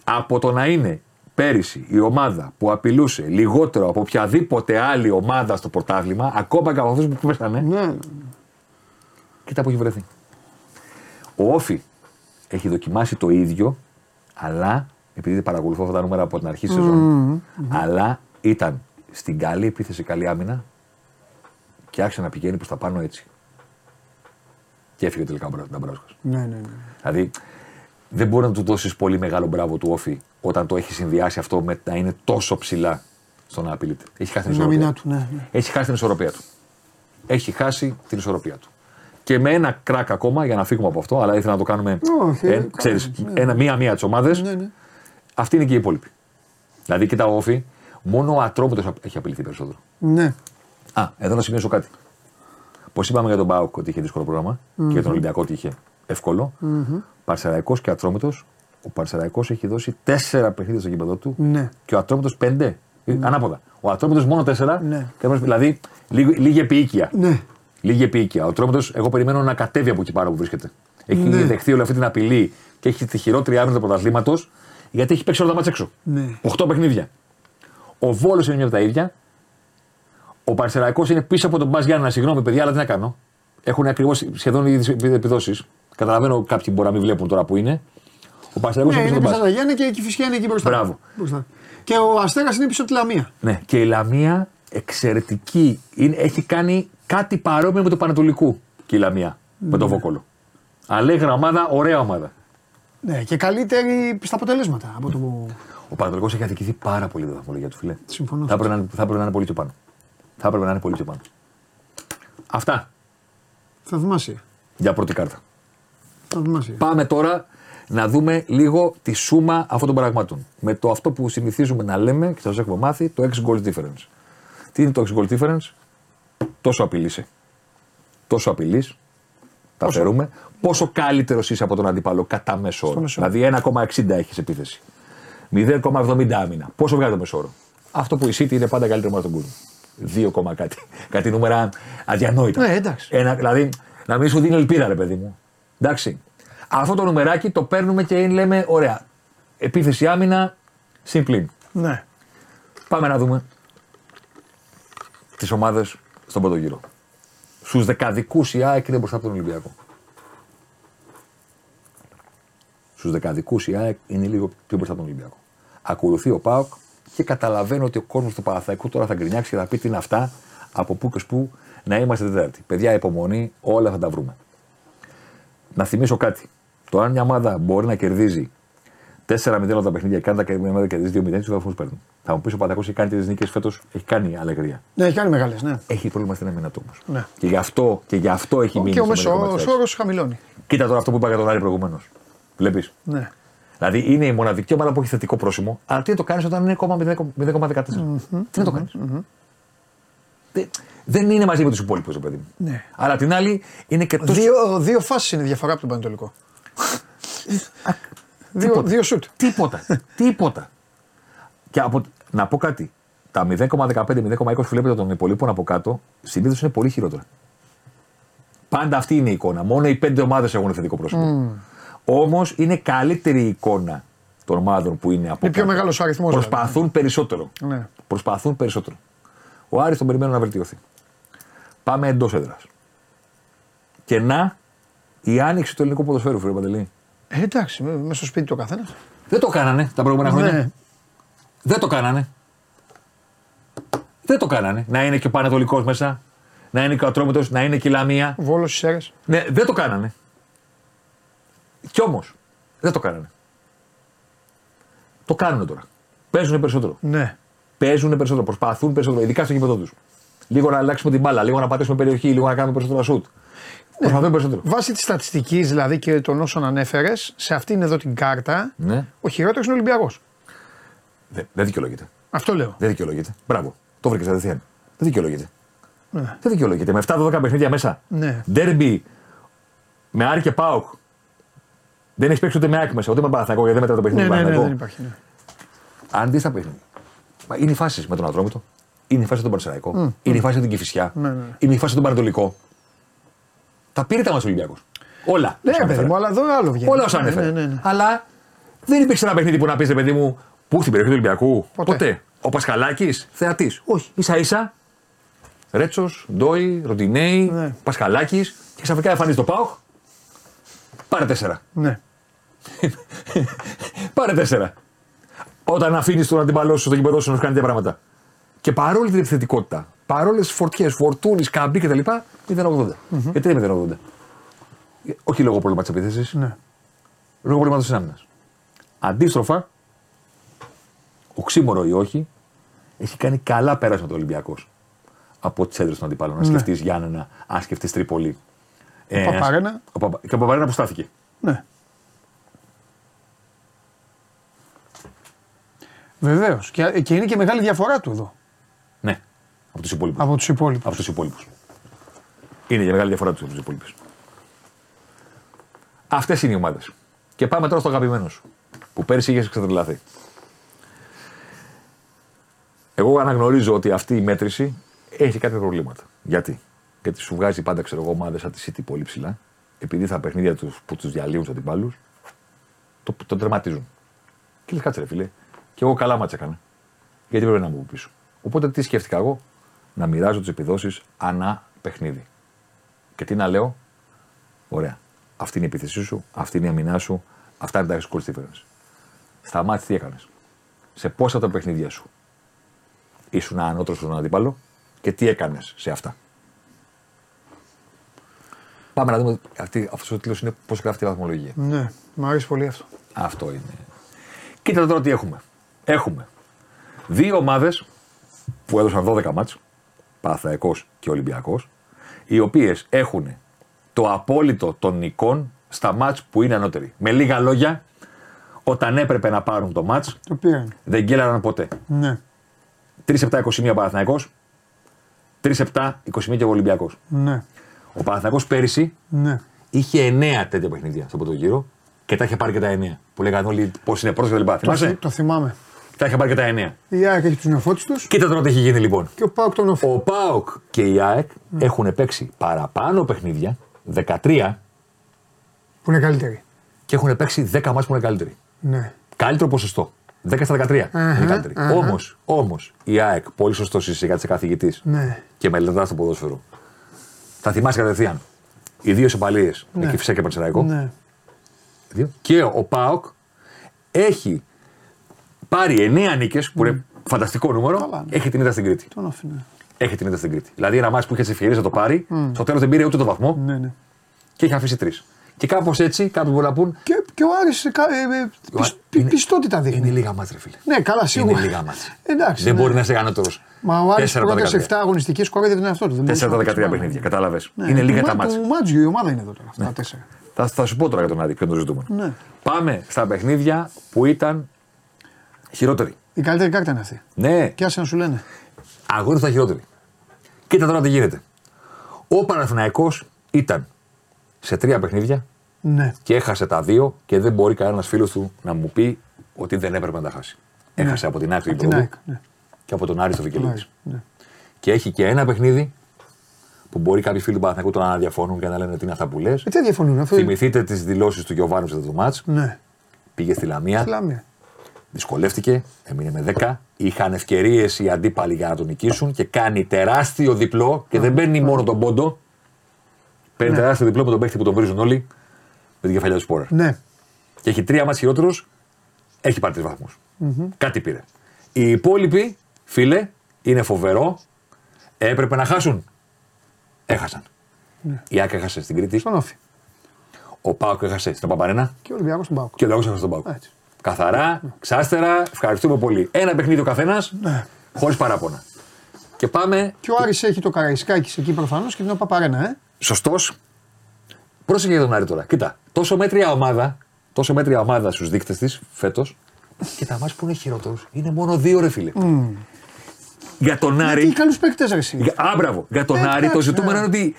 από το να είναι πέρυσι η ομάδα που απειλούσε λιγότερο από οποιαδήποτε άλλη ομάδα στο πρωτάθλημα, ακόμα και από αυτούς που πέσανε, Ναι. κοίτα που έχει βρεθεί. Ο Όφη έχει δοκιμάσει το ίδιο, αλλά επειδή παρακολουθώ αυτά τα νούμερα από την αρχή της σεζόν, αλλά ήταν στην καλή επίθεση, καλή άμυνα και άρχισε να πηγαίνει προς τα πάνω έτσι. Και έφυγε τελικά ο Μπρα- Νταμπράουσκας. Ναι, ναι, ναι. Δηλαδή δεν μπορεί να του δώσεις πολύ μεγάλο μπράβο του Όφη όταν το έχει συνδυάσει αυτό με να είναι τόσο ψηλά στο να απειλείται. Έχει χάσει την Την ισορροπία. άμυνά του, ναι. ναι. Έχει χάσει την ισορροπία του. Έχει χάσει την ισορροπία του. Και με ένα κράκ ακόμα για να φύγουμε από αυτό, αλλά ήθελα να το κάνουμε. Όχι, ε, καλά, ξέρεις, ναι. ένα, μία-μία τις ομάδες. Ναι, ναι. Αυτή είναι και η υπόλοιπη. Δηλαδή, κοίτα ο Όφη, μόνο ο Ατρόμητος έχει απειληθεί περισσότερο. ναι. Α, εδώ να σημειώσω κάτι. Πώς είπαμε για τον Μπάουκ ότι είχε δύσκολο πρόγραμμα και για τον Ολυμπιακό ότι είχε εύκολο. Παρσεραϊκό και Ατρόμητος. Ο Παρσεραϊκό έχει δώσει τέσσερα παιχνίδια στο γήπεδο του Ναι. και ο Ατρόμητος πέντε. Ε, Ανάποδα. Ο Ατρόμητος μόνο τέσσερα. Ναι. Και εμείς, δηλαδή λίγη, λίγη επίοικια. Ναι. Λίγη επίοικια. Ο Ατρόμητος, εγώ περιμένω να κατέβει από εκεί πάνω που βρίσκεται. Έχει Ναι. δεχθεί όλη αυτή την απειλή και έχει τη χειρότερη άμυνα του πρωταθλήματος γιατί έχει παίξει όλα τα μάτια έξω. Ναι. 8 παιχνίδια. Ο Βόλος είναι μια από τα ίδια. Ο Παρσεραϊκός είναι πίσω από τον Μπα Γιάννα. Συγγνώμη, παιδιά, αλλά τι να κάνω. Έχουν ακριβώς σχεδόν οι ίδιε επιδόσεις. Καταλαβαίνω κάποιοι μπορεί να μην βλέπουν τώρα που είναι. Ο Παρσεραϊκός Ναι, είναι πίσω είναι από τον πίσω Μπα. τα Γιάννη και η Κηφισιά είναι εκεί μπροστά. Μπράβο. Μπροστά. Και ο Αστέρας είναι πίσω από τη Λαμία. Ναι, και η Λαμία εξαιρετική. Είναι, έχει κάνει κάτι παρόμοιο με το Πανατολικού και η Λαμία. Με Ναι. το Βόκολο. Αλέγρα ομάδα, ωραία ομάδα. Ναι, και καλύτερη στα αποτελέσματα από το. Ο Πανατολικό έχει αδικηθεί πάρα πολύ τα βαθμολογία του, φίλε. Συμφωνώ. Θα έπρεπε, να, θα έπρεπε να είναι πολύ πιο πάνω. Θα έπρεπε να είναι πολύ πιο πάνω. Αυτά Θαυμάσια. για πρώτη κάρτα. Θαυμάσια. Πάμε τώρα να δούμε λίγο τη σούμα αυτών των πραγμάτων. Με το αυτό που συνηθίζουμε να λέμε και σας έχουμε μάθει, το X goal difference. Τι είναι το X goal difference, τόσο απειλείσαι. Τόσο απειλεί, τα φέρουμε. Πόσο καλύτερος είσαι από τον αντίπαλο κατά μέσο όρο. μέσο όρο. Δηλαδή 1,60 έχεις επίθεση. 0,70 άμυνα. Πόσο βγάζει το μέσο όρο. Αυτό που η City είναι πάντα καλύτερο ομάδα στον κόσμο. 2, κάτι. Κάτι νούμερα αδιανόητα. Ναι, εντάξει. Ένα, δηλαδή, να μην σου δίνει ελπίδα, ρε παιδί μου. Εντάξει. Αυτό το νουμεράκι το παίρνουμε και λέμε, ωραία. Επίθεση άμυνα, συμπλήν. Ναι. Πάμε να δούμε τις ομάδες στον πρώτο γύρο. Στους δεκαδικούς η ΑΕΚ είναι μπροστά από τον Ολυμπιακό. Στους δεκαδικούς η ΑΕΚ είναι λίγο πιο μπροστά από τον Ολυμπιακό. Ακολουθεί ο ΠΑΟΚ και καταλαβαίνω ότι ο κόσμος του Παναθαϊκού τώρα θα γκρινιάξει και θα πει τι είναι αυτά, από πού και ως πού να είμαστε Τετάρτη. Παιδιά, υπομονή, όλα θα τα βρούμε. Να θυμίσω κάτι. Το αν μια ομάδα μπορεί να κερδίζει 4-0 όλα τα παιχνίδια και αν τα μια ομάδα κερδίζει 2-0, του βαθμού παίρνουν. Θα μου πεις ο Πατακό έχει κάνει τρεις νίκες φέτος, έχει κάνει αλεγρία. Ναι, έχει κάνει μεγάλες, ναι. Έχει πρόβλημα στην άμυνα του όμως. Ναι. Και, γι αυτό, και γι' αυτό έχει μείνει. Και ο στο μέσο μερικό μάτς. όρος χαμηλώνει. Κοίτα τώρα αυτό που είπα για τον Άρη προηγουμένως. Βλέπεις. Ναι. Δηλαδή είναι η μοναδική ομάδα που έχει θετικό πρόσημο, αλλά τι να το κάνεις όταν είναι 0,14. Τι να το κάνεις; Δεν είναι μαζί με τους υπόλοιπους, ρε παιδί μου. Ναι. Αλλά απ' την άλλη είναι και τόσο. Δύο, δύο φάσεις είναι διαφορά από τον Πανετολικό. δύο, δύο σουτ. Τίποτα. τίποτα. Και από, να πω κάτι. Τα 0,15-0,20 που βλέπετε των υπολείπων από κάτω συνήθως είναι πολύ χειρότερα. Πάντα αυτή είναι η εικόνα. Μόνο οι πέντε ομάδες έχουν θετικό πρόσωπο. Όμως είναι καλύτερη η εικόνα των ομάδων που είναι από Είναι πιο κάτω. μεγάλος ο αριθμός, Προσπαθούν περισσότερο. Ναι. Προσπαθούν περισσότερο. Ο Άρης τον περιμένω να βελτιωθεί. Πάμε εντός έδρας. Και να η άνοιξη του ελληνικού ποδοσφαίρου, φίλε Παντελή. Ε, εντάξει, μέσα στο σπίτι του ο καθένας. Δεν το κάνανε τα προηγούμενα χρόνια. Ναι. Δεν το κάνανε. Δεν το κάνανε. Να είναι και ο Πανατολικό μέσα, να είναι και ο Ατρόμητος, να είναι και η Λαμία. Βόλος στι αίρε. Ναι, δεν το κάνανε. Κι όμως, δεν το κάνανε. Το κάνουν τώρα. Παίζουν περισσότερο. Ναι. Παίζουν περισσότερο. Προσπαθούν περισσότερο, ειδικά στο γήπεδο τους. Λίγο να αλλάξουμε την μπάλα, λίγο να πατήσουμε περιοχή, λίγο να κάνουμε περισσότερο σουτ. Προσπαθούν περισσότερο. Βάσει της στατιστικής δηλαδή και των όσων ανέφερες, σε αυτήν εδώ την κάρτα, Ναι. ο χειρότερος είναι ο Ολυμπιακός. Δεν, δεν δικαιολογείται. Αυτό λέω. Δεν δικαιολογείται. Μπράβο. Το βρήκες κατευθείαν. Δεν δικαιολογείται. Ναι. Δεν δικαιολογείται. Με 7-12 παιχνίδια μέσα. Ναι. Ντέρμπι με Άρη και Πάοκ. Δεν έχεις παίξει ούτε με άκμεσα, ούτε με Παναθηναϊκό γιατί δεν μετράει το Ναι, παιχνίδι. ναι, του ναι, δεν Παναθηναϊκού. υπάρχει. Ναι. Αν δεις τα παιχνίδια. Μα Είναι οι φάσει με τον Ατρόμητο, είναι η φάση με τον Πανσεραϊκό, είναι η φάση με την Κυφυσιά, Ναι, ναι. είναι η φάση με τον Πανατολικό. Τα πήρε τα μας Ολυμπιακός. Όλα. Ναι, όσα παιδί ανέφερα. μου, αλλά εδώ άλλο βγαίνει. Όλα όσα Ναι, ανέφερε. ναι, ναι, ναι. Αλλά δεν υπήρξε ένα παιχνίδι που να πεις, ρε παιδί μου, πού στην περιοχή του Ολυμπιακού. Ποτέ. Ο Πασχαλάκης, θεατής. Όχι. σα ίσα. Ρέτσος, Ντόι, Ροντινέη, Ναι. Πασχαλάκης και ξαφνικά εμφανίζει το Πάοχ. Πάρε τέσσερα. Ναι. Πάρε τέσσερα. Όταν αφήνεις τον αντίπαλό σου στο γήπεδο σου να σου κάνει τέτοια πράγματα. Και παρόλη την επιθετικότητα, παρόλες τι φορτιές, φορτούνης, καμπή κτλ. 0,80. Γιατί δεν είναι 0,80. Όχι λόγω πρόβλημα της επίθεσης, ναι. λόγω προβλήματο της άμυνας. Αντίστροφα, οξύμορο ή όχι, έχει κάνει καλά πέρασμα το Ολυμπιακός από τις έντρε των αντιπάλων. Αν Ναι. σκεφτείς Γιάννενα, αν σκεφτείς Τρίπολη. Ε, Παπαρένα. ο Παπα- Και ο Παπαρένα που στάθηκε. ναι. Βεβαίως. Και, και είναι και μεγάλη διαφορά του εδώ Ναι, από τους υπόλοιπους. από τους υπόλοιπους. από τους υπόλοιπους. Είναι για μεγάλη διαφορά τους από τους υπόλοιπους. Αυτές είναι οι ομάδες. Και πάμε τώρα στο αγαπημένος σου. Που πέρυσι είχες ξετρελαθεί. Εγώ αναγνωρίζω ότι αυτή η μέτρηση έχει κάποια προβλήματα. Γιατί; Γιατί σου βγάζει πάντα ξέρω εγώ ομάδες σαν τη City πολύ ψηλά, επειδή τα παιχνίδια τους, που τους διαλύουν του αντιπάλους το, το τερματίζουν. Και λες, κάτσε ρε φίλε, και εγώ καλά μάτσα έκανα. Γιατί πρέπει να μου πίσω. Οπότε τι σκέφτηκα εγώ, να μοιράζω τις επιδόσεις ανά παιχνίδι. Και τι να λέω, ωραία. Αυτή είναι η επίθεσή σου, αυτή είναι η αμυνά σου, αυτά είναι τα score difference. Στα μάτια τι έκανες; Σε πόσα τα παιχνίδια σου; Ήσουν ανώτερος στον αντίπαλο και τι έκανες σε αυτά; Πάμε να δούμε. Αυτή, αυτός ο τίτλος είναι πώς γράφει η βαθμολογία. Ναι, μου αρέσει πολύ αυτό. Αυτό είναι. Κοίτα τώρα τι έχουμε. Έχουμε δύο ομάδες που έδωσαν 12 μάτς, Παναθηναϊκός και Ολυμπιακός, οι οποίες έχουν το απόλυτο των νικών στα μάτς που είναι ανώτεροι. Με λίγα λόγια, όταν έπρεπε να πάρουν το μάτς, Το πήραν. δεν γκέλαραν ποτέ. Ναι. 3-7-21 ο Παναθηναϊκός, 3-7-21 και ο Ολυμπιακός. Ναι. Ο Παναθηναϊκός πέρυσι Ναι. είχε 9 τέτοια παιχνίδια στο πρώτο γύρο και τα είχε πάρει και τα 9. Που λέγανε όλοι πώς είναι πρόσφατα λοιπά. Το, Θυμάσαι; το θυμάμαι. Τα είχε πάρει και τα 9. Η ΑΕΚ έχει τους νεφώτη τους Κοίτα τώρα τι έχει γίνει λοιπόν. και ο Πάουκ τον νεφό. Ο Πάοκ και η ΑΕΚ έχουν παίξει παραπάνω παιχνίδια, 13, Που είναι καλύτερη. και έχουν παίξει 10 μάτς που είναι καλύτεροι. Ναι. Καλύτερο ποσοστό. 10 στα 13 είναι καλύτεροι. αχα. Όμως, όμως, η ΑΕΚ, πολύ σωστός είσαι γιατί είσαι καθηγητής Ναι. και μελετά το ποδόσφαιρο. Θα θυμάσαι κατευθείαν. Οι δύο σοπαλίε, Ναι. εκεί φυσικά και Πανσεραϊκό. Ναι. Δύο. Και ο Πάοκ έχει πάρει 9 νίκες, που είναι φανταστικό νούμερο, Καλά, ναι. έχει την ήττα στην Κρήτη. Τον άφηνε. Έχει την ήττα στην Κρήτη. Δηλαδή ένα μάτι που είχε τι ευκαιρίες να το πάρει, στο τέλος δεν πήρε ούτε το βαθμό Ναι, ναι. και έχει αφήσει τρεις. Και κάπως έτσι, κάποιοι μπορεί να πούν. Και, και ο Άρης ε, κα- ε, ε, Ο πισ- Άρης πι- είναι- πιστότητα δείχνει. Είναι λίγα μάτς, ρε φίλε. Ναι, καλά, σίγουρα. Είναι λίγα μάτς. Εντάξει. δεν ναι. μπορεί να είσαι ανώτερο. Μα ο Άρης 4 από τα πρώτα σε 13. 7 αγωνιστικές κορέδευε τον εαυτό του. Δεν 4 μπορούσε από τα να 13 παίξει παιχνίδια, πάνω. κατάλαβες. Ναι, Είναι του λίγα Μα- τα μάτς. Του Μάτζιου η ομάδα είναι εδώ τώρα. Αυτά τα τέσσερα. Θα, θα σου πω τώρα για τον Άρη ποιο είναι το ζητούμενο. Ναι. Πάμε στα παιχνίδια που ήταν χειρότεροι. Η καλύτερη κάρτα είναι αυτή. Ναι, Και άσε να σου λένε. αγώνε ήταν χειρότεροι. Κοίτα τώρα τι γίνεται. Ο Παναθηναϊκός ήταν σε τρία παιχνίδια Ναι. και έχασε τα δύο και δεν μπορεί κανένας φίλος του να μου πει ότι δεν έπρεπε να τα χάσει. Έχασε από την άκρη Από του την Υπουργού ΑΕΚ. Ναι. και από τον Άρη στο Βικελίδης. Ναι. Και έχει και ένα παιχνίδι που μπορεί κάποιοι φίλοι του Παναθηναϊκού τώρα να διαφωνούν και να λένε ότι είναι αυτά που λες. Ε, τι διαφωνούν αυτό. Θυμηθείτε τις δηλώσεις του Γιωβάνου σε αυτό το μάτς. Ναι. Πήγε στη Λαμία, Στη Λαμία. δυσκολεύτηκε, έμεινε με 10. Είχαν ευκαιρίες οι αντίπαλοι για να τον νικήσουν και κάνει τεράστιο διπλό και δεν παίρνει μόνο τον πόντο. Παίρνει τεράστιο διπλό με τον παίχτη που τον βρίζουν όλοι με την κεφαλιά του Σπόρα. Ναι. Και έχει τρία μάτς χειρότερους, έχει πάρει τρεις βαθμούς. Κάτι πήρε. Οι υπόλοιποι, φίλε, είναι φοβερό. Έπρεπε να χάσουν. Έχασαν. Η Άκη έχασε στην Κρήτη. Στον Όφη. Ο Πάοκ έχασε στην Παπαρένα. Και ο Ολυμπιακός στον Πάουκ. Και ο Λαγό έχασε στον Πάοκ. Έτσι. Καθαρά, ξάστερα, ευχαριστούμε πολύ. Ένα παιχνίδι ο καθένας, Ναι. χωρίς παράπονα. Και πάμε. Και ο Άρης έχει το Καραϊσκάκης εκεί προφανώς και την ο Παπαρένα, ε. Σωστός. Πρόσεχε για τον Άρη τώρα. Κοίτα, τόσο μέτρια ομάδα, τόσο μέτρια ομάδα στους δείκτες της φέτος και τα μάτια που είναι χειρότερους είναι μόνο δύο ρε φίλε. Για τον Τι Άρη. καλούς παίκτες ρε εσύ. Για, α, μπράβο. Για τον Ε, Άρη το εντάξει, ζητούμενο ναι. είναι ότι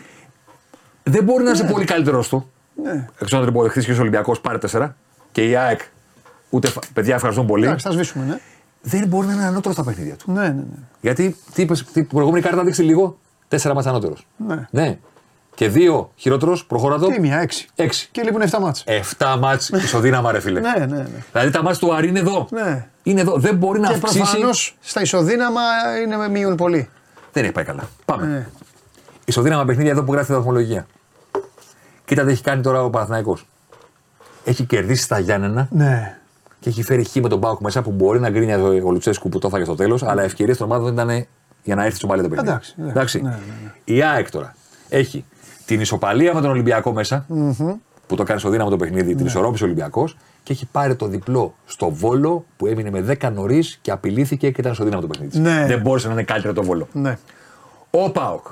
δεν μπορεί να είσαι πολύ καλύτερος του. Ναι. Εξ όνων υποδεχτή και ο Ολυμπιακός πάρει 4 και η ΑΕΚ. Ούτε φα- παιδιά, ευχαριστούμε πολύ. Εντάξει, θα σβήσουμε, ναι. Δεν μπορεί να είναι ανώτερος στα παιχνίδια του. Ναι, ναι, ναι. Γιατί τι είπες, τι, την προηγούμενη κάρτα δείξει λίγο. 4 μάτσα ανώτερος. Ναι. ναι. Και 2 χειρότερος, προχωρά το. Τι μία, έξι. 6. Και λείπουν 7 μάτς. 7 μάτς ισοδύναμα, ρε φίλε. Ναι, ναι, ναι. Δηλαδή τα μάτς του Άρη είναι εδώ. Ναι. Είναι εδώ. Δεν μπορεί να Και αυξήσει. προφανώς στα ισοδύναμα είναι με μείον πολύ. Δεν έχει πάει καλά. Πάμε. Ναι. Ισοδύναμα παιχνίδια εδώ που γράφει η βαθμολογία. Κοίτα τι έχει κάνει τώρα ο Παναθηναϊκός. Έχει κερδίσει στα Γιάννενα Ναι. και έχει φέρει χ με τον Πάουκ μέσα που μπορεί να γκρίνει ο Λουτσέσκου που το έφαγε στο τέλος, αλλά ευκαιρίες των ομάδων δεν ήταν για να έρθει στο παλιό το παιχνίδι. Εντάξει, εντάξει. Ναι, ναι, Η ΑΕΚ τώρα έχει την ισοπαλία με τον Ολυμπιακό μέσα, που το κάνει στο δύναμο το παιχνίδι, Ναι. την ισορρόπησε ο Ολυμπιακός και έχει πάρει το διπλό στο Βόλο που έμεινε με 10 νωρίς και απειλήθηκε και ήταν στο δύναμο το παιχνίδι. Ναι. Δεν μπόρεσε να είναι καλύτερο το Βόλο. ναι. Ο Πάοκ.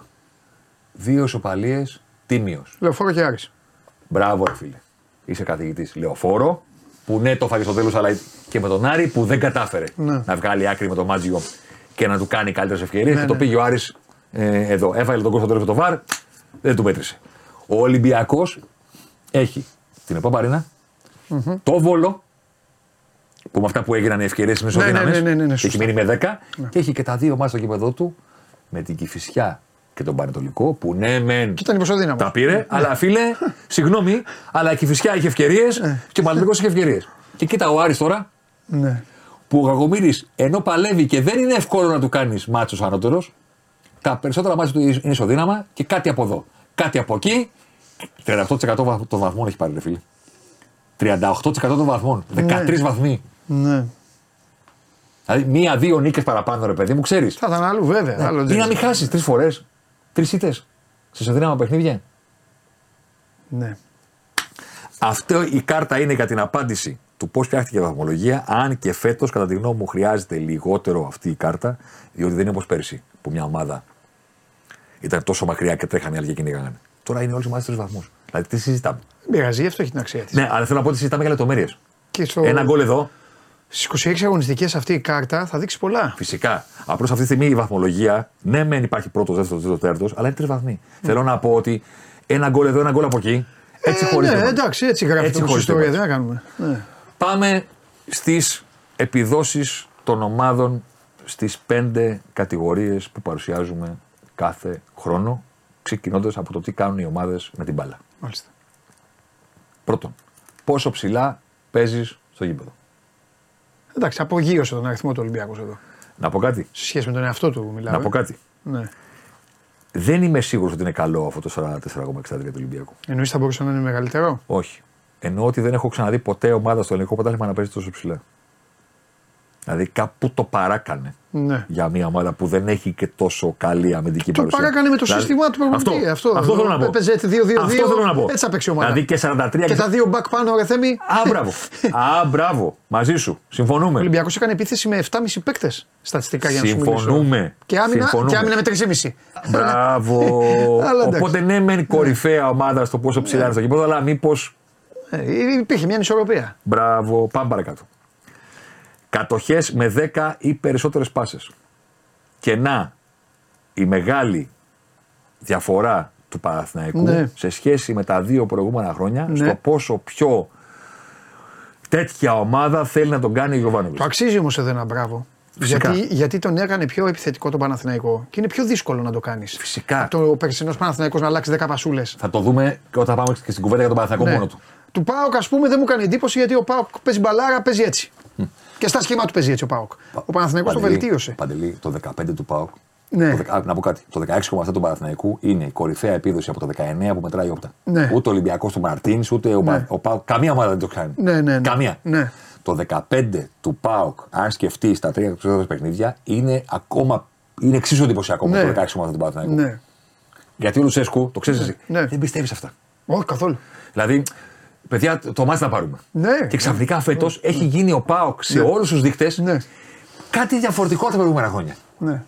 Δύο ισοπαλίες, τίμιος. Λεωφόρο και Άρης. Μπράβο, ρε φίλε. Είσαι καθηγητής. Λεωφόρο, που ναι, το φάγε στο τέλος, αλλά και με τον Άρη που δεν κατάφερε Ναι. να βγάλει άκρη με τον Μάτζιο και να του κάνει καλύτερες ευκαιρίες. Ναι, και το ναι. πήγε ο Άρης ε, εδώ. Έβαλε τον κόσμο στο τέλος με το βαρ, δεν του μέτρησε. Ο Ολυμπιακός έχει την επόμενη το βόλο, που με αυτά που έγιναν οι ευκαιρίες είναι Ναι, ναι, ισοδύναμε. ναι, ναι, ναι, ναι, και έχει σωστά. μείνει με 10 και έχει και τα δύο μάτια στο κήπεδο του με την Κυφυσιά και τον Πανετολικό που ναι, μεν Και ήταν υποσοδύναμο. τα πήρε, αλλά φίλε, συγγνώμη, αλλά και η Φυσιά είχε ευκαιρίες και ο Παναγενικό είχε ευκαιρίες. Και κοίτα ο Άρης τώρα Ναι. που ο Κακομήρη ενώ παλεύει και δεν είναι εύκολο να του κάνεις μάτσος ανώτερος, τα περισσότερα μάτια του είναι ισοδύναμα και κάτι από εδώ. Κάτι από εκεί. 38% βαθ- των βαθμών έχει πάρει, ρε φίλε. 38% των βαθμών. 13 βαθμοί. ναι. Δηλαδή, μία-δύο νίκες παραπάνω, ρε παιδί μου, ξέρεις. Θα ήταν άλλου βέβαια. Άλλο Ή δεν να μην ξέρω. χάσεις τρεις φορές. Τρεις ήττες. Σε ισοδύναμα παιχνίδια. Ναι. Αυτό η κάρτα είναι για την απάντηση του πώς φτιάχτηκε η βαθμολογία. Αν και φέτος, κατά τη γνώμη μου, χρειάζεται λιγότερο αυτή η κάρτα, διότι δεν είναι όπως πέρσι που μια ομάδα ήταν τόσο μακριά και τρέχανε οι άλλοι και κυνηγάγανε. Τώρα είναι όλες οι ομάδες τρεις βαθμούς. Δηλαδή τι συζητάμε. Δεν πειράζει, αυτό έχει την αξία της. Ναι, αλλά θέλω να πω ότι συζητάμε για λεπτομέρειες. Και στο... Ένα γκολ εδώ, Στις 26 αγωνιστικές αυτή η κάρτα θα δείξει πολλά. φυσικά. Απλώς αυτή τη στιγμή η βαθμολογία, ναι, μεν υπάρχει πρώτος, δεύτερος, τρίτος, τέταρτο, αλλά είναι τρεις βαθμοί. Θέλω να πω ότι ένα γκολ εδώ, ένα γκολ από εκεί. Έτσι ε, χωρίς. ναι, εντάξει, έτσι γράφει Έτσι το χωρίς ιστορία. το Δεν να κάνουμε. Ναι. Πάμε στις επιδόσεις των ομάδων στις πέντε κατηγορίες που παρουσιάζουμε κάθε χρόνο, ξεκινώντας από το τι κάνουν οι ομάδες με την μπάλα. Μάλιστα. Πρώτον, πόσο ψηλά παίζεις στο γήπεδο. Εντάξει, απογείωσε τον αριθμό του Ολυμπιακού εδώ. Να πω κάτι. Σε σχέση με τον εαυτό του μιλάμε. Να πω κάτι. Ναι. Δεν είμαι σίγουρος ότι είναι καλό αυτό το 44,63 του Ολυμπιακού. Εννοείς θα μπορούσε να είναι μεγαλύτερο; Όχι. Εννοώ ότι δεν έχω ξαναδεί ποτέ ομάδα στο ελληνικό πρωτάθλημα να παίζει τόσο ψηλά. Δηλαδή κάπου το παράκανε Ναι. για μια ομάδα που δεν έχει και τόσο καλή αμυντική Το παρουσία. παράκανε με το Δηλαδή, σύστημα του προπονητή. Αυτό, Αυτό, αυτό θέλω να πω. Έπαιζε 2-2-2. Αυτό θέλω να πω. Έτσι θα παίξει η ομάδα. Δηλαδή και 43 Και τα δύο back πάνω, ρε Θέμη. Α, μπράβο. Α, μπράβο. Μαζί σου. Ο Συμφωνούμε. Ολυμπιακός έκανε επίθεση με 7,5 παίκτες στατιστικά για να σου μιλήσω. Συμφωνούμε. Και άμυνα, Συμφωνούμε. και άμυνα με 3,5. Μπράβο. Αλλά εντάξει. Οπότε ναι, μεν κορυφαία ομάδα στο πόσο ψηλά είναι στο γήπεδο, αλλά μήπω. Ε, υπήρχε μια ανισορροπία. Μπράβο. Πάμε παρακάτω. Κατοχές με 10 ή περισσότερες πάσες. Και να η μεγάλη διαφορά του Παναθηναϊκού Ναι. σε σχέση με τα δύο προηγούμενα χρόνια Ναι. στο πόσο πιο τέτοια ομάδα θέλει να τον κάνει ο Γιωβάνοβιτς. Το αξίζει όμως εδώ ένα μπράβο. Φυσικά. Γιατί, γιατί τον έκανε πιο επιθετικό τον Παναθηναϊκό και είναι πιο δύσκολο να το κάνεις. Φυσικά. Το ο περσινός Παναθηναϊκός να αλλάξει 10 πασούλες. Θα το δούμε και όταν πάμε και στην κουβέντα για τον Παναθηναϊκό Ναι. μόνο του. Του Πάοκ, ας πούμε, δεν μου κάνει εντύπωση γιατί ο Πάοκ παίζει μπαλάρα, παίζει έτσι. Και στα σχήμα του παίζει έτσι ο Πάοκ. Ο Παναθηναϊκός το Παντελή, βελτίωσε. Παντελή, το 15 του ΠΑΟΚ. Ναι. Το, δεκα- α, να πω κάτι. Το 16,7 του Παναθηναϊκού είναι η κορυφαία επίδοση από το 19 που μετράει η όπτα. Ναι. Ούτε ο Ολυμπιακός του Μαρτίνς, ούτε ο, Ναι. Πα- ο ΠΑΟΚ. Καμία ομάδα δεν το κάνει. Ναι, ναι, ναι. Καμία. Ναι. Το 15 του ΠΑΟΚ, αν σκεφτεί τα τρία περισσότερα παιχνίδια, είναι ακόμα. Είναι εξίσου εντυπωσιακό με Ναι. το 16,7 του Παναθηναϊκού. Ναι. Γιατί ο Λουσέσκου, το ξέρεις εσύ, Ναι. δεν πιστεύεις αυτά. Όχι καθόλου. Δηλαδή, παιδιά, το μάτι να πάρουμε. Ναι. Και ξαφνικά φέτος έχει γίνει ο ΠΑΟΚ σε Ναι. όλους τους δείκτες Ναι. κάτι διαφορετικό από τα προηγούμενα χρόνια. Ναι.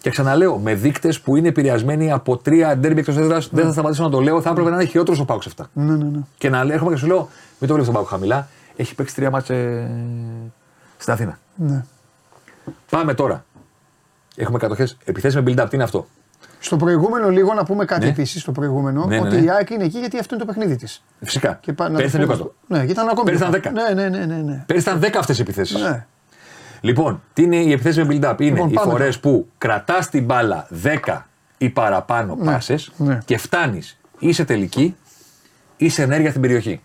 Και ξαναλέω, με δείκτες που είναι επηρεασμένοι από τρία ντέρμπι εκτός έδρας, δεν θα σταματήσω να το λέω, θα έπρεπε να είναι χειρότερος ο Πάουκ σε αυτά. Ναι, ναι, ναι. Και να λέω, έρχομαι και σου λέω, μην το βλέπεις τον Πάουκ χαμηλά, έχει παίξει τρία μάτσε στην Αθήνα. ναι. Πάμε τώρα. Έχουμε κατοχές. Επιθέσει με build-up, τι είναι αυτό; Στο προηγούμενο, λίγο να πούμε κάτι Ναι. επίσης. Στο προηγούμενο, Ναι, ναι, ότι ναι. η ΑΕΚ είναι εκεί γιατί αυτό είναι το παιχνίδι της. Φυσικά. Και πά- να Πέρυσι το ήταν πούμε 20. αυτό. Ναι, και ήταν ακόμη. Πέρυσι πιο ήταν πάνω. Ναι, ναι, ναι, ναι. ναι. Πέρυσι ήταν 10 αυτές οι επιθέσεις. ναι. Λοιπόν, τι είναι οι επιθέσει με build-up; Είναι Λοιπόν, οι πάμε φορές τώρα. που κρατάς την μπάλα 10 ή παραπάνω Ναι, πάσες ναι. και φτάνεις ή σε τελική ή σε ενέργεια στην περιοχή.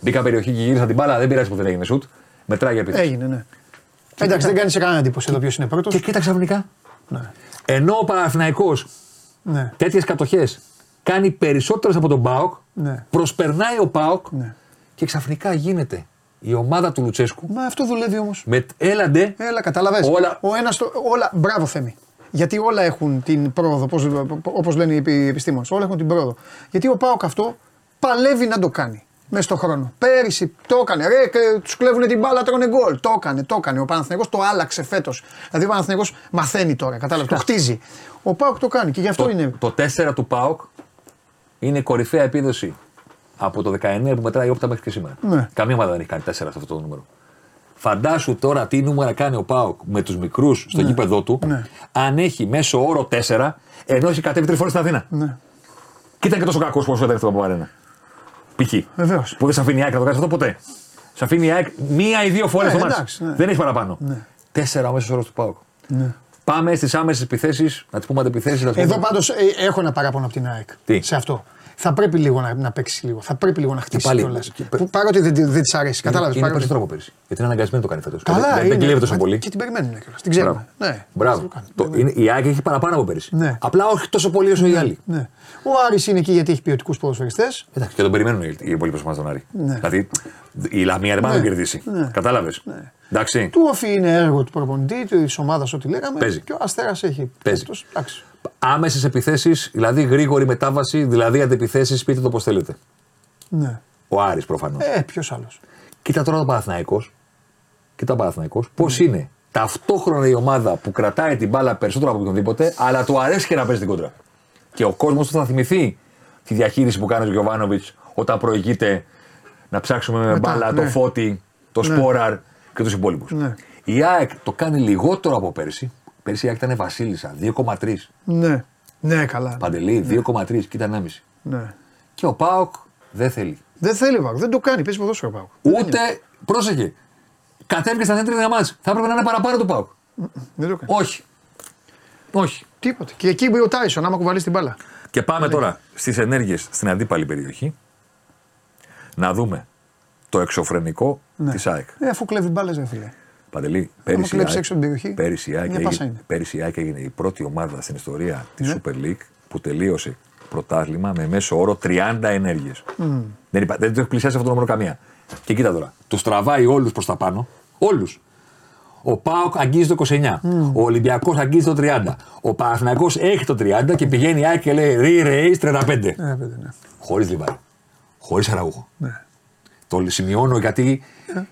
Μπήκα περιοχή και γύρισα την μπάλα, δεν πειράζει που δεν έγινε σουτ. Μετράει για επίθεση. Έγινε, ναι. Εντάξει, δεν κάνει σε κανένα εντύπωση εδώ ποιος είναι πρώτος. Και κοίτα ξαφνικά. Ναι. Ενώ ο Παναθηναϊκός Ναι. τέτοιες κατοχές κάνει περισσότερες από τον Πάοκ, Ναι. προσπερνάει ο Πάοκ Ναι. και ξαφνικά γίνεται η ομάδα του Λουτσέσκου Μα αυτό δουλεύει όμως. με έλαντε. Έλα, κατάλαβες. Όλα- Ο ένας το, όλα, μπράβο Θέμη. Γιατί όλα έχουν την πρόοδο, όπως, όπως λένε οι επι- οι επιστήμονες, όλα έχουν την πρόοδο. Γιατί ο Πάοκ αυτό παλεύει να το κάνει μέσα στον χρόνο. Πέρυσι το έκανε, ρε, και τους κλέβουν την μπάλα, τρώνε γκολ. Το έκανε, το έκανε. Ο Παναθηναϊκός το άλλαξε φέτος. Δηλαδή ο Παναθηναϊκός μαθαίνει τώρα, κατάλαβες, το χτίζει. Ο Πάοκ το κάνει και γι' αυτό Το, είναι. το 4 του Πάοκ είναι κορυφαία επίδοση από το 19 που μετράει η όπτα μέχρι και σήμερα. Ναι. Καμία ομάδα δεν έχει κάνει 4 σε αυτό το νούμερο. Φαντάσου τώρα τι νούμερα κάνει ο Πάοκ με τους μικρούς στο γήπεδό του, Ναι. αν έχει μέσο όρο 4, ενώ έχει κατέβει τρεις φορές στην Αθήνα. Ναι. Και ήταν και τόσο κακός που ήταν αυτό από αρένα. Π.χ. Βεβαίως. Που δεν σε αφήνει η ΑΕΚ να το κάνει αυτό ποτέ. Σε αφήνει η ΑΕΚ μία ή δύο φορές Ναι, το μάτς. εντάξει, ναι. Δεν έχει παραπάνω. Ναι. Τέσσερα ο μέσο όρο του Πάοκ. Πάμε στις άμεσες επιθέσεις, να τις πούμε αντεπιθέσεις. Εδώ πάντως έχω ένα παράπονο από την ΑΕΚ. Τι; Σε αυτό. Θα πρέπει λίγο να, να παίξει λίγο. Θα πρέπει λίγο να χτίσει πάλι, κιόλας. και- Που Παρότι δεν, δεν της αρέσει. Κατάλαβες. Είναι περισσότερο από πέρυσι. Γιατί είναι αναγκασμένο να το κάνει φέτος. Καλά, δεν, είναι. δεν κλέβει τόσο Μα πολύ. Και την περιμένουν κιόλας. Την ξέρουμε. Μπράβο. Ναι. Μπράβο. Το κάνει. Το, είναι, η ΑΕΚ έχει παραπάνω από πέρυσι. Ναι. Απλά όχι τόσο πολύ όσο οι άλλοι. Ναι. Ο Άρης είναι εκεί γιατί έχει ποιοτικούς ποδοσφαιριστές. Εντάξει, και τον περιμένουν οι οι υπόλοιπε ομάδε τον Άρη. Ναι. Δηλαδή η Λαμία δεν πάει να τον κερδίσει. Ναι. Κατάλαβες. Εντάξει. Του όφη είναι έργο του προπονητή, της ομάδας, ό,τι λέγαμε. Παίζει. Και ο Αστέρας έχει. Παίζει. Αυτός, εντάξει. Άμεσες επιθέσεις, δηλαδή γρήγορη μετάβαση, δηλαδή αντεπιθέσει, πείτε το πώς θέλετε. Ναι. Ο Άρης προφανώς. Ε, ποιος άλλος. Κοίτα τώρα το Παναθηναϊκός. Κοίτα ο Παναθηναϊκός. Πώς Ναι. είναι ταυτόχρονα η ομάδα που κρατάει την μπάλα περισσότερο από οποιονδήποτε, αλλά του αρέσει και να παίζει την κόντρα. Και ο κόσμος του θα θυμηθεί τη διαχείριση που κάνει ο Γιωβάνοβιτς όταν προηγείται να ψάξουμε με Μετά, μπάλα ναι. το Φώτη, το Σπόραρ και τους υπόλοιπους. Ναι. Η ΑΕΚ το κάνει λιγότερο από πέρσι. Πέρσι η ΑΕΚ ήταν Βασίλισσα, 2,3. Ναι. Ναι, καλά. Παντελή, 2,3 και ήταν 1,5. Ναι. Και ο Πάοκ δεν θέλει. Δεν θέλει ο Πάοκ. Δεν το κάνει. Παίζει ποδόσφαιρο ο Πάοκ. Ούτε, πρόσεχε, κατέβηκε στα σέντρια μάτς. Θα έπρεπε να είναι παραπάνω του Πάοκ. Δεν το κάνει. Όχι. Όχι. Τίποτα. Και εκεί μπει ο Τάισον, άμα κουβαλεί την μπάλα. Και πάμε τώρα στις ενέργειες στην αντίπαλη περιοχή να δούμε το εξωφρενικό Ναι. της ΑΕΚ. Ε, αφού κλέβει μπάλες, δεν φίλε. Παντελή, πέρυσι η κλέψει ΑΕΚ- έξω την περιοχή, πέρυσι η ΑΕΚ μια πάσα έγινε- είναι. πέρυσι η ΑΕΚ έγινε η πρώτη ομάδα στην ιστορία της Ναι. Super League που τελείωσε πρωτάθλημα με μέσο όρο 30 ενέργειες. Δεν, υπά- δεν το έχει πλησιάσει αυτό το νούμερο καμία. Και κοίτα τώρα, του τραβάει όλους προς τα πάνω. Όλους. Ο Πάοκ αγγίζει το 29. Ο Ολυμπιακός αγγίζει το 30. Ο Παναθηναϊκός έχει το 30 και πηγαίνει η ΑΕΚ και λέει Re-Race 35. Ε, παιδί, ναι. Χωρίς λιβάρι. Χωρίς αραούχο. ναι. Το σημειώνω γιατί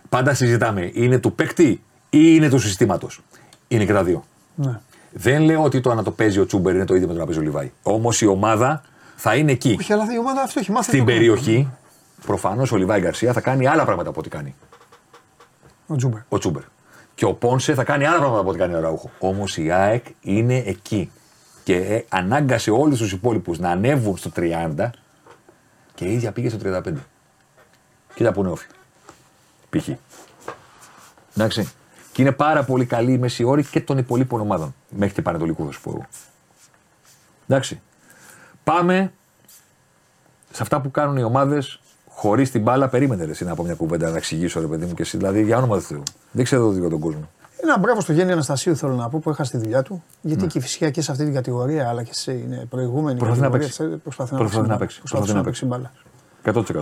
πάντα συζητάμε. Είναι του παίκτη ή είναι του συστήματος. Είναι και τα δύο. ναι. Δεν λέω ότι το να το παίζει ο Τσούμπερ είναι το ίδιο με το να παίζει ο Λιβάη. Όμως η ομάδα θα είναι εκεί. Όχι, αλλά η ομάδα αυτό έχει μάθει. Στην να το κάνει. περιοχή, προφανώς ο Λιβάη Γκαρσία θα κάνει άλλα πράγματα από ό,τι κάνει Ο Τζούμπερ. ο Τσούμπερ. Και ο Πόνσε θα κάνει άλλα πράγματα από ό,τι κάνει ο Ραούχο. Όμως η ΑΕΚ είναι εκεί. Και ε, ανάγκασε όλους τους υπόλοιπους να ανέβουν στο 30 και η ίδια πήγε στο 35. Κοίτα που είναι όφη. Π.χ. Εντάξει. Και είναι πάρα πολύ καλή η μέση όρη και των υπολείπων ομάδων. Μέχρι και Πανετολικού θα σου πω εγώ. Εντάξει. Πάμε σε αυτά που κάνουν οι ομάδες χωρίς την μπάλα. Περίμενε ρε, εσύ να πω μια κουβέντα να εξηγήσω ρε παιδί μου και εσύ. Δηλαδή για όνομα του Θεού. Δεν ξέρω το τον κόσμο. Ένα μπράβο στο Γέννη Αναστασίου θέλω να πω που έχασε τη δουλειά του. Γιατί και φυσικά και σε αυτή την κατηγορία αλλά και σε είναι προηγούμενη Ναι. Προσπαθεί να κατηγορία, παίξει. σε- Προσπαθεί να Προσπαθεί να μπάλα. παίξει. Προσπαθεί Προσπαθεί να να παίξει μπάλα.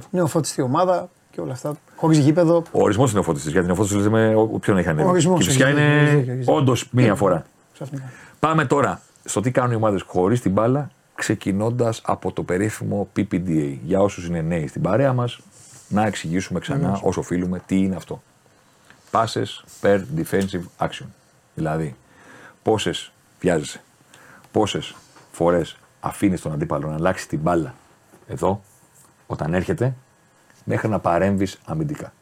100%. Νεοφώτιστη ομάδα και όλα αυτά. Χωρίς γήπεδο. Ο ορισμός είναι ο φώτιστη. Γιατί ο φώτιστη λέμε ο- ποιον έχει ανέβει. Ο ορισμός, και φυσικά έχεις δίκιο, έχεις δίκιο, είναι έχεις δίκιο. όντως μία φορά. Ξαφνικά. Πάμε τώρα στο τι κάνουν οι ομάδες χωρίς την μπάλα, ξεκινώντας από το περίφημο PPDA. Για όσους είναι νέοι στην παρέα μας, να εξηγήσουμε ξανά όσο οφείλουμε τι είναι αυτό. Passes per defensive action. Δηλαδή, πόσες βιάζεσαι, πόσες φορές αφήνεις τον αντίπαλο να αλλάξει την μπάλα εδώ, όταν έρχεται, μέχρι να παρέμβεις αμυντικά.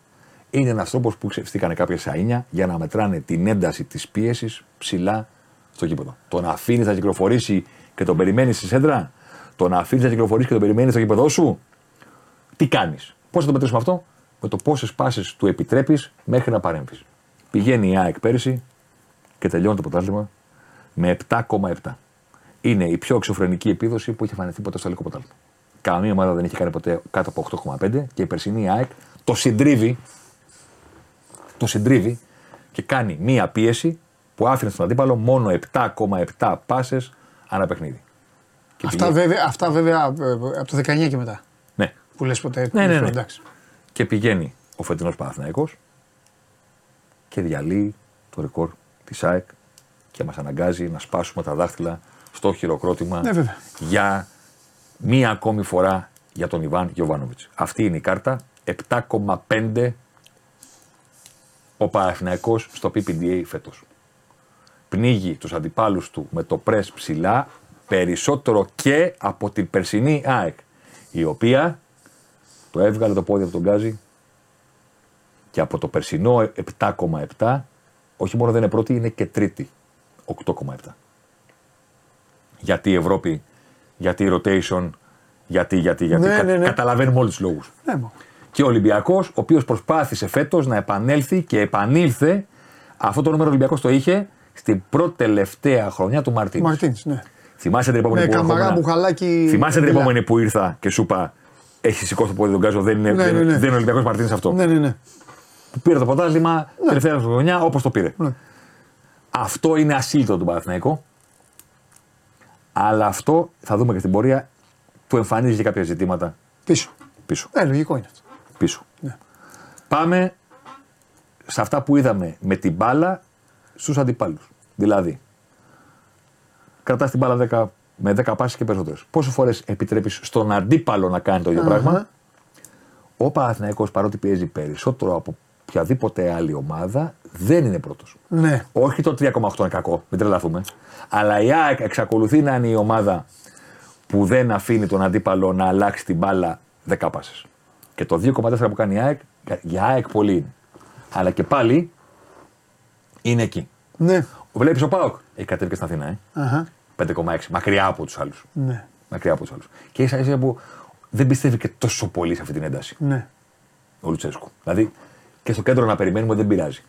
Είναι ένας τρόπος που ξεφτήκανε κάποια σαΐνια για να μετράνε την ένταση της πίεσης ψηλά στο γήπεδο. Το να αφήνεις να κυκλοφορήσει και τον περιμένεις στη σέντρα; Το να αφήνεις να κυκλοφορήσει και τον περιμένεις στο γήπεδό σου; Τι κάνεις; Πώς θα το μετρήσουμε αυτό, με το πόσες πάσει του επιτρέπεις μέχρι να παρέμβεις. Πηγαίνει η ΑΕΚ πέρυσι και τελειώνει το πρωτάθλημα με 7,7. Είναι η πιο εξωφρενική επίδοση που είχε φανεθεί ποτέ στο ελληνικό πρωτάθλημα. Καμία ομάδα δεν είχε κάνει ποτέ κάτω από 8,5 και η περσινή ΑΕΚ το συντρίβει, το συντρίβει και κάνει μία πίεση που άφηνε στον αντίπαλο μόνο 7,7 πάσες ανά παιχνίδι. Και Αυτά πηγαίνει- βέβαια, αυτά βέβαια ε, από το 19 και μετά. Ναι. Που λες ποτέ. Ναι, ναι, ναι. Εντάξει. Και πηγαίνει ο φετινός Παναθηναϊκός και διαλύει το ρεκόρ της ΑΕΚ και μας αναγκάζει να σπάσουμε τα δάχτυλα στο χειροκρότημα Ναι, βέβαια. για μία ακόμη φορά για τον Ιβάν Γιοβάνοβιτ. Αυτή είναι η κάρτα. 7,5 ο Παναθηναϊκός στο PPDA φέτος. Πνίγει τους αντιπάλους του με το πρες ψηλά περισσότερο και από την περσινή ΑΕΚ η οποία το έβγαλε το πόδι από τον Γκάζι και από το περσινό 7,7 όχι μόνο δεν είναι πρώτη, είναι και τρίτη. 8,7. Γιατί η Ευρώπη, γιατί η rotation, γιατί, γιατί, γιατί. Ναι, Κα- ναι, ναι. Καταλαβαίνουμε όλους τους λόγους. Ναι, μω. Και ο Ολυμπιακός, ο οποίος προσπάθησε φέτος να επανέλθει και επανήλθε. Αυτό το νούμερο ο Ολυμπιακός το είχε στην πρώτη τελευταία χρονιά του Μαρτίν. Μαρτίν, ναι. Θυμάσαι την επόμενη Με που καμαρά, ερχόμουν- μπουχαλάκι. Θυμάσαι την Βιλά. επόμενη που ήρθα και σου είπα Έχεις σηκώσει το πόδι τον Γκάζο, δεν είναι, Ναι, δεν, ναι, ναι. δεν είναι Ολυμπιακός Μαρτίνης αυτό. Ναι, ναι, ναι. Που πήρε το πρωτάθλημα τελευταία χρονιά όπως το πήρε. Ναι. Αυτό είναι ασύλλητο του Παναθηναϊκού. Αλλά αυτό θα δούμε και στην πορεία που εμφανίζει και κάποια ζητήματα Πίσω. πίσω. Ε, λογικό είναι αυτό. πίσω. Ναι. Πάμε σε αυτά που είδαμε με την μπάλα στους αντιπάλους. Δηλαδή, κρατάς την μπάλα 10, με 10 πάσεις και περισσότερες. Πόσες φορές επιτρέπεις στον αντίπαλο να κάνει το ίδιο πράγμα; Ο Παναθηναϊκός παρότι πιέζει περισσότερο από οποιαδήποτε άλλη ομάδα δεν είναι πρώτος. Ναι. Όχι το 3,8 είναι κακό, μην τρελαθούμε. Αλλά η ΑΕΚ εξακολουθεί να είναι η ομάδα που δεν αφήνει τον αντίπαλο να αλλάξει την μπάλα 10 πάσες. Και το 2,4 που κάνει η ΑΕΚ, για ΑΕΚ πολύ είναι. Αλλά και πάλι είναι εκεί. Ναι. Βλέπεις ο Πάοκ. Έχει κατέβει και στην Αθήνα, ε. Αχα. 5,6. Μακριά από τους άλλους. Ναι. Μακριά από τους άλλους. Και ίσα ίσα που δεν πιστεύει και τόσο πολύ σε αυτή την ένταση Ναι. ο Λουτσέσκου. Δηλαδή και στο κέντρο να περιμένουμε δεν πειράζει.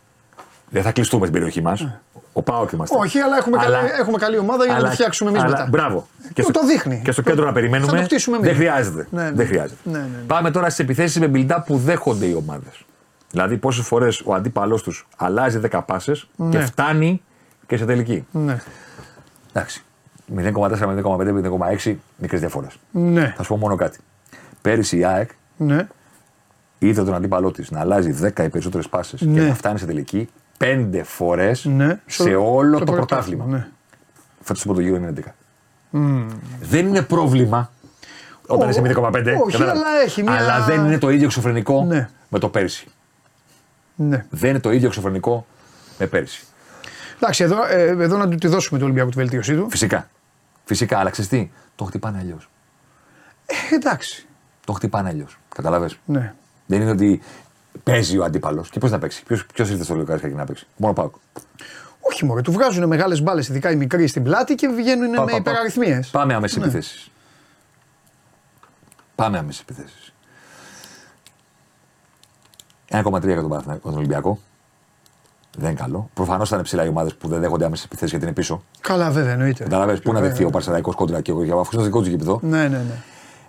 Δεν θα κλειστούμε στην περιοχή μας. Ο Πάοκ είμαστε. Όχι, αλλά έχουμε, καλή, έχουμε καλή ομάδα για να το φτιάξουμε εμείς αλλά- μετά. Μπράβο. Του το δείχνει. Και στο κέντρο να περιμένουμε. Θα το χτίσουμε εμείς. δεν χρειάζεται. Ναι, ναι. Δεν χρειάζεται. Ναι, ναι, ναι. Πάμε τώρα στις επιθέσεις με μπιλντά που δέχονται οι ομάδες. Δηλαδή πόσες φορές ο αντίπαλός τους αλλάζει 10 πάσες και φτάνει και σε τελική. Ναι. Εντάξει. 0,4 με 0,5 με 0,6 μικρές διαφορές. Ναι. Θα σου πω μόνο κάτι. Πέρυσι η ΑΕΚ Ναι. είδε τον αντίπαλό της να αλλάζει 10 ή περισσότερες πάσει και Ναι. να φτάνει σε τελική 5 φορές ναι. σε όλο στο το πρωτάθλημα, πρωτάθλημα. Ναι. Φέτος το γύρο είναι 11. Δεν είναι πρόβλημα όταν Ω, είσαι 0,5. όχι, κατάλαβες; αλλά έχει μια- Αλλά δεν είναι το ίδιο εξωφρενικό Ναι. με το πέρυσι. ναι. Δεν είναι το ίδιο εξωφρενικό με πέρυσι. Εντάξει, εδώ, ε, εδώ να του τη δώσουμε του Ολυμπιακού τη βελτίωσή του. Φυσικά. Φυσικά, αλλά ξέρεις τι, το χτυπάνε αλλιώς. Ε, εντάξει. Το χτυπάνε αλλιώς. Καταλαβέ. Ναι. Δεν είναι ότι παίζει ο αντίπαλος. Και πώς να παίξει; Ποιος ήρθε στο Λουκάρι και να παίξει; Μόνο πάω. Όχι μόνο, του βγάζουν μεγάλες μπάλες, ειδικά οι μικροί στην πλάτη και βγαίνουν Πα- με πα- πα- υπεραριθμίες. Πάμε άμεσες Ναι. επιθέσεις. Πάμε άμεσες επιθέσεις. 1,3 για τον Παναθηναϊκό, τον Ολυμπιακό. Δεν είναι καλό. Προφανώς θα είναι ψηλά οι ομάδες που δεν δέχονται άμεσες επιθέσεις γιατί είναι πίσω. Καλά, βέβαια, εννοείται. Καταλαβαίνεις πού να Βέβαια. δεχθεί ο Παρσαδαϊκό κόντρα και εγώ, αφού είναι στο δικό του γήπεδο. Ναι, ναι, ναι.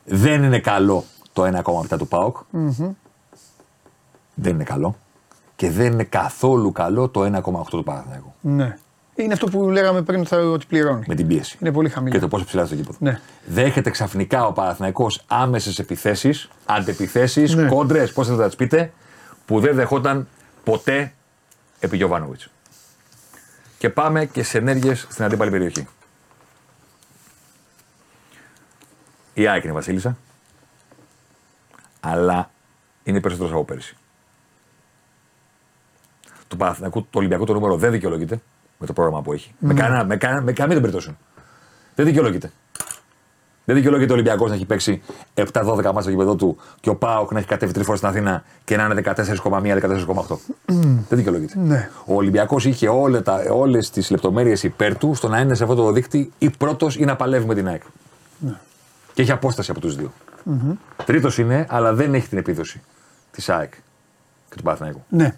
Δεν είναι καλό το 1,7 του ΠΑΟΚ. Δεν είναι καλό. Και δεν είναι καθόλου καλό το 1,8 του Παναθηναϊκού. ναι. Είναι αυτό που λέγαμε πριν ότι θα- ότι πληρώνει. Με την πίεση. Είναι πολύ χαμηλό. Και το πόσο ψηλά είναι στο γήπεδο. Ναι. Δέχεται ξαφνικά ο Παναθηναϊκός άμεσες επιθέσεις, αντεπιθέσεις, Ναι. κόντρες, πώς θα τα τις πείτε, που δεν δεχόταν ποτέ επί Γιωβάνοβιτς. Και πάμε και σε ενέργειες στην αντίπαλη περιοχή. Η ΑΕΚ είναι η Βασίλισσα, αλλά είναι περισσότερος από πέρυσι. Του Παναθηναϊκού, το Ολυμπιακό το νούμερο δεν δικαιολογείται με το πρόγραμμα που έχει. Με, κανένα, με, κανένα, με καμία των περιπτώσεων. Δεν δικαιολογείται. Δεν δικαιολογείται ο Ολυμπιακός να έχει παίξει 7-12 μάτια στο γήπεδο του και ο Πάοκ να έχει κατέβει τρεις φορές στην Αθήνα και να είναι 14,1-14,8. Δεν δικαιολογείται. Ναι. Ο Ολυμπιακός είχε όλες τις λεπτομέρειες υπέρ του στο να είναι σε αυτό το δίκτυο ή πρώτος ή να παλεύει με την ΑΕΚ. Και έχει απόσταση από τους δυο Τρίτος είναι, αλλά δεν έχει την επίδοση της ΑΕΚ και του Παναθηναϊκού. Ναι.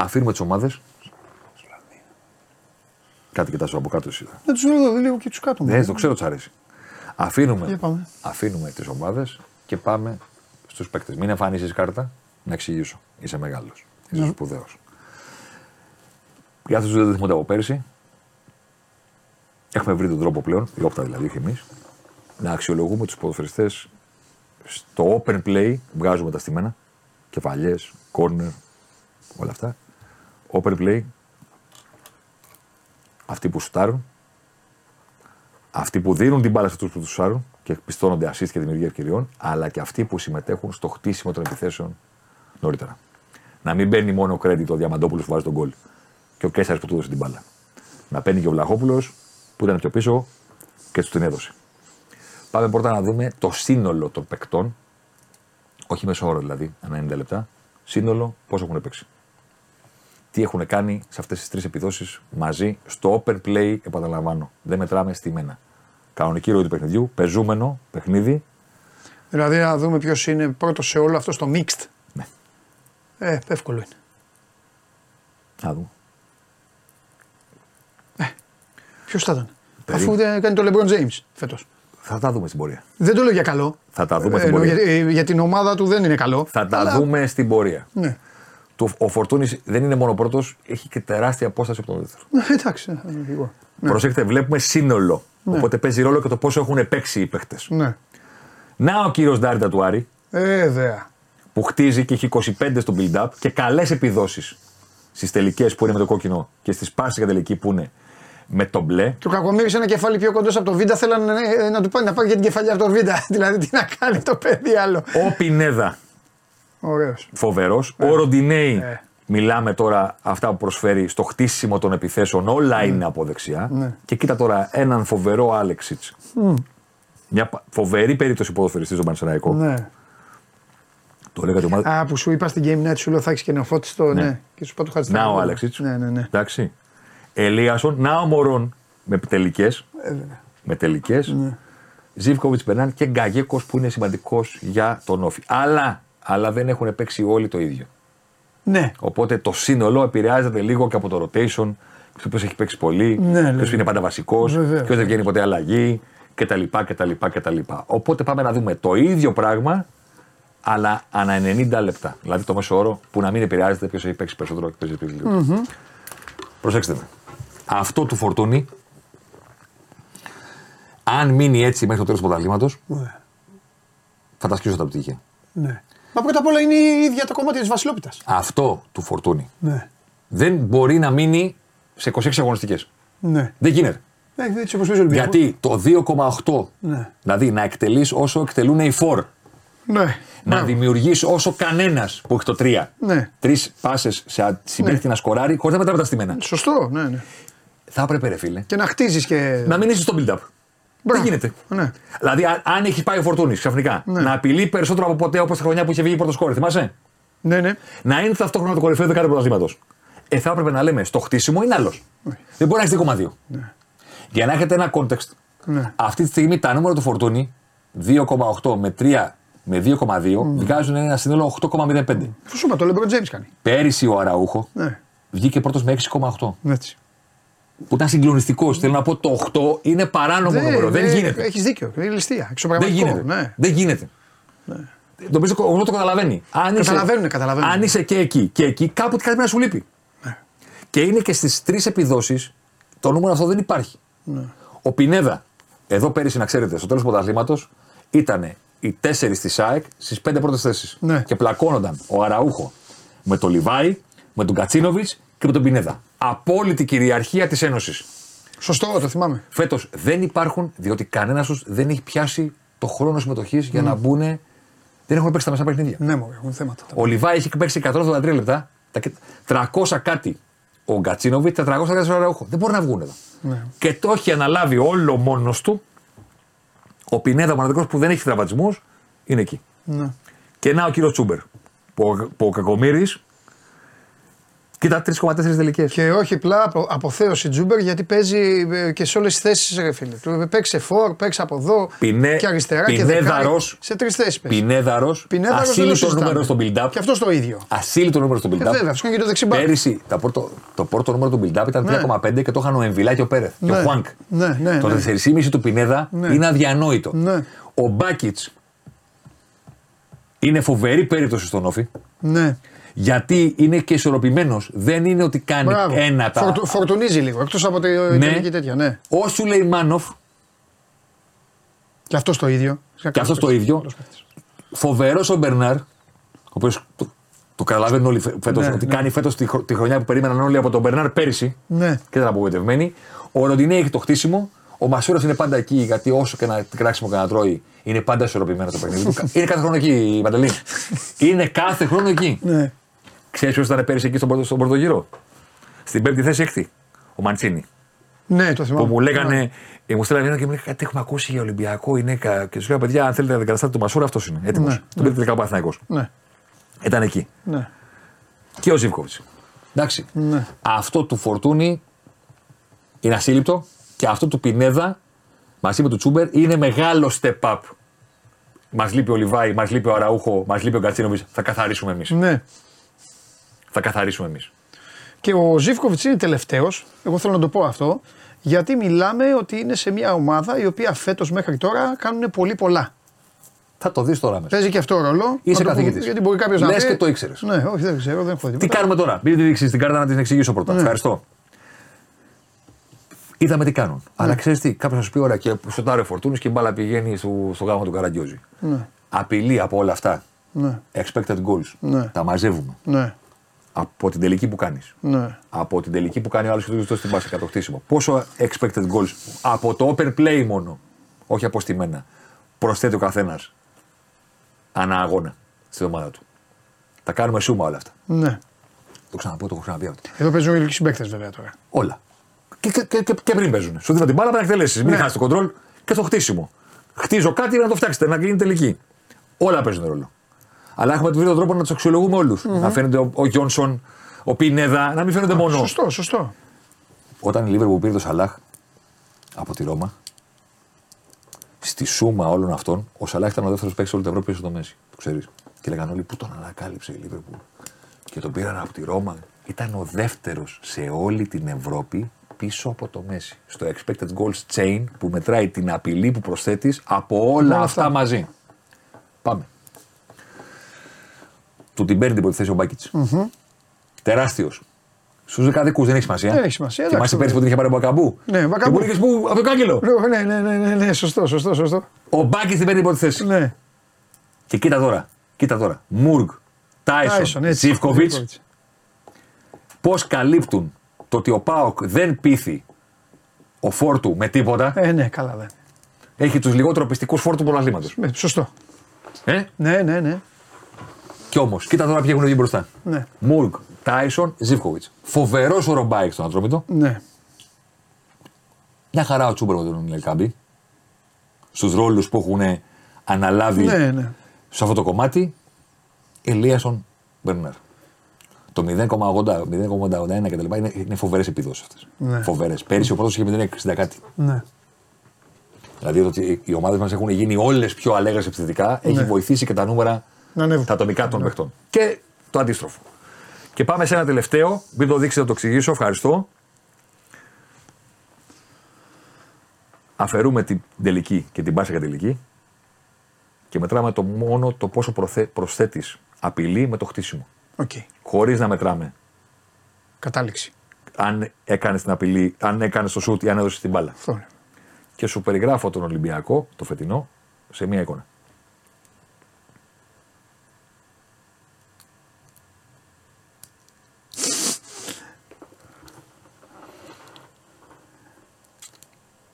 Αφήνουμε τις ομάδες. Κάτι κοιτάς από κάτω εσύ. Να τους δω λίγο και τους κάτω. Ναι, το ξέρω τι αρέσει. Αφήνουμε, Για πάμε. αφήνουμε τις ομάδες και πάμε στους παίκτες. Μην εμφανίσεις κάρτα, να εξηγήσω. Είσαι μεγάλος. Είσαι σπουδαίος. Για αυτούς που δεν το θυμούνται από πέρσι, έχουμε βρει τον τρόπο πλέον, η όπτα δηλαδή, όχι εμείς, να αξιολογούμε τους ποδοσφαιριστές στο open play. Βγάζουμε τα στημένα, κεφαλιές, corner, όλα αυτά. Open play, αυτοί που σουτάρουν, αυτοί που δίνουν την μπάλα σε αυτού που τους σουτάρουν και πιστώνονται assist και δημιουργία ευκαιριών, αλλά και αυτοί που συμμετέχουν στο χτίσιμο των επιθέσεων νωρίτερα. Να μην μπαίνει μόνο credit ο Διαμαντόπουλος που βάζει τον γκολ και ο Κέσσαρης που του έδωσε την μπάλα. Να παίρνει και ο Βλαχόπουλος που ήταν πιο πίσω και τους την έδωσε. Πάμε πρώτα να δούμε το σύνολο των παικτών, όχι μέσω όρο δηλαδή, ανά 90 λεπτά, σύνολο πώς έχουν παίξει. Τι έχουν κάνει σε αυτές τις τρεις επιδόσεις μαζί στο open play, επαναλαμβάνω. Δεν μετράμε στη μένα. Κανονική ροή του παιχνιδιού, πεζούμενο παιχνίδι. Δηλαδή να δούμε ποιος είναι πρώτος σε όλο αυτό στο mixed. Ναι. Ε, εύκολο είναι. Να δούμε. Ποιος θα ήταν; Περί- Αφού δεν κάνει το LeBron James φέτος. Θα τα δούμε στην πορεία. Δεν το λέω για καλό. Θα τα δούμε Ε, στην εννοώ πορεία. για, ε, για την ομάδα του δεν είναι καλό. Θα τα Αλλά- δούμε στην πορεία. Ναι. Το, ο Φορτούνης δεν είναι μόνο πρώτος, έχει και τεράστια απόσταση από τον δεύτερο. Ε, Εντάξει. ε, εγώ. Προσέξτε, βλέπουμε σύνολο. Οπότε παίζει ρόλο και το πόσο έχουν παίξει οι παίχτες. Ναι. Να ο κύριος Ντάρντα του Άρη, Ε, δέα. που χτίζει και έχει 25 στο build-up και καλές επιδόσεις στις τελικές που είναι με το κόκκινο και στις πάσεις για τελική που είναι με το μπλε. Και ο Κακομοίρη ένα κεφάλι πιο κοντός από το Β. Θέλανε ε, να του πάνε να πάρει για την κεφαλιά από το Β. δηλαδή τι να κάνει το παιδί άλλο. Ο Πινέδα, Ωραίο. Φοβερός. Ο Ροντινέη, Ε. μιλάμε τώρα αυτά που προσφέρει στο χτίσιμο των επιθέσεων, όλα είναι από δεξιά. Ναι. Και κοίτα τώρα έναν φοβερό Άλεξιτς. Μια πα- φοβερή περίπτωση ποδοσφαιριστής στον Πανσεραϊκό. Ναι. Το λέγατε ομάδα. Α, που σου είπα στην Game Night, σου λέω θα έχεις και νεοφώτιστο. Ναι. Και σου είπα το χάρτη. Να ο Άλεξιτς. Ναι, ναι, ναι. Εντάξει. Ελίασον, να ο Μωρόν με τελικές. Ε, βέβαια. με τελικές. Ναι. Ζήβκοβιτ Μπερνάν και Γκαγέκος που είναι σημαντικός για τον Όφη. Αλλά, αλλά δεν έχουν παίξει όλοι το ίδιο. Ναι. Οπότε το σύνολο επηρεάζεται λίγο και από το rotation. Ποιος έχει παίξει πολύ, Ναι, ποιος ναι. είναι πάντα βασικός, Βεβαίως. ποιος δεν βγαίνει ποτέ αλλαγή κτλ, κτλ, κτλ. Οπότε πάμε να δούμε το ίδιο πράγμα, αλλά ανά 90 λεπτά. Δηλαδή το μέσο όρο που να μην επηρεάζεται ποιος έχει παίξει περισσότερο και ποιο έχει παίξει λιγότερο. Προσέξτε με. Αυτό του φορτούνι, αν μείνει έτσι μέχρι το τέλος του πρωταθλήματος, Ναι. θα τα σκίσω τα πτυχία. ναι. Μα πρώτα απ' όλα είναι η ίδια τα κομμάτια της Βασιλόπιτας. Αυτό του φορτούνι Ναι. δεν μπορεί να μείνει σε 26 αγωνιστικές. Ναι. Δεν γίνεται. Ε, έτσι όπω παίζει ο Ολυμπιακός. Γιατί το 2,8, Ναι. δηλαδή να εκτελείς όσο εκτελούν οι 4, Ναι. να δημιουργείς όσο κανένας που έχει το 3. Ναι. Τρεις πάσες σε συμπέχτη να σκοράρει χωρίς να μετράμε τα στημένα. Σωστό, ναι, ναι. Θα έπρεπε, ρε φίλε, Και να χτίζεις και. να μην είσαι στο build-up. Δεν γίνεται; Ναι. Δηλαδή, αν, αν έχει πάει ο Φορτούνης ξαφνικά να απειλεί περισσότερο από ποτέ όπως τα χρονιά που είχε βγει πρώτο σκόρ, θυμάσαι; Ναι, ναι. Να είναι ταυτόχρονα το κορυφαίο δεκάτο πρωταθλήματος. Ε, θα έπρεπε να λέμε στο χτίσιμο είναι άλλος. Δεν μπορεί να έχεις 2,2. Για να έχετε ένα context. Ναι. Αυτή τη στιγμή τα νούμερα του Φορτούνη 2,8 με 3 με 2,2 βγάζουν ένα σύνολο 8,05. Αφού σου είπα, το LeBron James κάνει. Πέρυσι ο Αραούχο Ναι. βγήκε πρώτος με 6,8. Έτσι. Που ήταν συγκλονιστικός. Θέλω να πω το 8 είναι παράνομο νούμερο. Δεν γίνεται. Έχεις δίκιο. Είναι ληστεία. Δεν Εξωπραγματικό. γίνεται. Ναι. Δεν γίνεται. Το οποίο ο κόσμος το καταλαβαίνει. Αν είσαι- Καταλαβαίνουνε, καταλαβαίνουνε. Αν είσαι και εκεί και εκεί, κάπου κάτι πρέπει να σου λείπει. Ναι. Και είναι και στις τρεις επιδόσεις το νούμερο αυτό δεν υπάρχει. Ναι. Ο Πινέδα, εδώ πέρυσι να ξέρετε, στο τέλος του πρωταθλήματος ήταν οι τέσσερις της ΣΑΕΚ στις πέντε πρώτες θέσεις. Ναι. Και πλακώνονταν ο Αραούχο με τον Λιβάη, με τον Κατσίνοβιτς και με τον Πινέδα. Απόλυτη κυριαρχία της Ένωσης. Σωστό, το θυμάμαι. Φέτος δεν υπάρχουν, διότι κανένας τους δεν έχει πιάσει το χρόνο συμμετοχής για να μπουν. Δεν έχουν παίξει τα μεσά παιχνίδια. Ναι, μου έχουν θέματα. Ο Λιβάη έχει παίξει 183 λεπτά, τα- 300 κάτι ο Γκατσίνοβιτς 400 ο Αραούχο. Δεν μπορεί να βγουν εδώ. Και το έχει αναλάβει όλο μόνος του. Ο Πινέδα, ο μοναδικός που δεν έχει τραυματισμούς, είναι εκεί. Ναι. Και να ο κύριο Τσούμπερ. Που, ο- που ο Κακομήρη. Κοίτα 3,4 τελικέ. Και όχι απλά απο, αποθέωση Τζούμπερ γιατί παίζει ε, και σε όλες τις θέσεις, ρε φίλε. Του παίξει φορ, παίξει από εδώ Πινέ- και αριστερά και Πινέδαρος. δεκάρι. Σε τρεις θέσεις παίζει. Πινέδαρο. Πινέδαρος δεν το Ασύλληπτο συζητάμε. νούμερο στο build-up. Και αυτός το ίδιο. Ασύλληπτο νούμερο στο Ε, build-up. βέβαια, φυσικά και το δεξιμπάκ. Πέρυσι τα πρώτο, το πρώτο νούμερο του build-up ήταν Ναι. 3,5 και το είχαν ο Εμβιλά και ο Πέρεθ. Και Ναι. ο Χουάνκ. Ναι, ναι, το ναι. 4,5 του Πινέδα Ναι. είναι αδιανόητο. Ναι. Ο Μπάκιτς είναι φοβερή περίπτωση στον Όφη. Ναι. Γιατί είναι και ισορροπημένος. Δεν είναι ότι κάνει Μπράβο. ένα τα. Φορτου- φορτουνίζει λίγο εκτός από την Ναι. τελική τέτοια. Ναι. Ο Σουλεϊμάνοφ Και αυτός το ίδιο. και αυτός το ίδιο. Φοβερός ο Μπερνάρ, ο οποίος το, το καταλαβαίνουν όλοι φέτος, Ναι, ότι ναι. κάνει φέτος τη, χρο- τη χρονιά που περίμεναν όλοι από τον Μπερνάρ πέρυσι Ναι. και ήταν απογοητευμένοι. Ο Ροντινέ έχει το χτίσιμο. Ο Μασούρα είναι πάντα εκεί γιατί όσο και να κράξιμο και να τρώει, είναι πάντα ισορροπημένο το παιχνίδι του. είναι κάθε χρόνο εκεί, Παντελή. είναι κάθε χρόνο εκεί. Ναι. Ξέρεις ποιος ήταν πέρυσι εκεί στον πρώτο, στον πρώτο γύρο; Στην πέμπτη θέση έκτη. Ο Μαντσίνη. Ναι, το θυμάμαι. Που μου λέγανε, Ναι. ε, μου στέλνανε ένα και μου λέγανε κάτι έχουμε ακούσει για Ολυμπιακό. Είναι, κα... Και τους λέω, παιδιά, αν θέλετε να αντικαταστάτε τον Μασούρα, αυτός είναι. Έτοιμος. Ναι, Τον πήρε τελικά ο Παναθηναϊκός. Ναι. Ήταν εκεί. Ναι. Και ο Ζήβκοβιτ. Εντάξει. Ναι. Αυτό του Φορτούνη είναι ασύλληπτο και αυτό του Πινέδα μαζί με του Τσούμπερ είναι μεγάλο step up. Μας λείπει ο Λιβάη, μας λείπει ο Αραούχο, μας λείπει ο Γκατσίνοβιτ. Θα καθαρίσουμε εμείς. ναι. Θα καθαρίσουμε εμείς. Και ο Ζήφκοβιτς είναι τελευταίος. Εγώ θέλω να το πω αυτό. Γιατί μιλάμε ότι είναι σε μια ομάδα η οποία φέτος μέχρι τώρα κάνουν πολύ πολλά. Θα το δεις τώρα μέσα. Παίζει και αυτό ρόλο. Είσαι Να το πούμε, καθηγητής. Γιατί μπορεί κάποιος να Λες πει. και το ήξερες. Ναι, όχι, δεν ξέρω, δεν έχω δει Τι τίποτα. κάνουμε τώρα; Μην τη δείξεις την κάρτα να την εξηγήσω πρώτα. Ναι. Ευχαριστώ. Είδαμε τι κάνουν. Αλλά ξέρεις τι, κάποιος θα σου πει: Ωραία, και σοτάρει ο Φορτούνης και η μπάλα πηγαίνει στο, στο γάμο του Καραγκιόζη. Ναι. Απειλή από όλα αυτά. Ναι, Expected goals. Ναι. Τα μαζεύουμε. ναι, Από την τελική που κάνεις. ναι. Από την τελική που κάνει ο άλλος και του δώσει την πάση κατά το χτίσιμο. Πόσο expected goals. Από το open play μόνο. Όχι αποστημένα. Προσθέτει ο καθένας ανά αγώνα στην ομάδα του. Τα κάνουμε σούμα όλα αυτά. ναι. Το ξαναπώ, το έχω ξαναπεί αυτό. Εδώ παίζουν οι συμπαίκτε βέβαια τώρα. Όλα. Και, και, και, και, και πριν παίζουν. Σου δίνω την μπάλα πρέπει να εκτελέσεις. Μην Ναι. χάσεις το κοντρόλ και το χτίσιμο. Χτίζω κάτι να το φτιάξετε, να γίνει τελική. Όλα παίζουν ρόλο. Αλλά έχουμε βρει τον τρόπο να τους αξιολογούμε όλους. Να φαίνεται ο, ο Γιόνσον, ο Πινέδα, να μην φαίνονται μόνο. Σωστό, σωστό. Όταν η Λίβερπουλ πήρε το Σαλάχ από τη Ρώμα, στη σούμα όλων αυτών, ο Σαλάχ ήταν ο δεύτερος παίκτης όλη την Ευρώπη πίσω στο Μέση. Το ξέρεις. Και λέγανε όλοι πού τον ανακάλυψε η Λίβερπουλ; Και τον πήραν από τη Ρώμα. Ήταν ο δεύτερος σε όλη την Ευρώπη πίσω από το Μέση. Στο expected goals chain που μετράει την απειλή που προσθέτεις από όλα όλα αυτά αυτά. μαζί. Πάμε. Του την παίρνει την πρώτη θέση ο μπακιτ Τεράστιος. Στους δεκαδικούς δεν έχει σημασία. Δεν έχει σημασία, εντάξει, Θυμάσαι πέρσι βέβαια. που την είχε πάρει ο Μπακαμπού; Ναι, Μπακαμπού. Και που έλεγες πού, από το κάγκελο. Ναι, ναι, ναι, ναι, ναι, σωστό, σωστό, σωστό. Ο Μπάκη την παίρνει την πρώτη θέση. Ναι. Και κοίτα τώρα. Κοίτα τώρα. Μουργκ, Τάισον, Τάισον, έτσι. Ζήφκοβιτς, Ζίβκοβιτς. πώς καλύπτουν το ότι ο Πάοκ δεν πείθει ο φόρτου με τίποτα; Ε, ναι, καλά δεν. Έχει τους λιγότερο πιστικούς φόρτου πρωταθλήματο. Ναι, Σωστό. Ε; Ναι, ναι, ναι. Κι όμως, κοίτα τώρα ποιοι έχουν βγει μπροστά. Ναι. Μουργκ, Τάισον, Ζίβκοβιτς. Φοβερός ο Ρόμπαϊγκ στον Ατρόμητο. ναι. Μια χαρά ο Τσούμπερ με τον Ελκάμπη. Στους ρόλους που έχουν αναλάβει Ναι, ναι. σε αυτό το κομμάτι. Ελίασον Μπερνάρ. Το 0,80, 0,81 κτλ. είναι, είναι φοβερές επιδόσεις αυτές. Ναι. Φοβερές. Πέρυσι ο πρώτος είχε 0,60 κάτι. ναι. Δηλαδή το ότι οι ομάδες μας έχουν γίνει όλες πιο αλέγρες επιθετικά έχει Ναι. βοηθήσει και τα νούμερα Να ανέβουν. τα ατομικά των παιχτών. Και το αντίστροφο. Και πάμε σε ένα τελευταίο. Μην το δείξετε, θα το εξηγήσω. Ευχαριστώ. Αφαιρούμε την τελική και την πάσα για τελική και μετράμε το μόνο το πόσο προθε... προσθέτεις απειλή με το χτίσιμο. Οκ. Χωρίς να μετράμε Κατάληξη. αν έκανες την απειλή, αν έκανες το σουτ ή αν έδωσες την μπάλα. Αυτό είναι. Και σου περιγράφω τον Ολυμπιακό, το φετινό, σε μία εικόνα.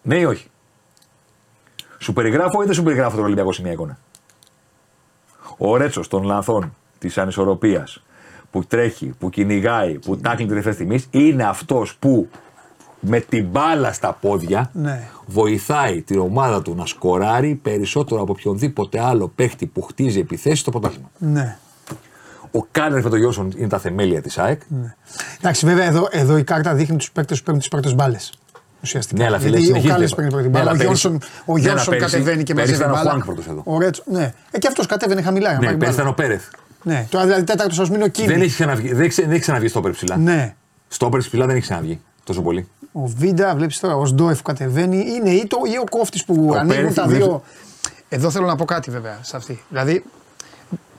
Ναι ή όχι; Σου περιγράφω ή δεν σου περιγράφω τον Ολυμπιακό σε μία εικόνα; Ο Ρέτσος των λανθών, της ανισορροπίας, που που τρέχει, που κυνηγάει, που τάκλει την τελευταία στιγμή, είναι αυτός που με την μπάλα στα πόδια Ναι. βοηθάει την ομάδα του να σκοράρει περισσότερο από οποιονδήποτε άλλο παίχτη που χτίζει επιθέσεις στο πρωτάθλημα. Ναι. Ο Κάνερ με τον Γιώσον είναι τα θεμέλια της ΑΕΚ. Εντάξει, βέβαια εδώ, εδώ η κάρτα δείχνει τους παίκτες που παίρνουν τις πρώτες μπάλες. Ουσιαστικά. Ναι, αλλά φίλε, Γιατί ο συνεχίζεται. Κάλλε παίρνει πρώτη Ναι, μπάλα. αλλά ο πέρυσι- Γιόνσον, ο Ναι, Γιόνσον αλλά πέρυσι- κατεβαίνει και πέρυσι μαζεύει ήταν ο μπάλα. Χουάνκ πρώτος εδώ. Ο Ρέτσο, ναι. Ε, και αυτός κατέβαινε χαμηλά. για να Ναι, πάρει πέρυσι ήταν μπάλα. ο Πέρεθ. Ναι, τώρα δηλαδή τέταρτος ας μείνει ο Κίνη. Δεν έχει ξαναβγεί, δεν, ξε- δεν έχει ξαναβγεί στο ψηλά. Ναι. Στο ψηλά δεν έχει ξαναβγεί τόσο πολύ. Ο Βίντα, βλέπεις τώρα, ο Σντόεφ που κατεβαίνει, είναι ή, το, ή ο κόφτης που Ο ανοίγουν Πέρεθ τα δεν- δύο. Εδώ θέλω να πω κάτι βέβαια σε αυτή. Δηλαδή,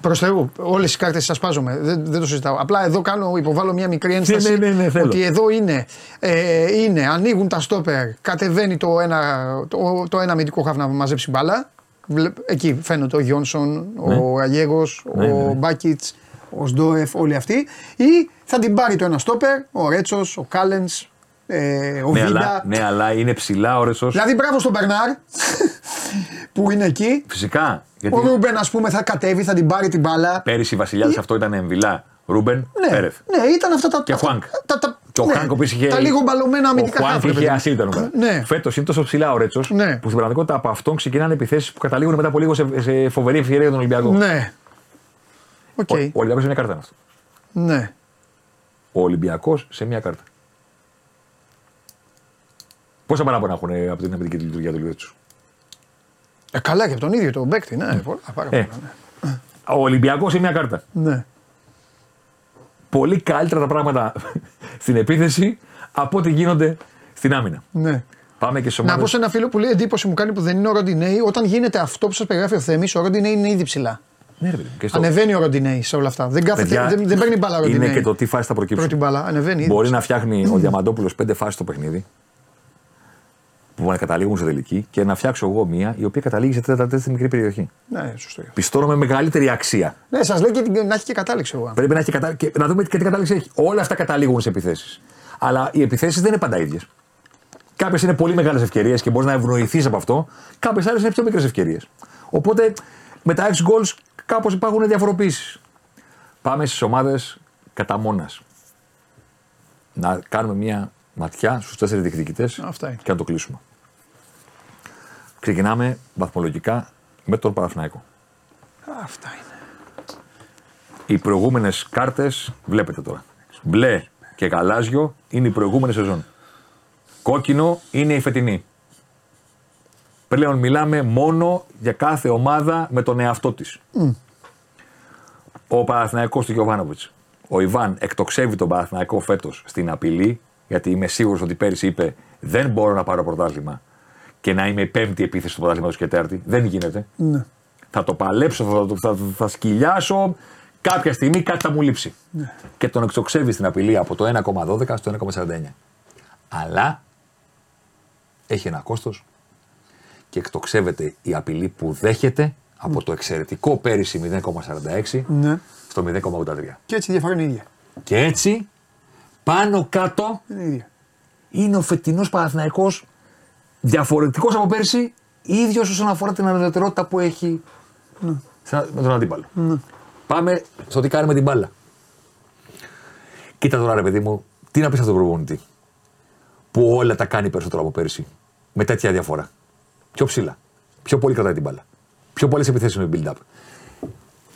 προς Θεού, όλες οι κάρτες σας πάζομαι, δεν, δεν το συζητάω. Απλά εδώ κάνω, υποβάλλω μια μικρή ένσταση. ναι, ναι, ναι, θέλω. ότι εδώ είναι, ε, είναι, ανοίγουν τα στόπερ, κατεβαίνει το ένα, το, το ένα αμυντικό χάφ να μαζέψει μπάλα. Βλε- Εκεί φαίνεται ο Γιόνσον, ο Αγέγο, Ναι, ναι, ο ναι. Μπάκιτ, ο Σντόεφ, όλοι αυτοί. Ή θα την πάρει το ένα στόπερ, ο Ρέτσος, ο Κάλενς, ε, ο Ναι Βίντα. αλλά, ναι, αλλά είναι ψηλά ο Ρεσό. Δηλαδή, μπράβο στον Μπερνάρ που είναι εκεί; Φυσικά. Γιατί Ο Ρούμπεν, ας πούμε, θα κατέβει, θα την πάρει την μπάλα. πέρυσι η Βασιλιά αυτό ήταν εμβυλά. Ρούμπεν, Ναι, Πέρεθ. ναι, ήταν αυτά τα. Και αυτά- Χουάνκ. Τα, τα, Και ο ναι, Χουάνκ ο οποίος είχε. Τα λίγο μπαλωμένα αμυντικά Ο Χουάνκ χάφη, είχε παιδί μου. ασύλλητα νούμερα. Ναι. Φέτος είναι τόσο ψηλά ο Ρέτσος Ναι. που στην πραγματικότητα από αυτόν ξεκινάνε επιθέσεις που καταλήγουν μετά από λίγο σε, σε φοβερή ευκαιρία για τον Ολυμπιακό. Ναι. Οκ. Ο, ο Ολυμπιακός σε μια κάρτα είναι αυτός. Ναι. Ο Ολυμπιακός σε μια κάρτα. Πόσα παράπονα έχουν ε, από την αμυντική λειτουργία του Ρέτσου. Ε, καλά και από τον ίδιο τον παίκτη, ναι. Πολλά, πάρα Ε. πολλά, ναι. Ο Ολυμπιακός σε μια κάρτα. ναι. Πολύ καλύτερα τα πράγματα στην επίθεση από ό,τι γίνονται στην άμυνα. ναι. Πάμε και στις Να ομάδες. πω σε ένα φίλο που λέει εντύπωση μου κάνει που δεν είναι ο Ροντινέι, όταν γίνεται αυτό που σας περιγράφει ο Θέμης, ο Ροντινέι είναι ήδη ψηλά. Ναι, ρε παιδί μου, και στο- Ανεβαίνει ο Ροντινέη σε όλα αυτά. Δεν, κάθεται, Παιδιά, δεν, δεν παίρνει μπάλα ο Ροντινέη. Είναι και το τι φάση θα προκύψουν. Πρώτη μπάλα, ανεβαίνει. ήδη. Μπορεί να φτιάχνει ο Διαμαντόπουλος πέντε φάσεις στο παιχνίδι που να καταλήγουν σε τελική και να φτιάξω εγώ μία η οποία καταλήγει σε τέταρτα τέταρτα στη μικρή περιοχή. Ναι, σωστό. Πιστώνω με μεγαλύτερη αξία. Ναι, σας λέω και την- να έχει και κατάληξη εγώ. Πρέπει να, έχει κατα... και να δούμε και τι κατάληξη έχει. Όλα αυτά καταλήγουν σε επιθέσεις. Αλλά οι επιθέσεις δεν είναι πάντα ίδιες. Κάποιες είναι πολύ μεγάλες ευκαιρίες και μπορείς να ευνοηθείς από αυτό. Κάποιες άλλες είναι πιο μικρές ευκαιρίες. Οπότε με τα 6 goals κάπως υπάρχουν διαφοροποιήσει. Πάμε στις ομάδες κατά μόνας. Να κάνουμε μια ματιά στους τέσσερις διεκδικητές Αυτά είναι. και να το κλείσουμε. Ξεκινάμε βαθμολογικά με τον Παναθηναϊκό. Αυτά είναι. Οι προηγούμενες κάρτες, βλέπετε τώρα. Μπλε και γαλάζιο είναι η προηγούμενη σεζόν. Κόκκινο είναι η φετινή. Πλέον μιλάμε μόνο για κάθε ομάδα με τον εαυτό της. Ο Παναθηναϊκός του Γιωβάνοβιτς. Ο Ιβάν εκτοξεύει τον Παναθηναϊκό φέτος στην απειλή, γιατί είμαι σίγουρος ότι πέρυσι είπε δεν μπορώ να πάρω πρωτάθλημα και να είμαι η πέμπτη επίθεση τους πρωτάθληματος και τέταρτη. Δεν γίνεται. Ναι. Θα το παλέψω, θα, το- θα, θα σκυλιάσω. Κάποια στιγμή κάτι θα μου λείψει. Και τον εξοξεύει στην απειλή από το 1,12 στο 1,49. Αλλά έχει ένα κόστος και εκτοξεύεται η απειλή που δέχεται από το εξαιρετικό πέρυσι 0,46 ναι. στο 0,83. Και έτσι η διαφορά είναι η ίδια. Και έτσι πάνω κάτω Είναι η ίδια. είναι ο φετινός Παναθηναϊκός διαφορετικός από πέρσι, ίδιος όσον αφορά την αναδετερότητα που έχει στα- με τον αντίπαλο. Πάμε στο τι κάνει με την μπάλα. Κοίτα τώρα ρε παιδί μου, τι να πεις αυτόν τον προπονητή που όλα τα κάνει περισσότερο από πέρσι με τέτοια διαφορά. Πιο ψηλά. Πιο πολύ κρατάει την μπάλα. Πιο πολλές επιθέσεις με build-up.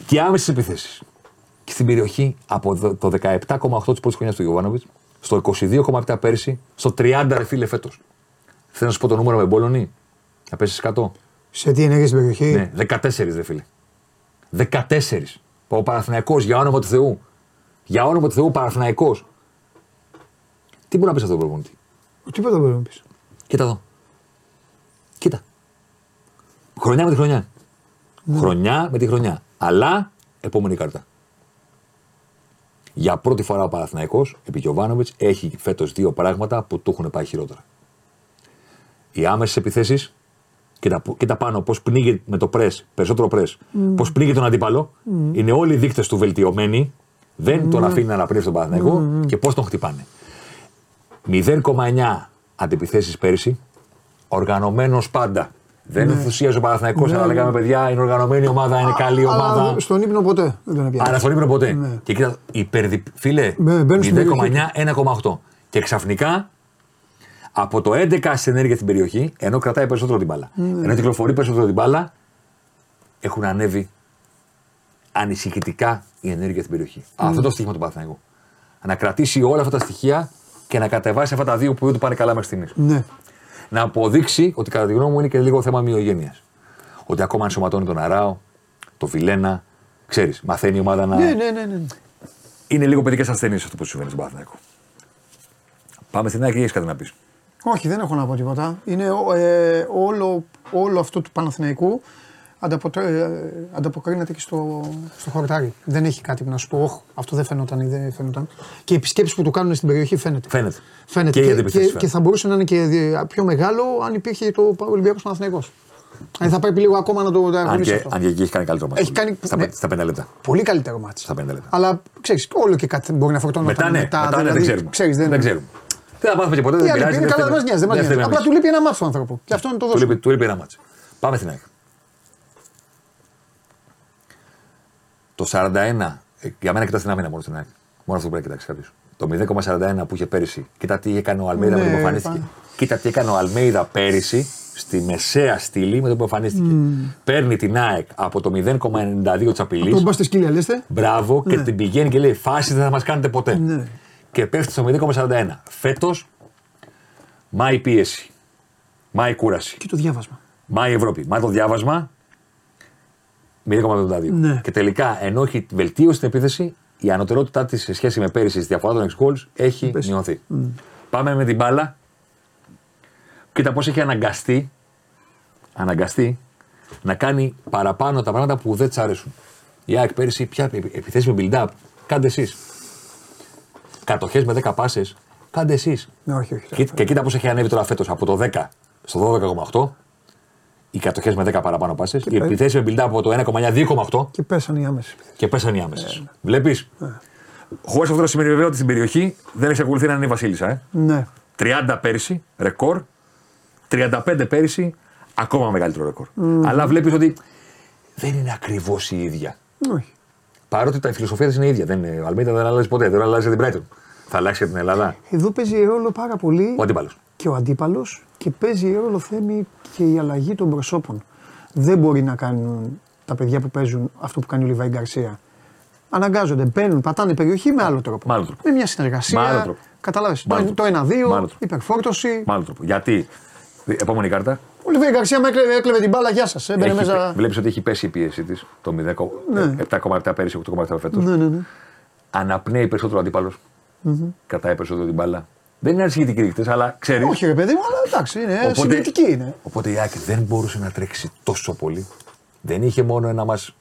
Και άμεσες επιθέσεις. Και στην περιοχή από δο- το 17,8 της πρώτης χρονιάς του Γιωβάνοβιτς στο 22,7 πέρσι, στο 30 ρε φίλε φέτος. Θέλω να σου πω το νούμερο με μπόλωνη. Να πέσεις κάτω. Σε τι ενέργεια στην περιοχή; Ναι, 14 ρε φίλε. 14. Ο Παναθηναϊκός για όνομα του Θεού. Για όνομα του Θεού Παναθηναϊκός. Τι μπορεί να πεις αυτό το προπονητή; Τίποτα δεν μπορεί να πεις. Κοίτα εδώ. Κοίτα. Χρονιά με τη χρονιά. Χρονιά με τη χρονιά. Αλλά επόμενη κάρτα. Για πρώτη φορά ο Παναθηναϊκός, επί Γιωβάνοβιτς, έχει φέτος δύο πράγματα που του έχουν πάει χειρότερα. Οι άμεσες επιθέσεις και τα, και τα πάνω, πώς πνίγει με το πρες, περισσότερο πρες, πώς πνίγει τον αντίπαλο, είναι όλοι οι δείκτες του βελτιωμένοι, δεν τον αφήνει να αναπνεύσει τον Παναθηναϊκό και πώς τον χτυπάνε. 0,9 αντιπιθέσεις πέρυσι, οργανωμένος πάντα. Δεν ενθουσίαζε ο Παναθηναϊκός όταν λέγαμε παιδιά, είναι οργανωμένη ομάδα, είναι καλή Αλλά ομάδα. στον ύπνο ποτέ δεν τον έπιανε. Άρα στον ύπνο ποτέ. Ναι. Και κοίτα, υπερδι... φίλε, Ναι, μπαίνουν στην 0,9-1,8. Και ξαφνικά από το 11 σε ενέργεια στην περιοχή, ενώ κρατάει περισσότερο την μπάλα, Ναι. ενώ κυκλοφορεί περισσότερο την μπάλα, έχουν ανέβει ανησυχητικά η ενέργεια στην περιοχή. Ναι. Αυτό το στοίχημα του Παναθηναϊκού. Να κρατήσει όλα αυτά τα στοιχεία και να κατεβάσει αυτά τα δύο που δεν του πάνε καλά μέχρι στιγμής. Ναι. Να αποδείξει ότι κατά τη γνώμη μου είναι και λίγο θέμα μειογένειας. Ότι ακόμα ενσωματώνει τον Αράο, τον Βιλένα, ξέρεις, μαθαίνει η ομάδα να. Ναι, ναι, ναι, ναι. Είναι λίγο παιδικές ασθένειες αυτό που συμβαίνει στον Παναθηναϊκό. Πάμε στην άκρη, έχεις κάτι να πεις. Όχι, δεν έχω να πω τίποτα. Είναι ε, όλο, όλο αυτό του Παναθηναϊκού ανταποτρέ- ε, ανταποκρίνεται και στο, στο χορτάρι. Δεν έχει κάτι που να σου πω. «Όχ, αυτό δεν φαινόταν ή δεν φαινόταν. Και οι επισκέψεις που του κάνουν στην περιοχή φαίνεται. Φαίνεται. Φαίνεται. Και οι Και, αντιπιθέσεις και, φαίνεται. και θα μπορούσε να είναι και δι- πιο μεγάλο αν υπήρχε το Ολυμπιακός Παναθηναϊκός. Δηλαδή θα πρέπει λίγο ακόμα να το Αν αγωνίσει και, αυτό. αν και εκεί έχει κάνει καλύτερο μάτι. Έχει κάνει- Στα, ναι. πεν- στα πέντε λεπτά. Πολύ καλύτερο μάτι. Στα πέντε λεπτά. Αλλά ξέρεις, όλο και κάτι μπορεί να φορτώνει Μετά ναι, μετά, ναι, δηλαδή, δεν ξέρουμε. Ξέρεις, δεν, δεν ξέρουμε. Δεν θα μάθουμε και ποτέ, Τι δεν άλλη, πειράζει. είναι καλά, δεν μας νοιάζει. δεν μας δεύτερη νοιάζει. Απλά ανάγκη. του λείπει ένα μάτι του ανθρώπου. Και αυτό είναι το Του δώσουμε. λείπει, του λείπει ένα μάτς. Πάμε στην ΑΕΚ. Το 41, ε, για μένα κοιτάς την άμυνα μόνο στην ΑΕΚ. Μόνο αυτό που πρέπει να κοιτάξεις κάποιος. Το 0,41 που είχε πέρυσι. Κοίτα τι έκανε ο Αλμέιδα με Ναι, το που εμφανίστηκε. πά- Κοίτα τι έκανε ο Αλμέιδα πέρυσι στη μεσαία στήλη με το που εμφανίστηκε. Παίρνει την ΑΕΚ από το 0,92 της απειλής. Τον πας στη σκύλια, λέστε. Μπράβο και την πηγαίνει και λέει: Φάση δεν θα μας κάνετε ποτέ. Ναι. Και πέφτει στο 0,41. Φέτος, μάει πίεση. Μάει κούραση. Και το διάβασμα. Μάει Ευρώπη. Μάει το διάβασμα. 0,72. Ναι. Και τελικά, ενώ έχει βελτίωση στην επίθεση, η ανωτερότητά της σε σχέση με πέρυσι στη διαφορά των 6 goals έχει Πες. μειωθεί. Πάμε με την μπάλα. Κοίτα πώς έχει αναγκαστεί, αναγκαστεί να κάνει παραπάνω τα πράγματα που δεν της αρέσουν. Η ΑΕΚ πέρυσι πια επι- επιθέσει με build-up. Κάντε εσείς. Κατοχές με 10 πάσες. Κάντε εσείς. Ναι, όχι, όχι. Και, και κοίτα πώς έχει ανέβει τώρα φέτος από το 10 στο 12,8. Οι κατοχές με 10 παραπάνω πάσες. Οι πέ- επιθέσεις με build-up από το 1,9-2,8 Και πέσανε οι άμεσες. και πέσαν οι άμεσες. Βλέπεις; Χωρίς αυτό να σημαίνει βέβαια ότι στην περιοχή δεν εξακολουθεί να είναι η Βασίλισσα. Ε. Ναι. 30 πέρυσι, ρεκόρ. 35 πέρυσι, ακόμα μεγαλύτερο ρεκόρ. Αλλά βλέπεις ότι δεν είναι ακριβώς η ίδια. Όχι. Παρότι τα η φιλοσοφία της είναι η ίδια. Δεν, είναι- ο Αλμίδα δεν αλλάζει ποτέ. Δεν αλλάζει για την Brighton. Θα αλλάξει για την Ελλάδα; Εδώ παίζει ρόλο πάρα πολύ Ο αντίπαλος. και ο αντίπαλος και παίζει ρόλο θέμη και η αλλαγή των προσώπων. Δεν μπορεί να κάνουν τα παιδιά που παίζουν αυτό που κάνει ο Λιβάη Γκαρσία. Αναγκάζονται, μπαίνουν, πατάνε περιοχή με άλλο τρόπο. Με άλλο τρόπο. Με μια συνεργασία. Με άλλο τρόπο. Καταλάβες, Με άλλο Το, τρόπο. το Με άλλο 1-2, τρόπο. υπερφόρτωση. Με άλλο τρόπο. Γιατί; Επόμενη κάρτα. Ο Λιβάη Γκαρσία με έκλεβε, έκλεβε την μπάλα, γεια σας. Έμπαινε μέσα. Βλέπεις ότι έχει πέσει η πίεση της. Το 7,7 πέρυσι, 8,7 φέτος. Ναι, ναι, ναι. Αναπνέει περισσότερο ο αντίπαλος. Κρατάει περισσότερο την μπάλα. Δεν είναι αρισχητικοί δείκτε, αλλά ξέρεις. Όχι, ρε παιδί μου, αλλά εντάξει, είναι Οπότε- συγκριτική είναι. Οπότε η Άκη δεν μπορούσε να τρέξει τόσο πολύ. Δεν είχε μόνο ένα μας.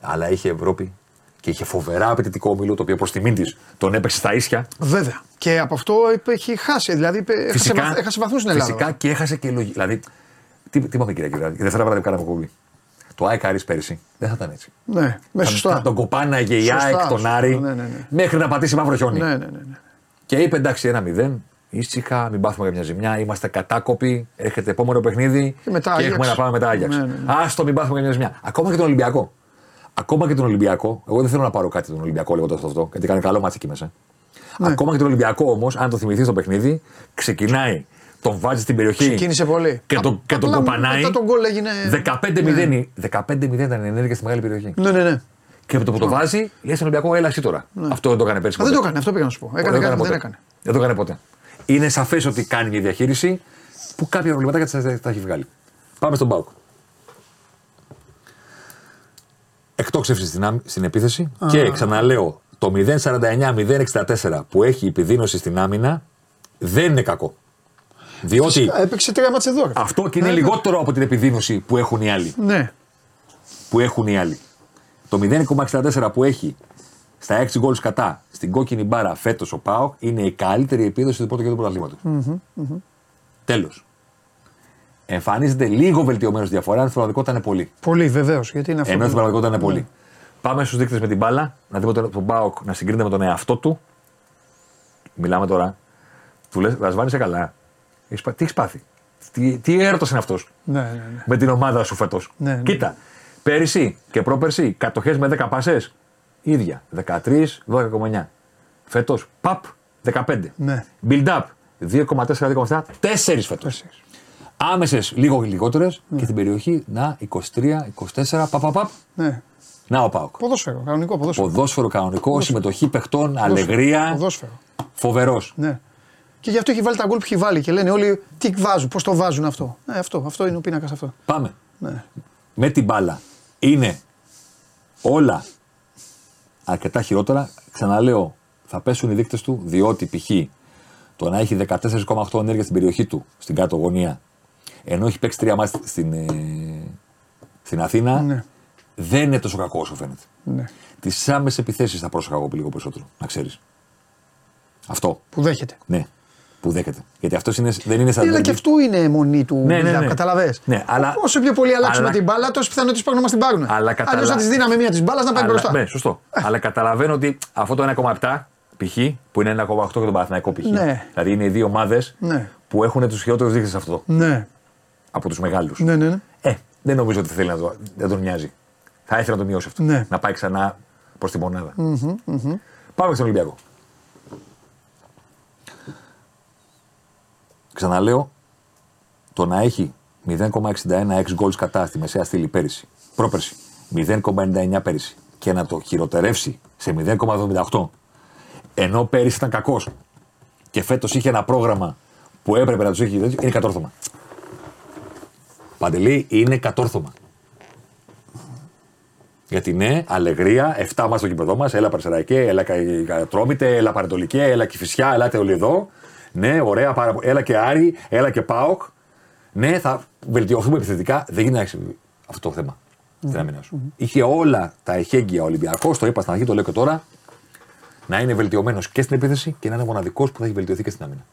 Αλλά είχε Ευρώπη και είχε φοβερά απαιτητικό όμιλο το οποίο προς τιμήν της τον έπαιξε στα ίσια. Βέβαια. Και από αυτό είπε, έχει χάσει. Δηλαδή είπε, έχασε, βαθ, έχασε βαθμούς στην Ελλάδα. Φυσικά και έχασε και λογική. Δηλαδή, τι, τι είπαμε κύριε Κυριακή, Δευτέρα βράδυ που κάναμε κομπή. Το ΑΕΚ Άρης πέρυσι δεν θα ήταν έτσι. Ναι, με Θα- σωστά. Θα τον κοπάναγε η Σωστά, ΑΕΚ τον σωστά. Άρη Ναι, ναι, ναι. μέχρι να πατήσει μαύρο χιόνι. Ναι, ναι, ναι. ναι. Και είπε εντάξει, ένα-μηδέν. Ήσυχα, μην πάθουμε για μια ζημιά. Είμαστε κατάκοποι. Έρχεται επόμενο παιχνίδι Και μετά και Άγιαξ. έχουμε να πάμε μετά Άγιαξ. Ναι, ναι, ναι. Άστο, μην πάθουμε για μια ζημιά. Ακόμα και τον Ολυμπιακό. Ακόμα και τον Ολυμπιακό. Εγώ δεν θέλω να πάρω κάτι τον Ολυμπιακό λέγοντας αυτό, γιατί κάνει καλό μάτσο εκεί μέσα. Ναι. Ακόμα και τον Ολυμπιακό όμως, αν το θυμηθεί στο παιχνίδι, ξεκινάει, τον βάζει στην περιοχή. Ξεκίνησε πολύ. Και, τον- και τον Απλά κοπανάει. Μετά τον γκολ έγινε. 15-0, 15-0 ήταν η ενέργεια στη μεγάλη περιοχή. Ναι, ναι, ναι. Και με το που το βάζει, λέει στον Ολυμπιακό, έλα εσύ τώρα. Αυτό δεν το έκανε πέρσι. Α, δεν ποτέ. το έκανε, αυτό πήγα να σου πω. Έκανε δεν, κάτι έκανε που δεν ποτέ. έκανε. δεν το έκανε ποτέ. Είναι σαφές ότι κάνει μια διαχείριση που κάποια προβληματάκια τα, τα έχει βγάλει. Πάμε στον Πάουκ. Εκτόξευση στην, άμυ- στην επίθεση και ξαναλέω το 0,49-0,64 που έχει η επιδείνωση στην άμυνα δεν είναι κακό. Διότι Φυσικά, Έπαιξε τρία μάτσε εδώ. ρε. αυτό και είναι Ναι, λιγότερο από την επιδείνωση που έχουν οι άλλοι. Ναι. Που έχουν οι άλλοι. Το 0,64 που έχει στα 6 γκολ κατά στην κόκκινη μπάρα φέτος ο Πάοκ είναι η καλύτερη επίδοση του πρώτου και του πρωταθλήματος. Τέλος. Εμφανίζεται λίγο βελτιωμένος διαφορά, αν στην πραγματικότητα είναι πολύ. Πολύ βεβαίως. Γιατί είναι αυτό. Ενώ στην που- πραγματικότητα είναι πολύ. Πάμε στους δείκτες με την μπάλα, να δούμε τον, τον Πάοκ να συγκρίνεται με τον εαυτό του. Μιλάμε τώρα. Του λες, Ρασβάνη, είσαι καλά. Έχεις πά- Τι έχεις πάθει; Τι, τι έρωτο είναι αυτός; Ναι, ναι, ναι. με την ομάδα σου φέτος. Ναι, ναι. Κοίτα, πέρυσι και πρόπερσι κατοχές με 10 πάσες. ίδια. 13, 12,9. Φέτος, παπ, 15. Ναι. Build up, 2,4-2,7. 4 φέτος. Τέσσερις. Άμεσες λίγο λιγότερες και στην περιοχή να 23, 24, παπ, παπ, παπ. Ναι. Να ο Πάοκ. Ποδόσφαιρο, κανονικό ποδόσφαιρο. Ποδόσφαιρο κανονικό, συμμετοχή παιχτών, αλεγρία. Ποδόσφαιρο. Φοβερός. Ναι. Και γι' αυτό έχει βάλει τα γκολ που έχει βάλει και λένε όλοι τι βάζουν, πώς το βάζουν αυτό. Ναι, αυτό, αυτό είναι ο πίνακας αυτό. Πάμε. Ναι. Με την μπάλα. Είναι όλα αρκετά χειρότερα. Ξαναλέω, θα πέσουν οι δείκτες του διότι π.χ. το να έχει 14,8 ενέργεια στην περιοχή του, στην κάτω γωνία, ενώ έχει παίξει τρία μάτια στην, ε, στην Αθήνα, Ναι. δεν είναι τόσο κακό όσο φαίνεται. ναι. Τις άμεσες επιθέσεις θα πρόσεχα εγώ λίγο περισσότερο, να ξέρεις. Αυτό. Που δέχεται. Ναι. Που δέχεται. Γιατί αυτός είναι, δεν είναι σαν Ναι, αλλά και αυτού είναι η μονή του Ναι, ναι, build-up, ναι. καταλαβες; Ναι, αλλά- Όσο πιο πολύ αλλάξουμε αλλά- την μπάλα, τόσο πιθανότητε υπάρχουν να μας την πάρουν. Αλλά καταλα- Αλλιώς θα τη δίναμε μία της μπάλας να πάει Αλλά- μπροστά. Ναι, σωστό. Αλλά καταλαβαίνω ότι αυτό το 1,7 π.χ. που είναι 1,8 για τον Παναθηναϊκό π.χ. Ναι. Δηλαδή είναι οι δύο ομάδες Ναι. που έχουν τους χειρότερους δείκτες σε αυτό Ναι, από τους μεγάλους. ναι, ναι. ναι. Ε, δεν νομίζω ότι θέλει να το, δεν τον νοιάζει. Θα ήθελε να το μειώσει αυτό. Ναι. Να πάει ξανά προς τη μονάδα. Πάμε στον Ολυμπιακό. Ξαναλέω, το να έχει 0,61 ex goals κατά στη μεσαία στήλη πέρυσι, πρόπερση, 0,99 πέρυσι και να το χειροτερεύσει σε 0,78 ενώ πέρυσι ήταν κακός και φέτος είχε ένα πρόγραμμα που έπρεπε να τους έχει τέτοιο, είναι κατόρθωμα. Παντελή, είναι κατόρθωμα. Γιατί ναι, αλεγρία, 7 μα στο κήπεδό μας, έλα Παρσεραϊκέ, έλα Κατρόμητε, έλα Παρετολικέ, έλα Κυφυσιά, ελάτε όλοι εδώ. Ναι, ωραία, πάρα πολύ. Έλα και Άρη, έλα και Πάοκ. Ναι, θα βελτιωθούμε επιθετικά. Δεν γίνεται να έχεις αυτό το θέμα στην άμυνα σου. Είχε όλα τα εχέγγυα ο Ολυμπιακός, το είπα στην αρχή, το λέω και τώρα, να είναι βελτιωμένος και στην επίθεση και να είναι μοναδικός που θα έχει βελτιωθεί και στην άμυνα.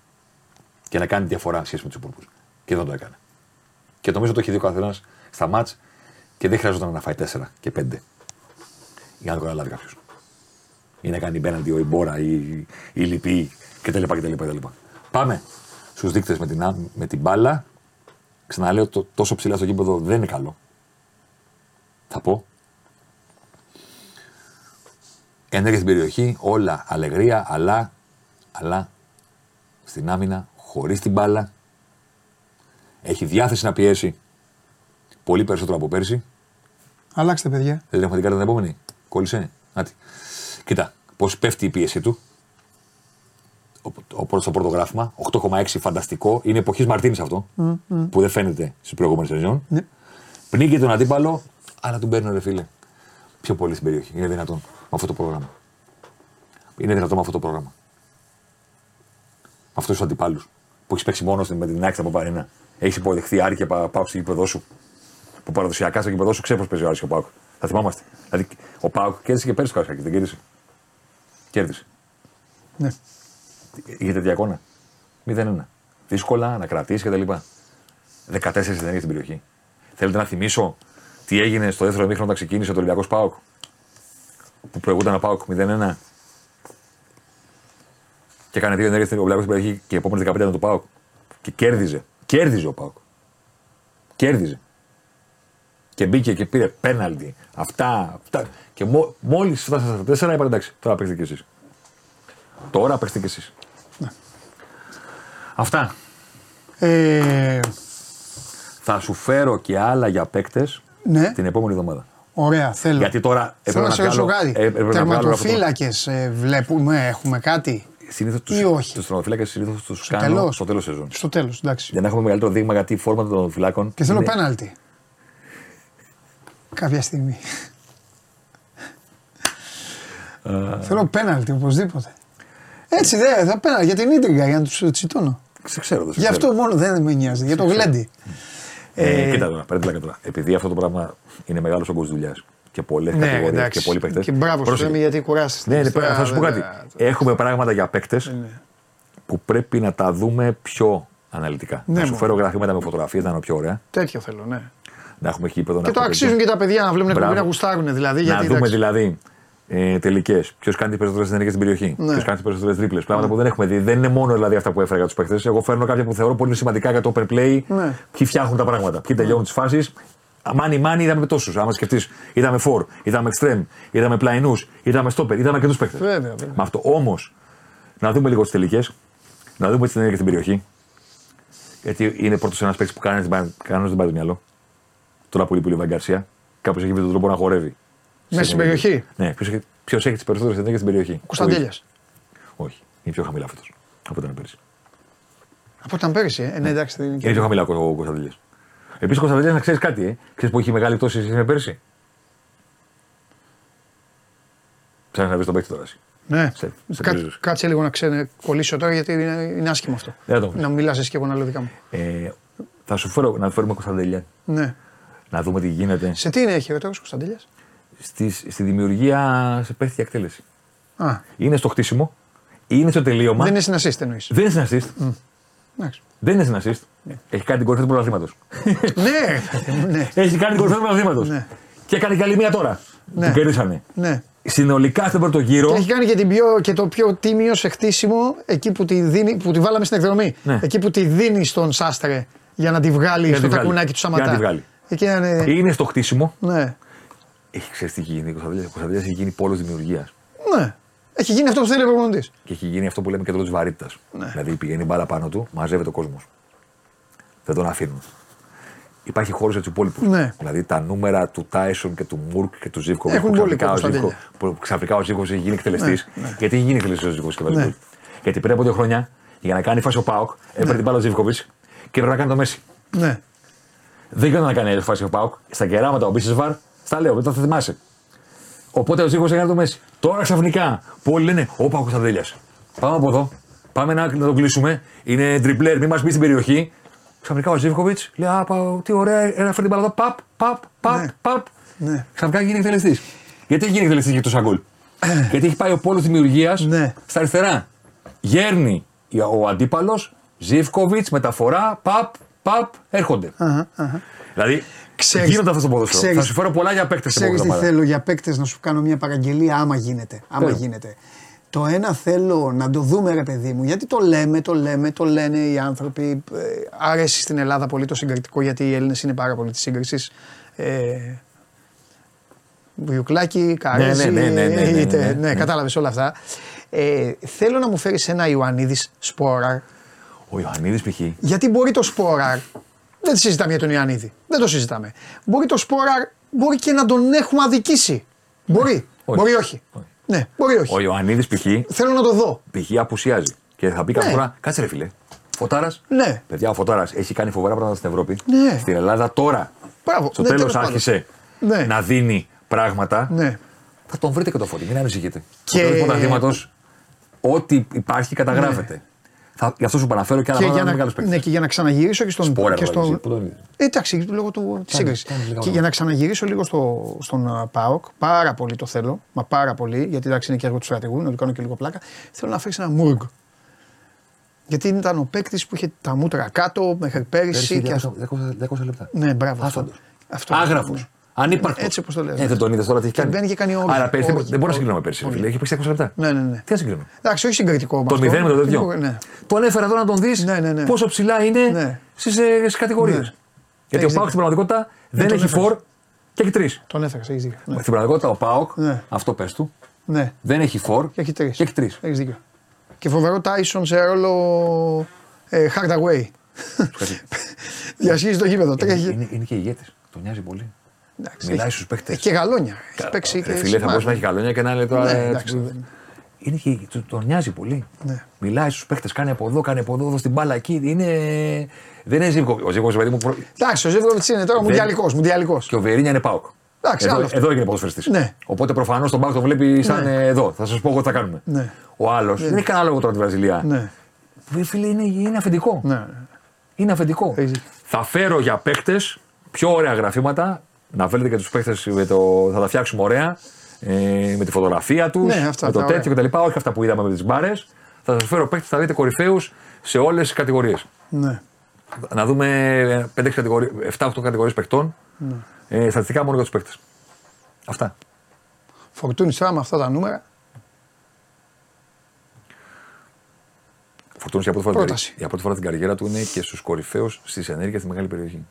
Και να κάνει διαφορά σχέση με τους υπόλοιπους. Και δεν το έκανε. Και νομίζω το έχει δει ο καθένας στα μάτς και δεν χρειαζόταν να φάει 4 και 5 για να το καταλάβει κάποιος. Ή να κάνει μπέναντι ο Ιμπόρα ή η Λυπή κτλ. κτλ, κτλ. Πάμε στους δείκτες με την, άμ- με την μπάλα. Ξαναλέω, το, τόσο ψηλά στο γήπεδο δεν είναι καλό. Θα πω. Ενέργεια στην περιοχή, όλα αλεγρία, αλλά, αλλά στην άμυνα, χωρίς την μπάλα. Έχει διάθεση να πιέσει πολύ περισσότερο από πέρσι. Αλλάξτε, παιδιά. Δεν την έχουμε την κάρτα την επόμενη. Κόλλησε. Άτι. Κοίτα, πώς πέφτει η πίεση του. Ο, ο, πρώτος στο πρώτο γράφημα. 8,6 φανταστικό. Είναι εποχής Μαρτίνης αυτό. Που δεν φαίνεται στις προηγούμενες σεζόν. Ναι. Πνίγει τον αντίπαλο, αλλά τον παίρνει ρε φίλε. Πιο πολύ στην περιοχή. Είναι δυνατόν με αυτό το πρόγραμμα. Είναι δυνατόν με αυτό το πρόγραμμα. Με αυτούς τους αντιπάλους. Που έχεις παίξει μόνος με την άκρη από παρένα. Έχεις υποδεχθεί Άρη και πα- πάω στο γήπεδο σου. Που παραδοσιακά στο γήπεδο σου ξέρεις πώς παίζει ο Άρης και ο Πάουκ. Θα θυμάμαστε. Δηλαδή ο Πάουκ κέρδισε και πέρυσι το Καρασκάκι, δεν κέρδισε. Κέρδισε. Ναι. Είχε τέτοια εικόνα. 0-1. Δύσκολα να κρατήσει κτλ. 14 δεν στην περιοχή. Θέλετε να θυμίσω τι έγινε στο δεύτερο μήχρονο όταν ξεκίνησε το Ολυμπιακός Πάοκ. Που προηγούνταν ο Πάοκ 0-1. Και έκανε δύο ενέργειες στην Ολυμπιακός στην περιοχή και οι επόμενε 15 ήταν του Πάοκ. Και κέρδιζε. Κέρδιζε ο Πάοκ. Κέρδιζε. Και μπήκε και πήρε πέναλτι. Αυτά. αυτά. Και μο, μόλις φτάσατε στα 4 είπατε εντάξει, τώρα παίξτε κι εσείς. Τώρα παίξτε κι εσείς. Αυτά. Ε, Θα σου φέρω και άλλα για παίκτες ναι, την επόμενη εβδομάδα. ωραία, θέλω. Γιατί τώρα Θέλω έπρεπε να να σε ρωτήσω βγάλω. κάτι. ε, έπρεπε να βγάλω αυτό το- Τερματοφύλακε βλέπουμε, έχουμε κάτι; Συνήθως Ή όχι; τους τερματοφύλακες συνήθως τους Στο κάνω τέλος; στο τέλος σεζόν. Στο τέλος, εντάξει. Για να έχουμε μεγαλύτερο δείγμα γιατί η φόρμα των τερματοφυλάκων. Και θέλω είναι- πέναλτι. Κάποια στιγμή. θέλω πέναλτι οπωσδήποτε. Έτσι δεν θα πέναλτι για την ίντριγκα για να τους τσιτώνω. Σε ξέρω, δεν σε Γι' ξέρω. αυτό μόνο δεν με νοιάζει. Για το γλέντι. Ε, Ε, κοίτα τώρα, παίρνει πλάκα τώρα. Επειδή αυτό το πράγμα είναι μεγάλος όγκος δουλειάς και πολλές Ναι, κατηγορίες εντάξει. και πολλοί παίκτες. Και μπράβο σου, λέμε, γιατί κουράστηκες. Ναι, ναι, Τώρα θα σου πω δεν- κάτι. Έχουμε πράγματα για παίκτες Ναι. που πρέπει να τα δούμε πιο αναλυτικά. Ναι, να σου μόνο. φέρω γραφήματα με φωτογραφίες, να είναι πιο ωραία. Τέτοιο θέλω, ναι. Να έχουμε γήπεδο. να Και το έχουμε αξίζουν τέτοιο. και τα παιδιά να βλέπουν εκπομπή Μπράβο. να γουστάρουν δηλαδή. Να γιατί, δούμε εντάξει, δηλαδή ε, τελικές. Ποιος κάνει τις περισσότερες ενέργειε στην περιοχή. Ναι. Ποιος κάνει τις περισσότερες τρίπλες. Πράγματα που δεν έχουμε δει. Δεν είναι μόνο δηλαδή αυτά που έφερα για τους παίχτε. Εγώ φέρνω κάποια που θεωρώ πολύ σημαντικά για το open play. Ναι. Ποιοι φτιάχνουν τα πράγματα. Ποιοι τελειώνουν τις φάσεις. Μάνι μάνι είδαμε τόσους. Άμα σκεφτείς, είδαμε φορ, είδαμε extreme, είδαμε πλαϊνού, είδαμε στόπερ, είδαμε και του παίχτε. Βέβαια, βέβαια. Με αυτό όμως, να δούμε λίγο τις τελικές, να δούμε τις ενέργειε στην περιοχή. Γιατί είναι πρώτος ένας παίκτης που κανένας δεν πάει το μυαλό. Τώρα πολύ πολύ Βαγκαρσία. Κάπως έχει βρει τον τρόπο να χορεύει. Μέσα στην περιοχή; Ναι, ποιος έχει τις περισσότερες ενέργειε στην περιοχή; Κωνσταντέλιας. Όχι, είναι πιο χαμηλά φέτος από όταν πέρυσι. Από όταν πέρυσι, ε; ε, ναι, εντάξει. δεν είναι και- Είναι πιο χαμηλά ο Κωνσταντέλιας. Επίσης, ο Κωνσταντέλιας να ξέρεις κάτι, ε; Ξέρεις που έχει μεγάλη πτώση σε σχέση με πέρυσι; Ψάχνεις να βρεις τον παίκτη τώρα. εσύ. Ναι. Σε- σε Κά- πρίζους. κάτσε λίγο να ξένε κολλήσω τώρα γιατί είναι, είναι άσχημο αυτό. Δεν θα το βρεις. Να μιλάς εσύ και εγώ να λέω δικά μου. Ε, θα σου φέρω να φέρουμε Κωνσταντέλια. Ναι. Να δούμε τι γίνεται. Σε τι είναι έχει ο Κωνσταντέλιας; Στη, στη δημιουργία σε πέφτει εκτέλεση. Α, Είναι στο χτίσιμο, είναι στο τελείωμα. δεν είναι στην assist εννοείς. Δεν είναι στην assist. Εντάξει. Δεν είναι στην assist. Έχει κάνει την κορυφή του πρωταθλήματος. ναι, ναι, Έχει κάνει την κορυφή του πρωταθλήματος. Ναι. Και έκανε και άλλη μία τώρα. Ναι. Που κερδίσανε. ναι. Συνολικά στον πρώτο γύρο. Και έχει κάνει και, την πιο, και το πιο τίμιο σε χτίσιμο εκεί που τη, δίνει, που τη βάλαμε στην εκδρομή. Ναι. Εκεί που τη δίνει στον Σάστρε για να τη βγάλει να στο τη βγάλει. τακουνάκι του Για να Σαματά. τη βγάλει. Εκεί είναι. Είναι στο χτίσιμο. Ναι. Έχει ξέρεις τι έχει γίνει. Ο Κωνσταντέλια- Ο Κωνσταντέλια έχει γίνει πόλος δημιουργίας. ναι. Έχει γίνει αυτό που θέλει ο προπονητής. Και έχει γίνει αυτό που λέμε κέντρο της βαρύτητας. Ναι. Δηλαδή πηγαίνει η μπάλα πάνω του, μαζεύεται ο κόσμος. Δεν τον αφήνουν. Υπάρχει χώρος για τους υπόλοιπους. Ναι. Δηλαδή τα νούμερα του Τάισον και του Μουρκ και του Ζήβκοβιτ. Έχουν που πολύ ξαφνικά ο Κωνσταντέλια. Ζήβκο- που ξαφνικά ο Ζήβκοβιτ έχει γίνει εκτελεστής. Ναι, Γιατί έχει γίνει εκτελεστής ο Ζήβκοβιτ και Ναι. ναι. Γιατί πριν από δύο χρόνια για να κάνει φάση ο Πάοκ έπαιρνε την μπάλα ο Ζήβκοβιτ και έπρεπε να κάνει το Μέση. Ναι. Δεν γινόταν να κάνει άλλη φάση ο Πάοκ. Στα κεράματα ο Μπίσεσβαρ, στα λέω, δεν θα θυμάσαι. Οπότε ο Ζήβκοβιτ έκανε το Μέση. Τώρα ξαφνικά που όλοι λένε: Ωπα ο Κωνσταντέλια. Πάμε από εδώ. Πάμε να, να τον κλείσουμε. Είναι τριπλέρ, μην μας μπει στην περιοχή. Ξαφνικά ο Ζήβκοβιτ λέει: Α, πα, τι ωραία, ένα φέρνει την μπάλα εδώ. Παπ, παπ, παπ, Ναι. παπ. Ναι. Ξαφνικά γίνει εκτελεστής. Γιατί έχει γίνει εκτελεστής για το Σαγκούλ. Γιατί έχει πάει ο πόλος δημιουργίας Ναι. στα αριστερά. Γέρνει ο αντίπαλος, Ζήφκοβιτς, μεταφορά, παπ, παπ, έρχονται. Αχα, αχα. Δηλαδή Ξέρεις- γίνονται αυτά στο ποδόσφαιρο. ξέρεις- Θα σου φέρω πολλά για παίκτες Ξέρεις τι θέλω; Για παίκτες να σου κάνω μια παραγγελία, άμα γίνεται. Άμα Θέλω. γίνεται. Το ένα θέλω να το δούμε, ρε παιδί μου, γιατί το λέμε, το λέμε, το λένε οι άνθρωποι. Ε, αρέσει στην Ελλάδα πολύ το συγκριτικό, γιατί οι Έλληνες είναι πάρα πολύ της σύγκρισης. Ε, Βουλιουκλάκι, Καρέζη, ναι, ναι, ναι, ναι, ναι, είτε- ναι, ναι. κατάλαβες όλα αυτά. Ε, θέλω να μου φέρεις ένα Ιωαννίδης Σπόραρ, Ο Ιωαννίδης π.χ. γιατί μπορεί το Σπόραρ, δεν συζητάμε για τον Ιωαννίδη, δεν το συζητάμε. Μπορεί το Σπόραρ, μπορεί και να τον έχουμε αδικήσει. Μπορεί, Όχι. μπορεί όχι. Όχι. Ναι, μπορεί όχι. Ο Ιωαννίδης π.χ. Θέλω να το δω. π.χ. απουσιάζει. Και θα πει κάθε Ναι. φορά, κάτσε ρε φιλέ. Φωτάρας. Ναι. Παιδιά, ο Φωτάρας έχει κάνει φοβερά πράγματα στην Ευρώπη. Ναι. Στην Ελλάδα τώρα. Μπράβο. Στο Ναι, τέλος τέλος πάντων. άρχισε Ναι. να δίνει πράγματα. Ναι. Θα τον βρείτε και το φώτι, μην ανησυχείτε. Και- Και... Στο πρωταθλήματο, ό,τι υπάρχει καταγράφεται. Θα, γι' αυτό σου παραφέρω και άλλα Και για, πράγματα να, μεγάλου παίκτε. ναι, και για να ξαναγυρίσω και στον. Σπόρα, και ρε, εσύ, στον πού τον είδες; Ε, εντάξει, λόγω του, της σύγκρισης. κάνεις λίγα Και πράγματα. για να ξαναγυρίσω λίγο στο, στον uh, ΠΑΟΚ, πάρα πολύ το θέλω, μα πάρα πολύ, γιατί εντάξει είναι και έργο του στρατηγού, να του κάνω και λίγο πλάκα. Θέλω να φέρεις ένα Μουργκ. Γιατί ήταν ο παίκτης που είχε τα μούτρα κάτω μέχρι πέρυσι. και... 200 λεπτά. Ναι, μπράβο. Αυτό. Άστοντος. αυτό Άγραφος. ναι. Ανύπαρκτο. Έτσι όπως το λες, Ε, ναι. δεν τον είδες τώρα τι έχει Και κάνει. μπαίνει και κάνει όργια. Άρα πέρυσι δεν- Όργια. δεν μπορεί να Όργια. συγκρίνουμε πέρυσι. Όργια. Φίλε. Έχει παίξει 200 λεπτά. Ναι, ναι, ναι. Τι να συγκρίνουμε. Εντάξει, όχι συγκριτικό Το όμως μηδέν με το τέτοιο. Ναι. Τον έφερα εδώ να τον δεις Ναι, ναι, ναι. πόσο ψηλά είναι Ναι. στις κατηγορίες. Ναι. Γιατί ο Έχεις Πάοκ στην πραγματικότητα δεν τον έχει έφερες. φορ και έχει τρεις. Τον έφερες, έχεις δίκιο. Ναι. Στην πραγματικότητα ο Πάοκ, Ναι. αυτό πες του, ναι. δεν έχει φορ Και έχει τρεις. και έχει τρεις. Έχεις δίκιο. Και φοβερό Τάισον σε ρόλο ε, Hardaway. Διασχίζει το γήπεδο. Τρέχει. Είναι, είναι και ηγέτη. Τον νοιάζει πολύ. Εντάξει, Μιλάει έχει- στους παίχτε. έχει Και γαλόνια. Έχει παίξει και. Φίλε, θα σημάδι. μπορούσε να έχει καλόνια και να λέει τώρα. Ναι, ε, εντάξει, δεν- Είναι και, το- τον νοιάζει πολύ. Ναι. Μιλάει στους παίχτε, κάνει από εδώ, κάνει από εδώ, εδώ στην μπάλα εκεί. Είναι, δεν είναι Ζήβκο. Ο Ζήβκο, παιδί μου, προ- Εντάξει, ο Ζεύκοβιτ είναι τώρα μουντιαλικός. Μουντιαλικός. και ο Βερίνια είναι Πάοκ. Εντάξει, εδώ, άλλος αυτό. εδώ έγινε ποδοσφαιριστής. Ναι. Οπότε προφανώς τον Πάοκ τον βλέπει σαν Ναι. ε, εδώ. Θα σας πω εγώ τι θα κάνουμε. Ναι. Ο άλλο δεν έχει κανένα λόγο τώρα τη Βραζιλία. Ναι. Βε, Φίλε, είναι, είναι αφεντικό. Ναι. Είναι αφεντικό. Έχεις δίκιο. Θα φέρω για παίκτες πιο ωραία γραφήματα. Να φέρετε και τους παίκτε, θα τα φτιάξουμε ωραία. Ε, με τη φωτογραφία τους, Ναι, αυτά με το τα τέτοιο κτλ. Όχι αυτά που είδαμε με τις μπάρες. Θα σας φέρω παίκτε, θα δείτε κορυφαίους σε όλες τις κατηγορίες. Ναι. Να δούμε 7-8 κατηγορίες παιχτών. Ε, στατιστικά μόνο για τους παίκτε. Αυτά. Φορτούνης τώρα με αυτά τα νούμερα. Ο Φορτούνης για πρώτη φορά, Πρόταση. για πρώτη φορά στην καριέρα του είναι και στους κορυφαίους στις ενέργειες στη μεγάλη περιοχή.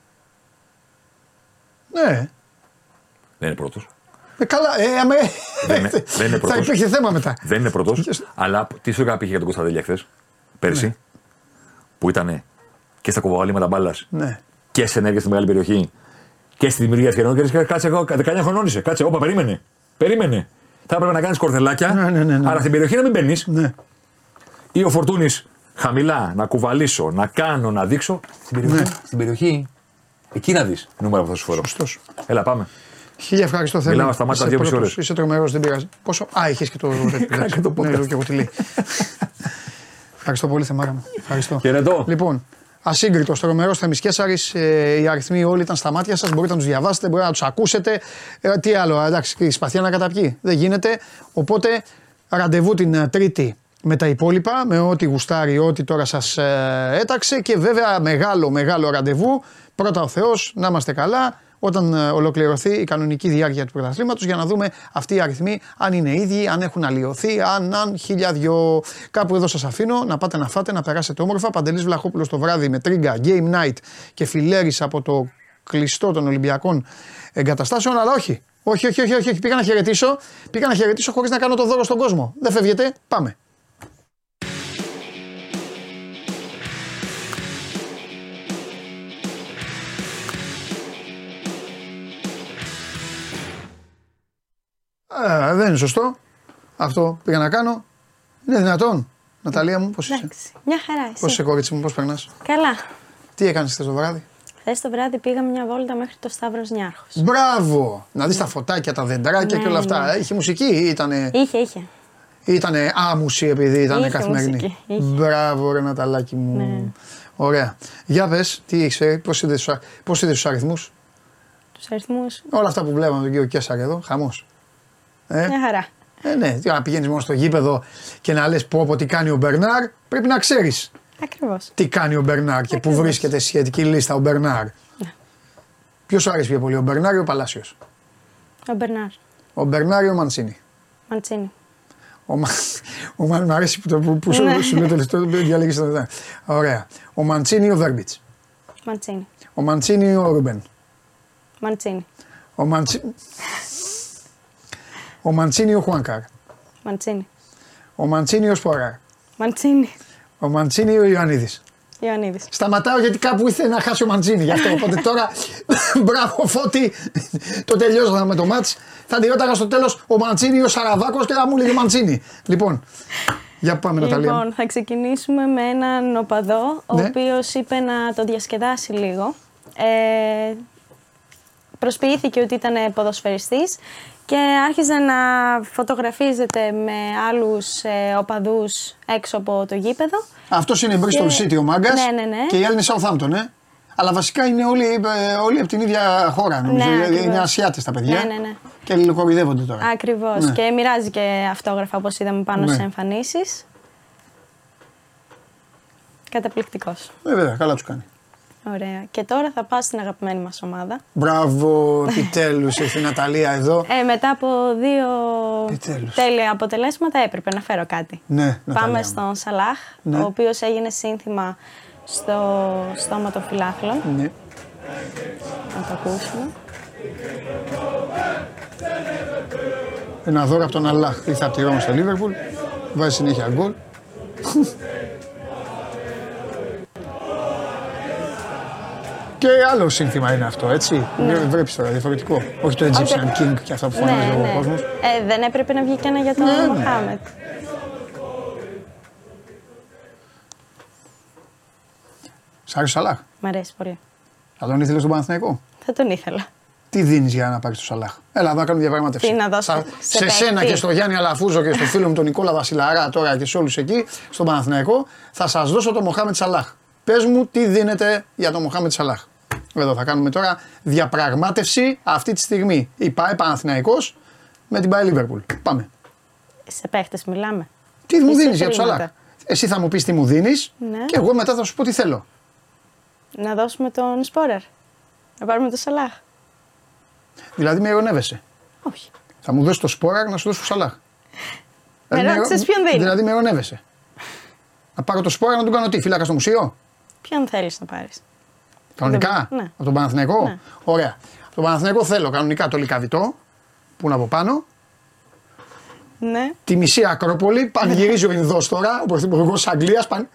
Ναι. Δεν είναι πρώτος. Ε, καλά, ε, αμέ. Δεν είναι- δεν είναι Θα πρώτος. υπήρχε θέμα μετά. Δεν είναι πρώτος. Yes. αλλά τι σου έκανα πήγε για τον Κωνσταντέλια χθες, πέρσι, Ναι. που ήταν και στα κοβαλήματα μπάλας Ναι. και σε ενέργεια στη μεγάλη περιοχή και στη δημιουργία σχεδόν. Και λες, κάτσε εγώ, 19 χρονών είσαι. Κάτσε, όπα, περίμενε. Περίμενε. Θα έπρεπε να κάνεις κορδελάκια, Ναι, ναι, ναι, ναι. αλλά στην περιοχή να μην μπαίνεις. Ναι. Ή ο Φορτούνης χαμηλά να κουβαλήσω, να κάνω, να δείξω. Στην περιοχή. Ναι. Στην περιοχή. Εκεί να δεις νούμερα που θα σου φέρω. Σωστός. Έλα, πάμε. Χίλια ευχαριστώ Θέμη. Μιλάμε στα μάτια Είσαι δύο μισή πρώτος. ώρες. Είσαι τρομερός, δεν πειράζει. Πόσο. Α, είχες και το. και το Ναι, podcast. λέω και εγώ τι λέει. Ευχαριστώ πολύ, Θεμάρα μου. Ευχαριστώ. Χαιρετώ. Λοιπόν, ασύγκριτος, τρομερός Θέμη Κέσσαρη. Ε, οι αριθμοί όλοι ήταν στα μάτια σας. Μπορείτε να τους διαβάσετε, μπορείτε να τους ακούσετε. Ε, τι άλλο, εντάξει, η σπαθιά να καταπιεί. Δεν γίνεται. Οπότε, ραντεβού την ε, Τρίτη με τα υπόλοιπα, με ό,τι γουστάρει, ό,τι τώρα σας έταξε. Και βέβαια, μεγάλο, μεγάλο ραντεβού. Πρώτα ο Θεός, να είμαστε καλά. Όταν ε, ολοκληρωθεί η κανονική διάρκεια του πρωταθλήματος, για να δούμε αυτοί οι αριθμοί αν είναι ίδιοι, αν έχουν αλλοιωθεί, αν, αν χίλια δυο. Κάπου εδώ σας αφήνω να πάτε να φάτε, να περάσετε όμορφα. Παντελής Βλαχόπουλος το βράδυ με τρίγκα, game night και φιλέρι από το κλειστό των Ολυμπιακών εγκαταστάσεων. Αλλά όχι, όχι, όχι, όχι, όχι, όχι. Πήγα να χαιρετήσω, πήγα να χαιρετήσω χωρίς να κάνω το δώρο στον κόσμο. Δεν φεύγετε, πάμε. Ε, δεν είναι σωστό. Αυτό πήγα να κάνω. Είναι δυνατόν. Ναταλία μου, πώς είσαι; Εντάξει, μια χαρά εσύ. Πώς είσαι, κορίτσι μου, πώς περνάς; Καλά. Τι έκανες χθες το βράδυ; Χθες το βράδυ πήγαμε μια βόλτα μέχρι το Σταύρος Νιάρχος. Μπράβο! Να δεις τα φωτάκια, τα δεντράκια Ναι, και όλα αυτά. ναι. Είχε μουσική ή ήτανε, Είχε, είχε. ήτανε άμουση επειδή ήταν Είχε καθημερινή; μουσική, είχε. Μπράβο, ρε Ναταλάκι μου. Ναι. Ωραία. Για πες, τι έχεις, πώς είδες τους αριθμούς; Τους αριθμούς. Όλα αυτά που βλέπαμε τον κύριο Κέσσαρ εδώ, χαμός. Ε, Μια χαρά. ε, ναι, τι να πηγαίνεις μόνο στο γήπεδο και να λες πω, πω τι κάνει ο Μπερνάρ, πρέπει να ξέρεις Ακριβώς. τι κάνει ο Μπερνάρ και πού Ακριβώς. βρίσκεται στη σχετική λίστα ο Μπερνάρ. Ναι. Ποιος σου αρέσει πιο πολύ, ο Μπερνάρ ή ο Παλάσιος; Ο Μπερνάρ. Ο Μπερνάρ ή ο Μαντσίνη; Μαντσίνη. Ο, Μα... ο Μα... Μ' αρέσει που, το, που, που σου, Ναι. σου λέω το λεπτό, διαλέγεις το λεπτό. Ωραία. Ο Μαντσίνη ή ο Βέρμπιτς; Μαντσίνη. Ο Μαντσίνη ή ο Ρούμπεν; Μαντσίνη. Ο, Μαντσι... ο Μαντσίνη ή ο Χουάνκαρ; Μαντσίνη. Ο Μαντσίνη ή ο Σποράρ; Μαντσίνη. Ο Μαντσίνη ή ο Ιωαννίδης; Ιωαννίδης. Σταματάω γιατί κάπου ήθελε να χάσει ο Μαντσίνη γι' αυτό. Οπότε τώρα, μπράβο Φώτη, το τελειώσαμε με το μάτς. Θα τη ρώταγα στο τέλος ο Μαντσίνη ή ο Σαραβάκος και θα μου έλεγε Μαντσίνη. Λοιπόν, για πάμε Ναταλία. Λοιπόν, θα ξεκινήσουμε με έναν οπαδό, ο Ναι. οποίος είπε να το διασκεδάσει λίγο. Ε, προσποιήθηκε ότι ήταν ποδοσφαιριστής και άρχιζε να φωτογραφίζεται με άλλους ε, οπαδούς έξω από το γήπεδο. Αυτός είναι η Bristol Και- City ο μάγκας. Ναι, ναι, ναι. Και η άλλη είναι Southampton, ε. Αλλά βασικά είναι όλοι, ε, όλοι από την ίδια χώρα. Νομίζω. Ναι, είναι ακριβώς. Ασιάτες τα παιδιά. Ναι, ναι, ναι. Και λιλοκορυδεύονται τώρα. Ακριβώς. Ναι. Και μοιράζει και αυτόγραφα όπως είδαμε πάνω Ναι. σε εμφανίσεις. Καταπληκτικός. Ε, βέβαια, καλά τους κάνει. Ωραία. Και τώρα θα πάω στην αγαπημένη μας ομάδα. Μπράβο, επιτέλους ήρθε η Ναταλία εδώ. Ε, μετά από δύο Επιτέλους. τέλεια αποτελέσματα έπρεπε να φέρω κάτι. Ναι, Ναταλία. Πάμε μου. στον Σαλάχ, Ναι. ο οποίος έγινε σύνθημα στο στόμα των φιλάθλων. Ναι. Να το ακούσουμε. Ένα δώρο από τον Αλλάχ. Ήρθε από τη Ρώμη στο Λίβερπουλ. Βάζει συνέχεια γκολ. Και άλλο σύνθημα είναι αυτό, έτσι. Ναι. Βλέπεις τώρα διαφορετικό. Όχι το Egyptian King και αυτά που φωνάζει ο κόσμος. Ε, δεν έπρεπε να βγει και ένα για τον Ναι, ναι. Μοχάμετ. Σ' άρεσε ο Σαλάχ; Μ' αρέσει πολύ. Θα τον ήθελες στον Παναθηναϊκό; Θα τον ήθελα. Τι δίνεις για να πάρεις το Σαλάχ; Έλα, να κάνουμε διαπραγμάτευση. Τι να δώσω Θα- σε σε σένα παίκτη. και στο Γιάννη Αλαφούζο και στο φίλο μου τον Νικόλα Βασιλαρά τώρα και σε όλους εκεί, στον Παναθηναϊκό, θα σας δώσω το Μοχάμετ Σαλάχ. Πες μου τι δίνετε για το Μοχάμετ Σαλάχ. Εδώ θα κάνουμε τώρα διαπραγμάτευση αυτή τη στιγμή. Η ΠΑΕ Παναθηναϊκός με την ΠΑΕ Λίβερπουλ. Πάμε. Σε παίχτες μιλάμε. Τι μου Εσύ δίνεις για το χρήματα. Σαλάχ. Εσύ θα μου πεις τι μου δίνεις Ναι. και εγώ μετά θα σου πω τι θέλω. Να δώσουμε τον Σπόρερ. Να πάρουμε τον Σαλάχ. Δηλαδή με ειρωνεύεσαι. Όχι. Θα Θα μου δώσεις το σπόρα να σου δώσω το Σαλάχ. Με Δηλαδή, ρώτησες ποιον δίνεις; Δηλαδή με ειρωνεύεσαι. Να πάρω το σπόρα να τον κάνω τι, φύλακα στο μουσείο; Ποιον θέλεις να πάρεις; Κανονικά; Ναι. Από τον Παναθηναϊκό; Ναι. Ωραία. Από τον Παναθηναϊκό θέλω κανονικά το λικαβιτό που είναι από πάνω. Ναι. Τη μισή Ακρόπολη. Πανηγυρίζει ο Ινδός τώρα, ο πρωθυπουργός Αγγλίας. Παν,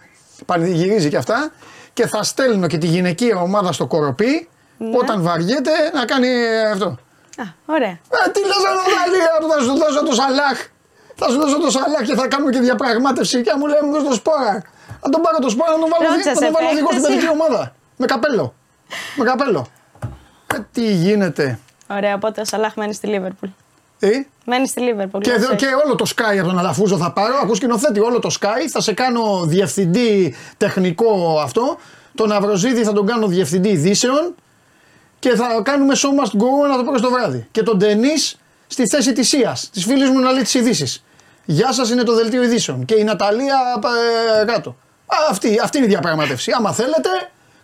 πανηγυρίζει και αυτά. Και θα στέλνω και τη γυναικεία ομάδα στο κοροπή Ναι. όταν βαριέται να κάνει αυτό. Α, ωραία. Ε, τι λες Ανατολία, θα σου δώσω το Σαλάχ. Θα σου δώσω το Σαλάχ και θα κάνουμε και διαπραγμάτευση και μου λέει μου δώσ' το σπόρα. Να τον πάρω το σπόρα να τον βάλω, Ρώτησες να τον βάλω οδηγό στην επέκταση. παιδική ομάδα. Με καπέλο. Με καπέλο. Ε, τι γίνεται; Ωραία, οπότε ο Σαλάχ μένει στη Λίβερπουλ. Ε, Μένει στη Λίβερπουλ. και, έτσι. και όλο το Sky από τον Αλαφούζο θα πάρω. Ακούς σκηνοθέτη όλο το Sky. Θα σε κάνω διευθυντή τεχνικό αυτό. Τον Αυροζίδη θα τον κάνω διευθυντή ειδήσεων. Και θα κάνουμε show must go ένα το πρωί στο βράδυ. Και τον Ντενή στη θέση της Σίας, της φίλης μου να λέει τις ειδήσεις. Γεια σας, είναι το δελτίο ειδήσεων. Και η Ναταλία ε, κάτω. Α, αυτή, αυτή είναι η διαπραγμάτευση. Άμα θέλετε,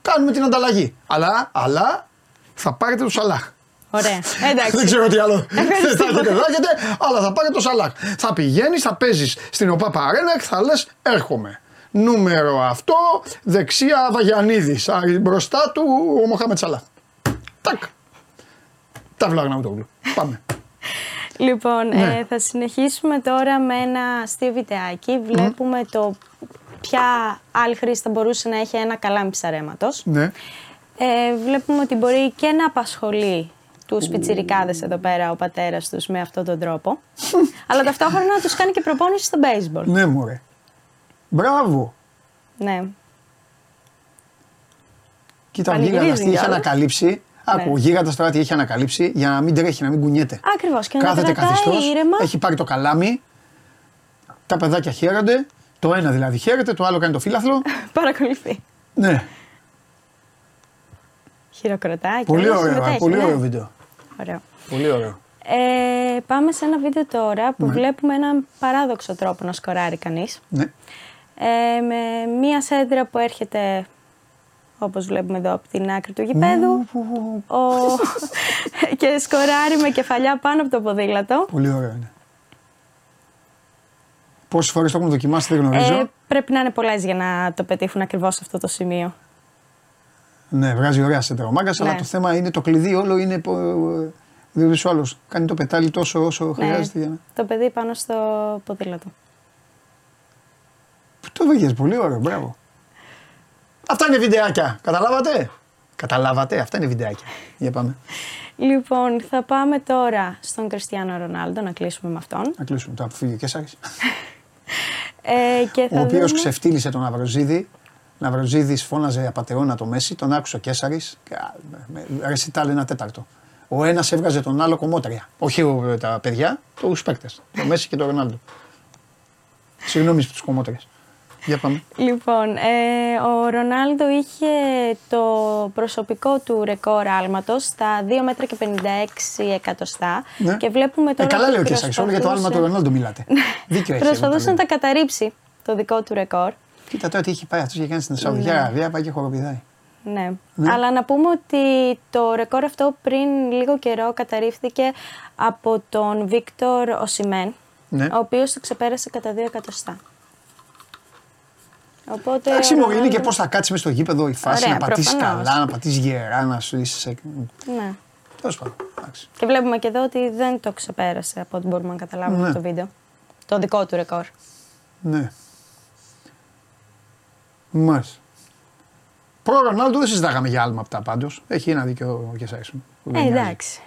κάνουμε την ανταλλαγή. Αλλά, αλλά θα πάρετε το Σαλάχ. Ωραία. Εντάξει. Δεν ξέρω τι άλλο Ευχαριστώ. θα έχετε, θα έχετε, αλλά θα πάρετε το Σαλάχ. Θα πηγαίνεις, θα παίζεις στην ΟΠΑΠ Αρένα και θα λες: Έρχομαι. Νούμερο αυτό, δεξιά Βαγιανίδης. Μπροστά του ο Μοχάμετ Σαλάχ. Τάκ. Τα βλάγνα μου το γλου. Πάμε. Λοιπόν, Ναι. ε, θα συνεχίσουμε τώρα με ένα αστείο βιντεάκι. Βλέπουμε το ποια άλλη χρήση θα μπορούσε να έχει ένα καλάμι ψαρέματος. Ναι. Ε, βλέπουμε ότι μπορεί και να απασχολεί τους πιτσιρικάδες εδώ πέρα ο πατέρας τους με αυτόν τον τρόπο. αλλά ταυτόχρονα να τους κάνει και προπόνηση στο baseball. Ναι, μωρέ. Μπράβο. Ναι. Κοίτα, ο Πανηγυρίζει γίγαντας τι έχει κιόλας. ανακαλύψει. Άκου, ο γίγαντας τώρα τι έχει ανακαλύψει για να μην τρέχει, να μην κουνιέται. Ακριβώς. Και να Κάθεται κρατάει καθιστό, ήρεμα. έχει πάρει το καλάμι. Τα παιδάκια χαίρονται. Το ένα δηλαδή χαίρεται, το άλλο κάνει το φύλαθλο. Παρακολουθεί. ναι, Χειροκροτάει. πολύ και όλο ωραίο, συμμετέχει, πολύ ναι. ωραίο βίντεο. Ωραίο. Πολύ ωραίο. Ε, πάμε σε ένα βίντεο τώρα Ναι. που βλέπουμε έναν παράδοξο τρόπο να σκοράρει κανείς. Ναι. Ε, με μία σέντρα που έρχεται, όπως βλέπουμε εδώ, από την άκρη του γηπέδου. Ο... και σκοράρει με κεφαλιά πάνω από το ποδήλατο. Πολύ ωραίο είναι. Πόσες φορές το έχουν δοκιμάσει δεν γνωρίζω. Ε, πρέπει να είναι πολλές για να το πετύχουν ακριβώς σε αυτό το σημείο. Ναι, βγάζει ωραία σέντρα ο Μάγκας, αλλά Ναι. το θέμα είναι το κλειδί όλο είναι. πο- ε, Δηλαδή ο άλλο κάνει το πετάλι τόσο όσο Ναι, χρειάζεται για να. Το παιδί πάνω στο ποδήλατο. Το βρήκε πολύ ωραίο, μπράβο. Αυτά είναι βιντεάκια. Καταλάβατε; Καταλάβατε, αυτά είναι βιντεάκια. Για πάμε. Λοιπόν, θα πάμε τώρα στον Κριστιανό Ρονάλντο να κλείσουμε με αυτόν. Να κλείσουμε τώρα που φύγει ο Κέσσαρης. Ε, και θα Ο οποίος δούμε- ξεφτύλισε τον Αυροζίδη. Ο Αυροζίδη φώναζε απαταιώνα το Μέση, τον άκουσε ο Κέσσαρη. Ρεσιτάλ ένα τέταρτο. Ο ένας έβγαζε τον άλλο κομμότρια. Όχι ο- τα παιδιά, τους παίκτες. Το Μέση και το Ρονάλντο. Συγγνώμη στους κομμότριες. Για πάμε. Λοιπόν, ε, ο Ρονάλντο είχε το προσωπικό του ρεκόρ άλματος στα 2 μέτρα και 56 εκατοστά Ναι. και βλέπουμε Ε, τώρα καλά ότι λέει ο Κέσσαρη, όλο για το άλμα του προσπαθούσε- Ρονάλντο μιλάτε. Δίκιο έχεις. Προσπαθούσε εδώ να το τα καταρρύψει το δικό του ρεκόρ. Κοίτα τώρα τι έχει πάει αυτός και κάνει στην Σαουδική Ναι. Αραβία, πάει και χοροπηδάει. Ναι. Ναι. Αλλά να πούμε ότι το ρεκόρ αυτό πριν λίγο καιρό καταρρίφθηκε από τον Βίκτορ Οσιμέν, Ναι. ο οποίος το ξεπέρασε κατά 2 εκατοστά. Οπότε, Εντάξει, ο μου είναι και Ρονάλντο- πώς θα κάτσεις μες στο γήπεδο η φάση, Ωραία, να πατήσεις προφανώς. καλά, να πατήσεις γερά, να σου είσαι. σε- Ναι. Τέλος πάντων. εντάξει. Και βλέπουμε και εδώ ότι δεν το ξεπέρασε από ό,τι μπορούμε να καταλάβουμε Ναι. από το βίντεο. Το δικό του ρεκόρ. Ναι. Μάλιστα. Προ Ρονάλντο δεν συζητάγαμε για άλμα αυτά πάντως. Έχει ένα δίκιο ο Κεσάρη μου. που Ε, δεν νοιάζει. εντάξει.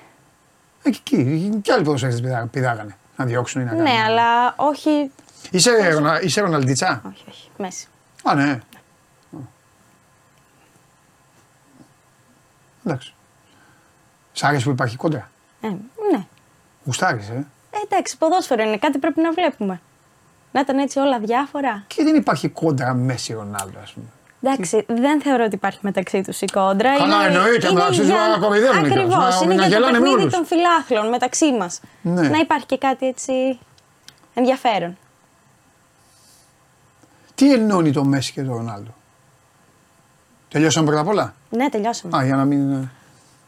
Ε, και εκεί, και άλλοι ποδοσφαίρες πηδάγανε. Να διώξουν ή να κάνουν. Ναι, αλλά όχι. Είσαι, Ρονα- είσαι Ροναλντίτσα; Όχι, όχι. Μέση. Α, ναι. Εντάξει. Σ' άρεσε που υπάρχει κόντρα; Ε, ναι. Γουστάρεις, ε. Ε, εντάξει, ποδόσφαιρο είναι. Κάτι πρέπει να βλέπουμε. Να ήταν έτσι όλα διάφορα. Και δεν υπάρχει κόντρα Μέση Ρονάλντο, ας πούμε. Εντάξει, δεν θεωρώ ότι υπάρχει μεταξύ τους η κόντρα. Καλά, εννοείται, μεταξύ τους να κοροϊδεύουν κιόλας, Ακριβώς. να- Είναι να για το γελάνε με παιχνίδι όλους. των φιλάθλων μεταξύ μας. Ναι. Να υπάρχει και κάτι έτσι ενδιαφέρον. Τι ενώνει το Μέση και το Ρονάλντο; Τελειώσαμε πρώτα απ' όλα; Ναι, τελειώσαμε. Α, για να μην.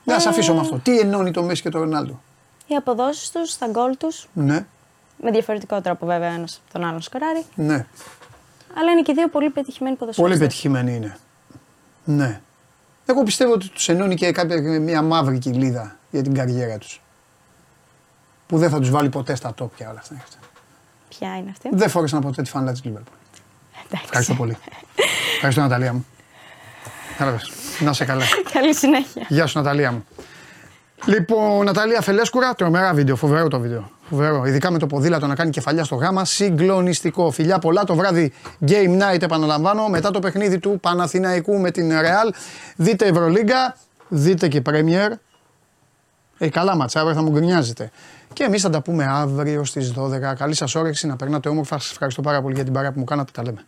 Να σε αφήσω με αυτό. Τι ενώνει το Μέση και το Ρονάλντο; Οι αποδόσεις τους, τα γκολ τους. Ναι, Με διαφορετικό τρόπο βέβαια ένας τον άλλον σκοράρει. ναι. Αλλά είναι και οι δύο πολύ πετυχημένοι ποδοσφαιριστές. Πολύ πετυχημένοι είναι. Ναι. Εγώ πιστεύω ότι τους ενώνει και κάποια, μια μαύρη κοιλίδα για την καριέρα τους. Που δεν θα τους βάλει ποτέ στα τόπια όλα αυτά. Ποια είναι αυτή; Δεν φόρεσαν ποτέ τη φανέλα της Λίβερπουλ. Εντάξει. Ευχαριστώ πολύ. Ευχαριστώ Ναταλία μου. Έλα πες. Να σε καλά. Καλή συνέχεια. Γεια σου Ναταλία μου. Λοιπόν, Ναταλία Φελέσκουρα, τρομερά βίντεο, φοβερό το βίντεο. Φοβερό. Ειδικά με το ποδήλατο να κάνει κεφαλιά στο γάμα, συγκλονιστικό. Φιλιά πολλά το βράδυ Game Night, επαναλαμβάνω, μετά το παιχνίδι του Παναθηναϊκού με την Real. Δείτε Ευρωλίγκα, δείτε και Premier. Ε, καλά μάτσα, αύριο θα μου γκρινιάζετε. Και εμείς θα τα πούμε αύριο στις 12. Καλή σας όρεξη, να περνάτε όμορφα. Σας ευχαριστώ πάρα πολύ για την παρά που μου κάνατε. Τα λέμε.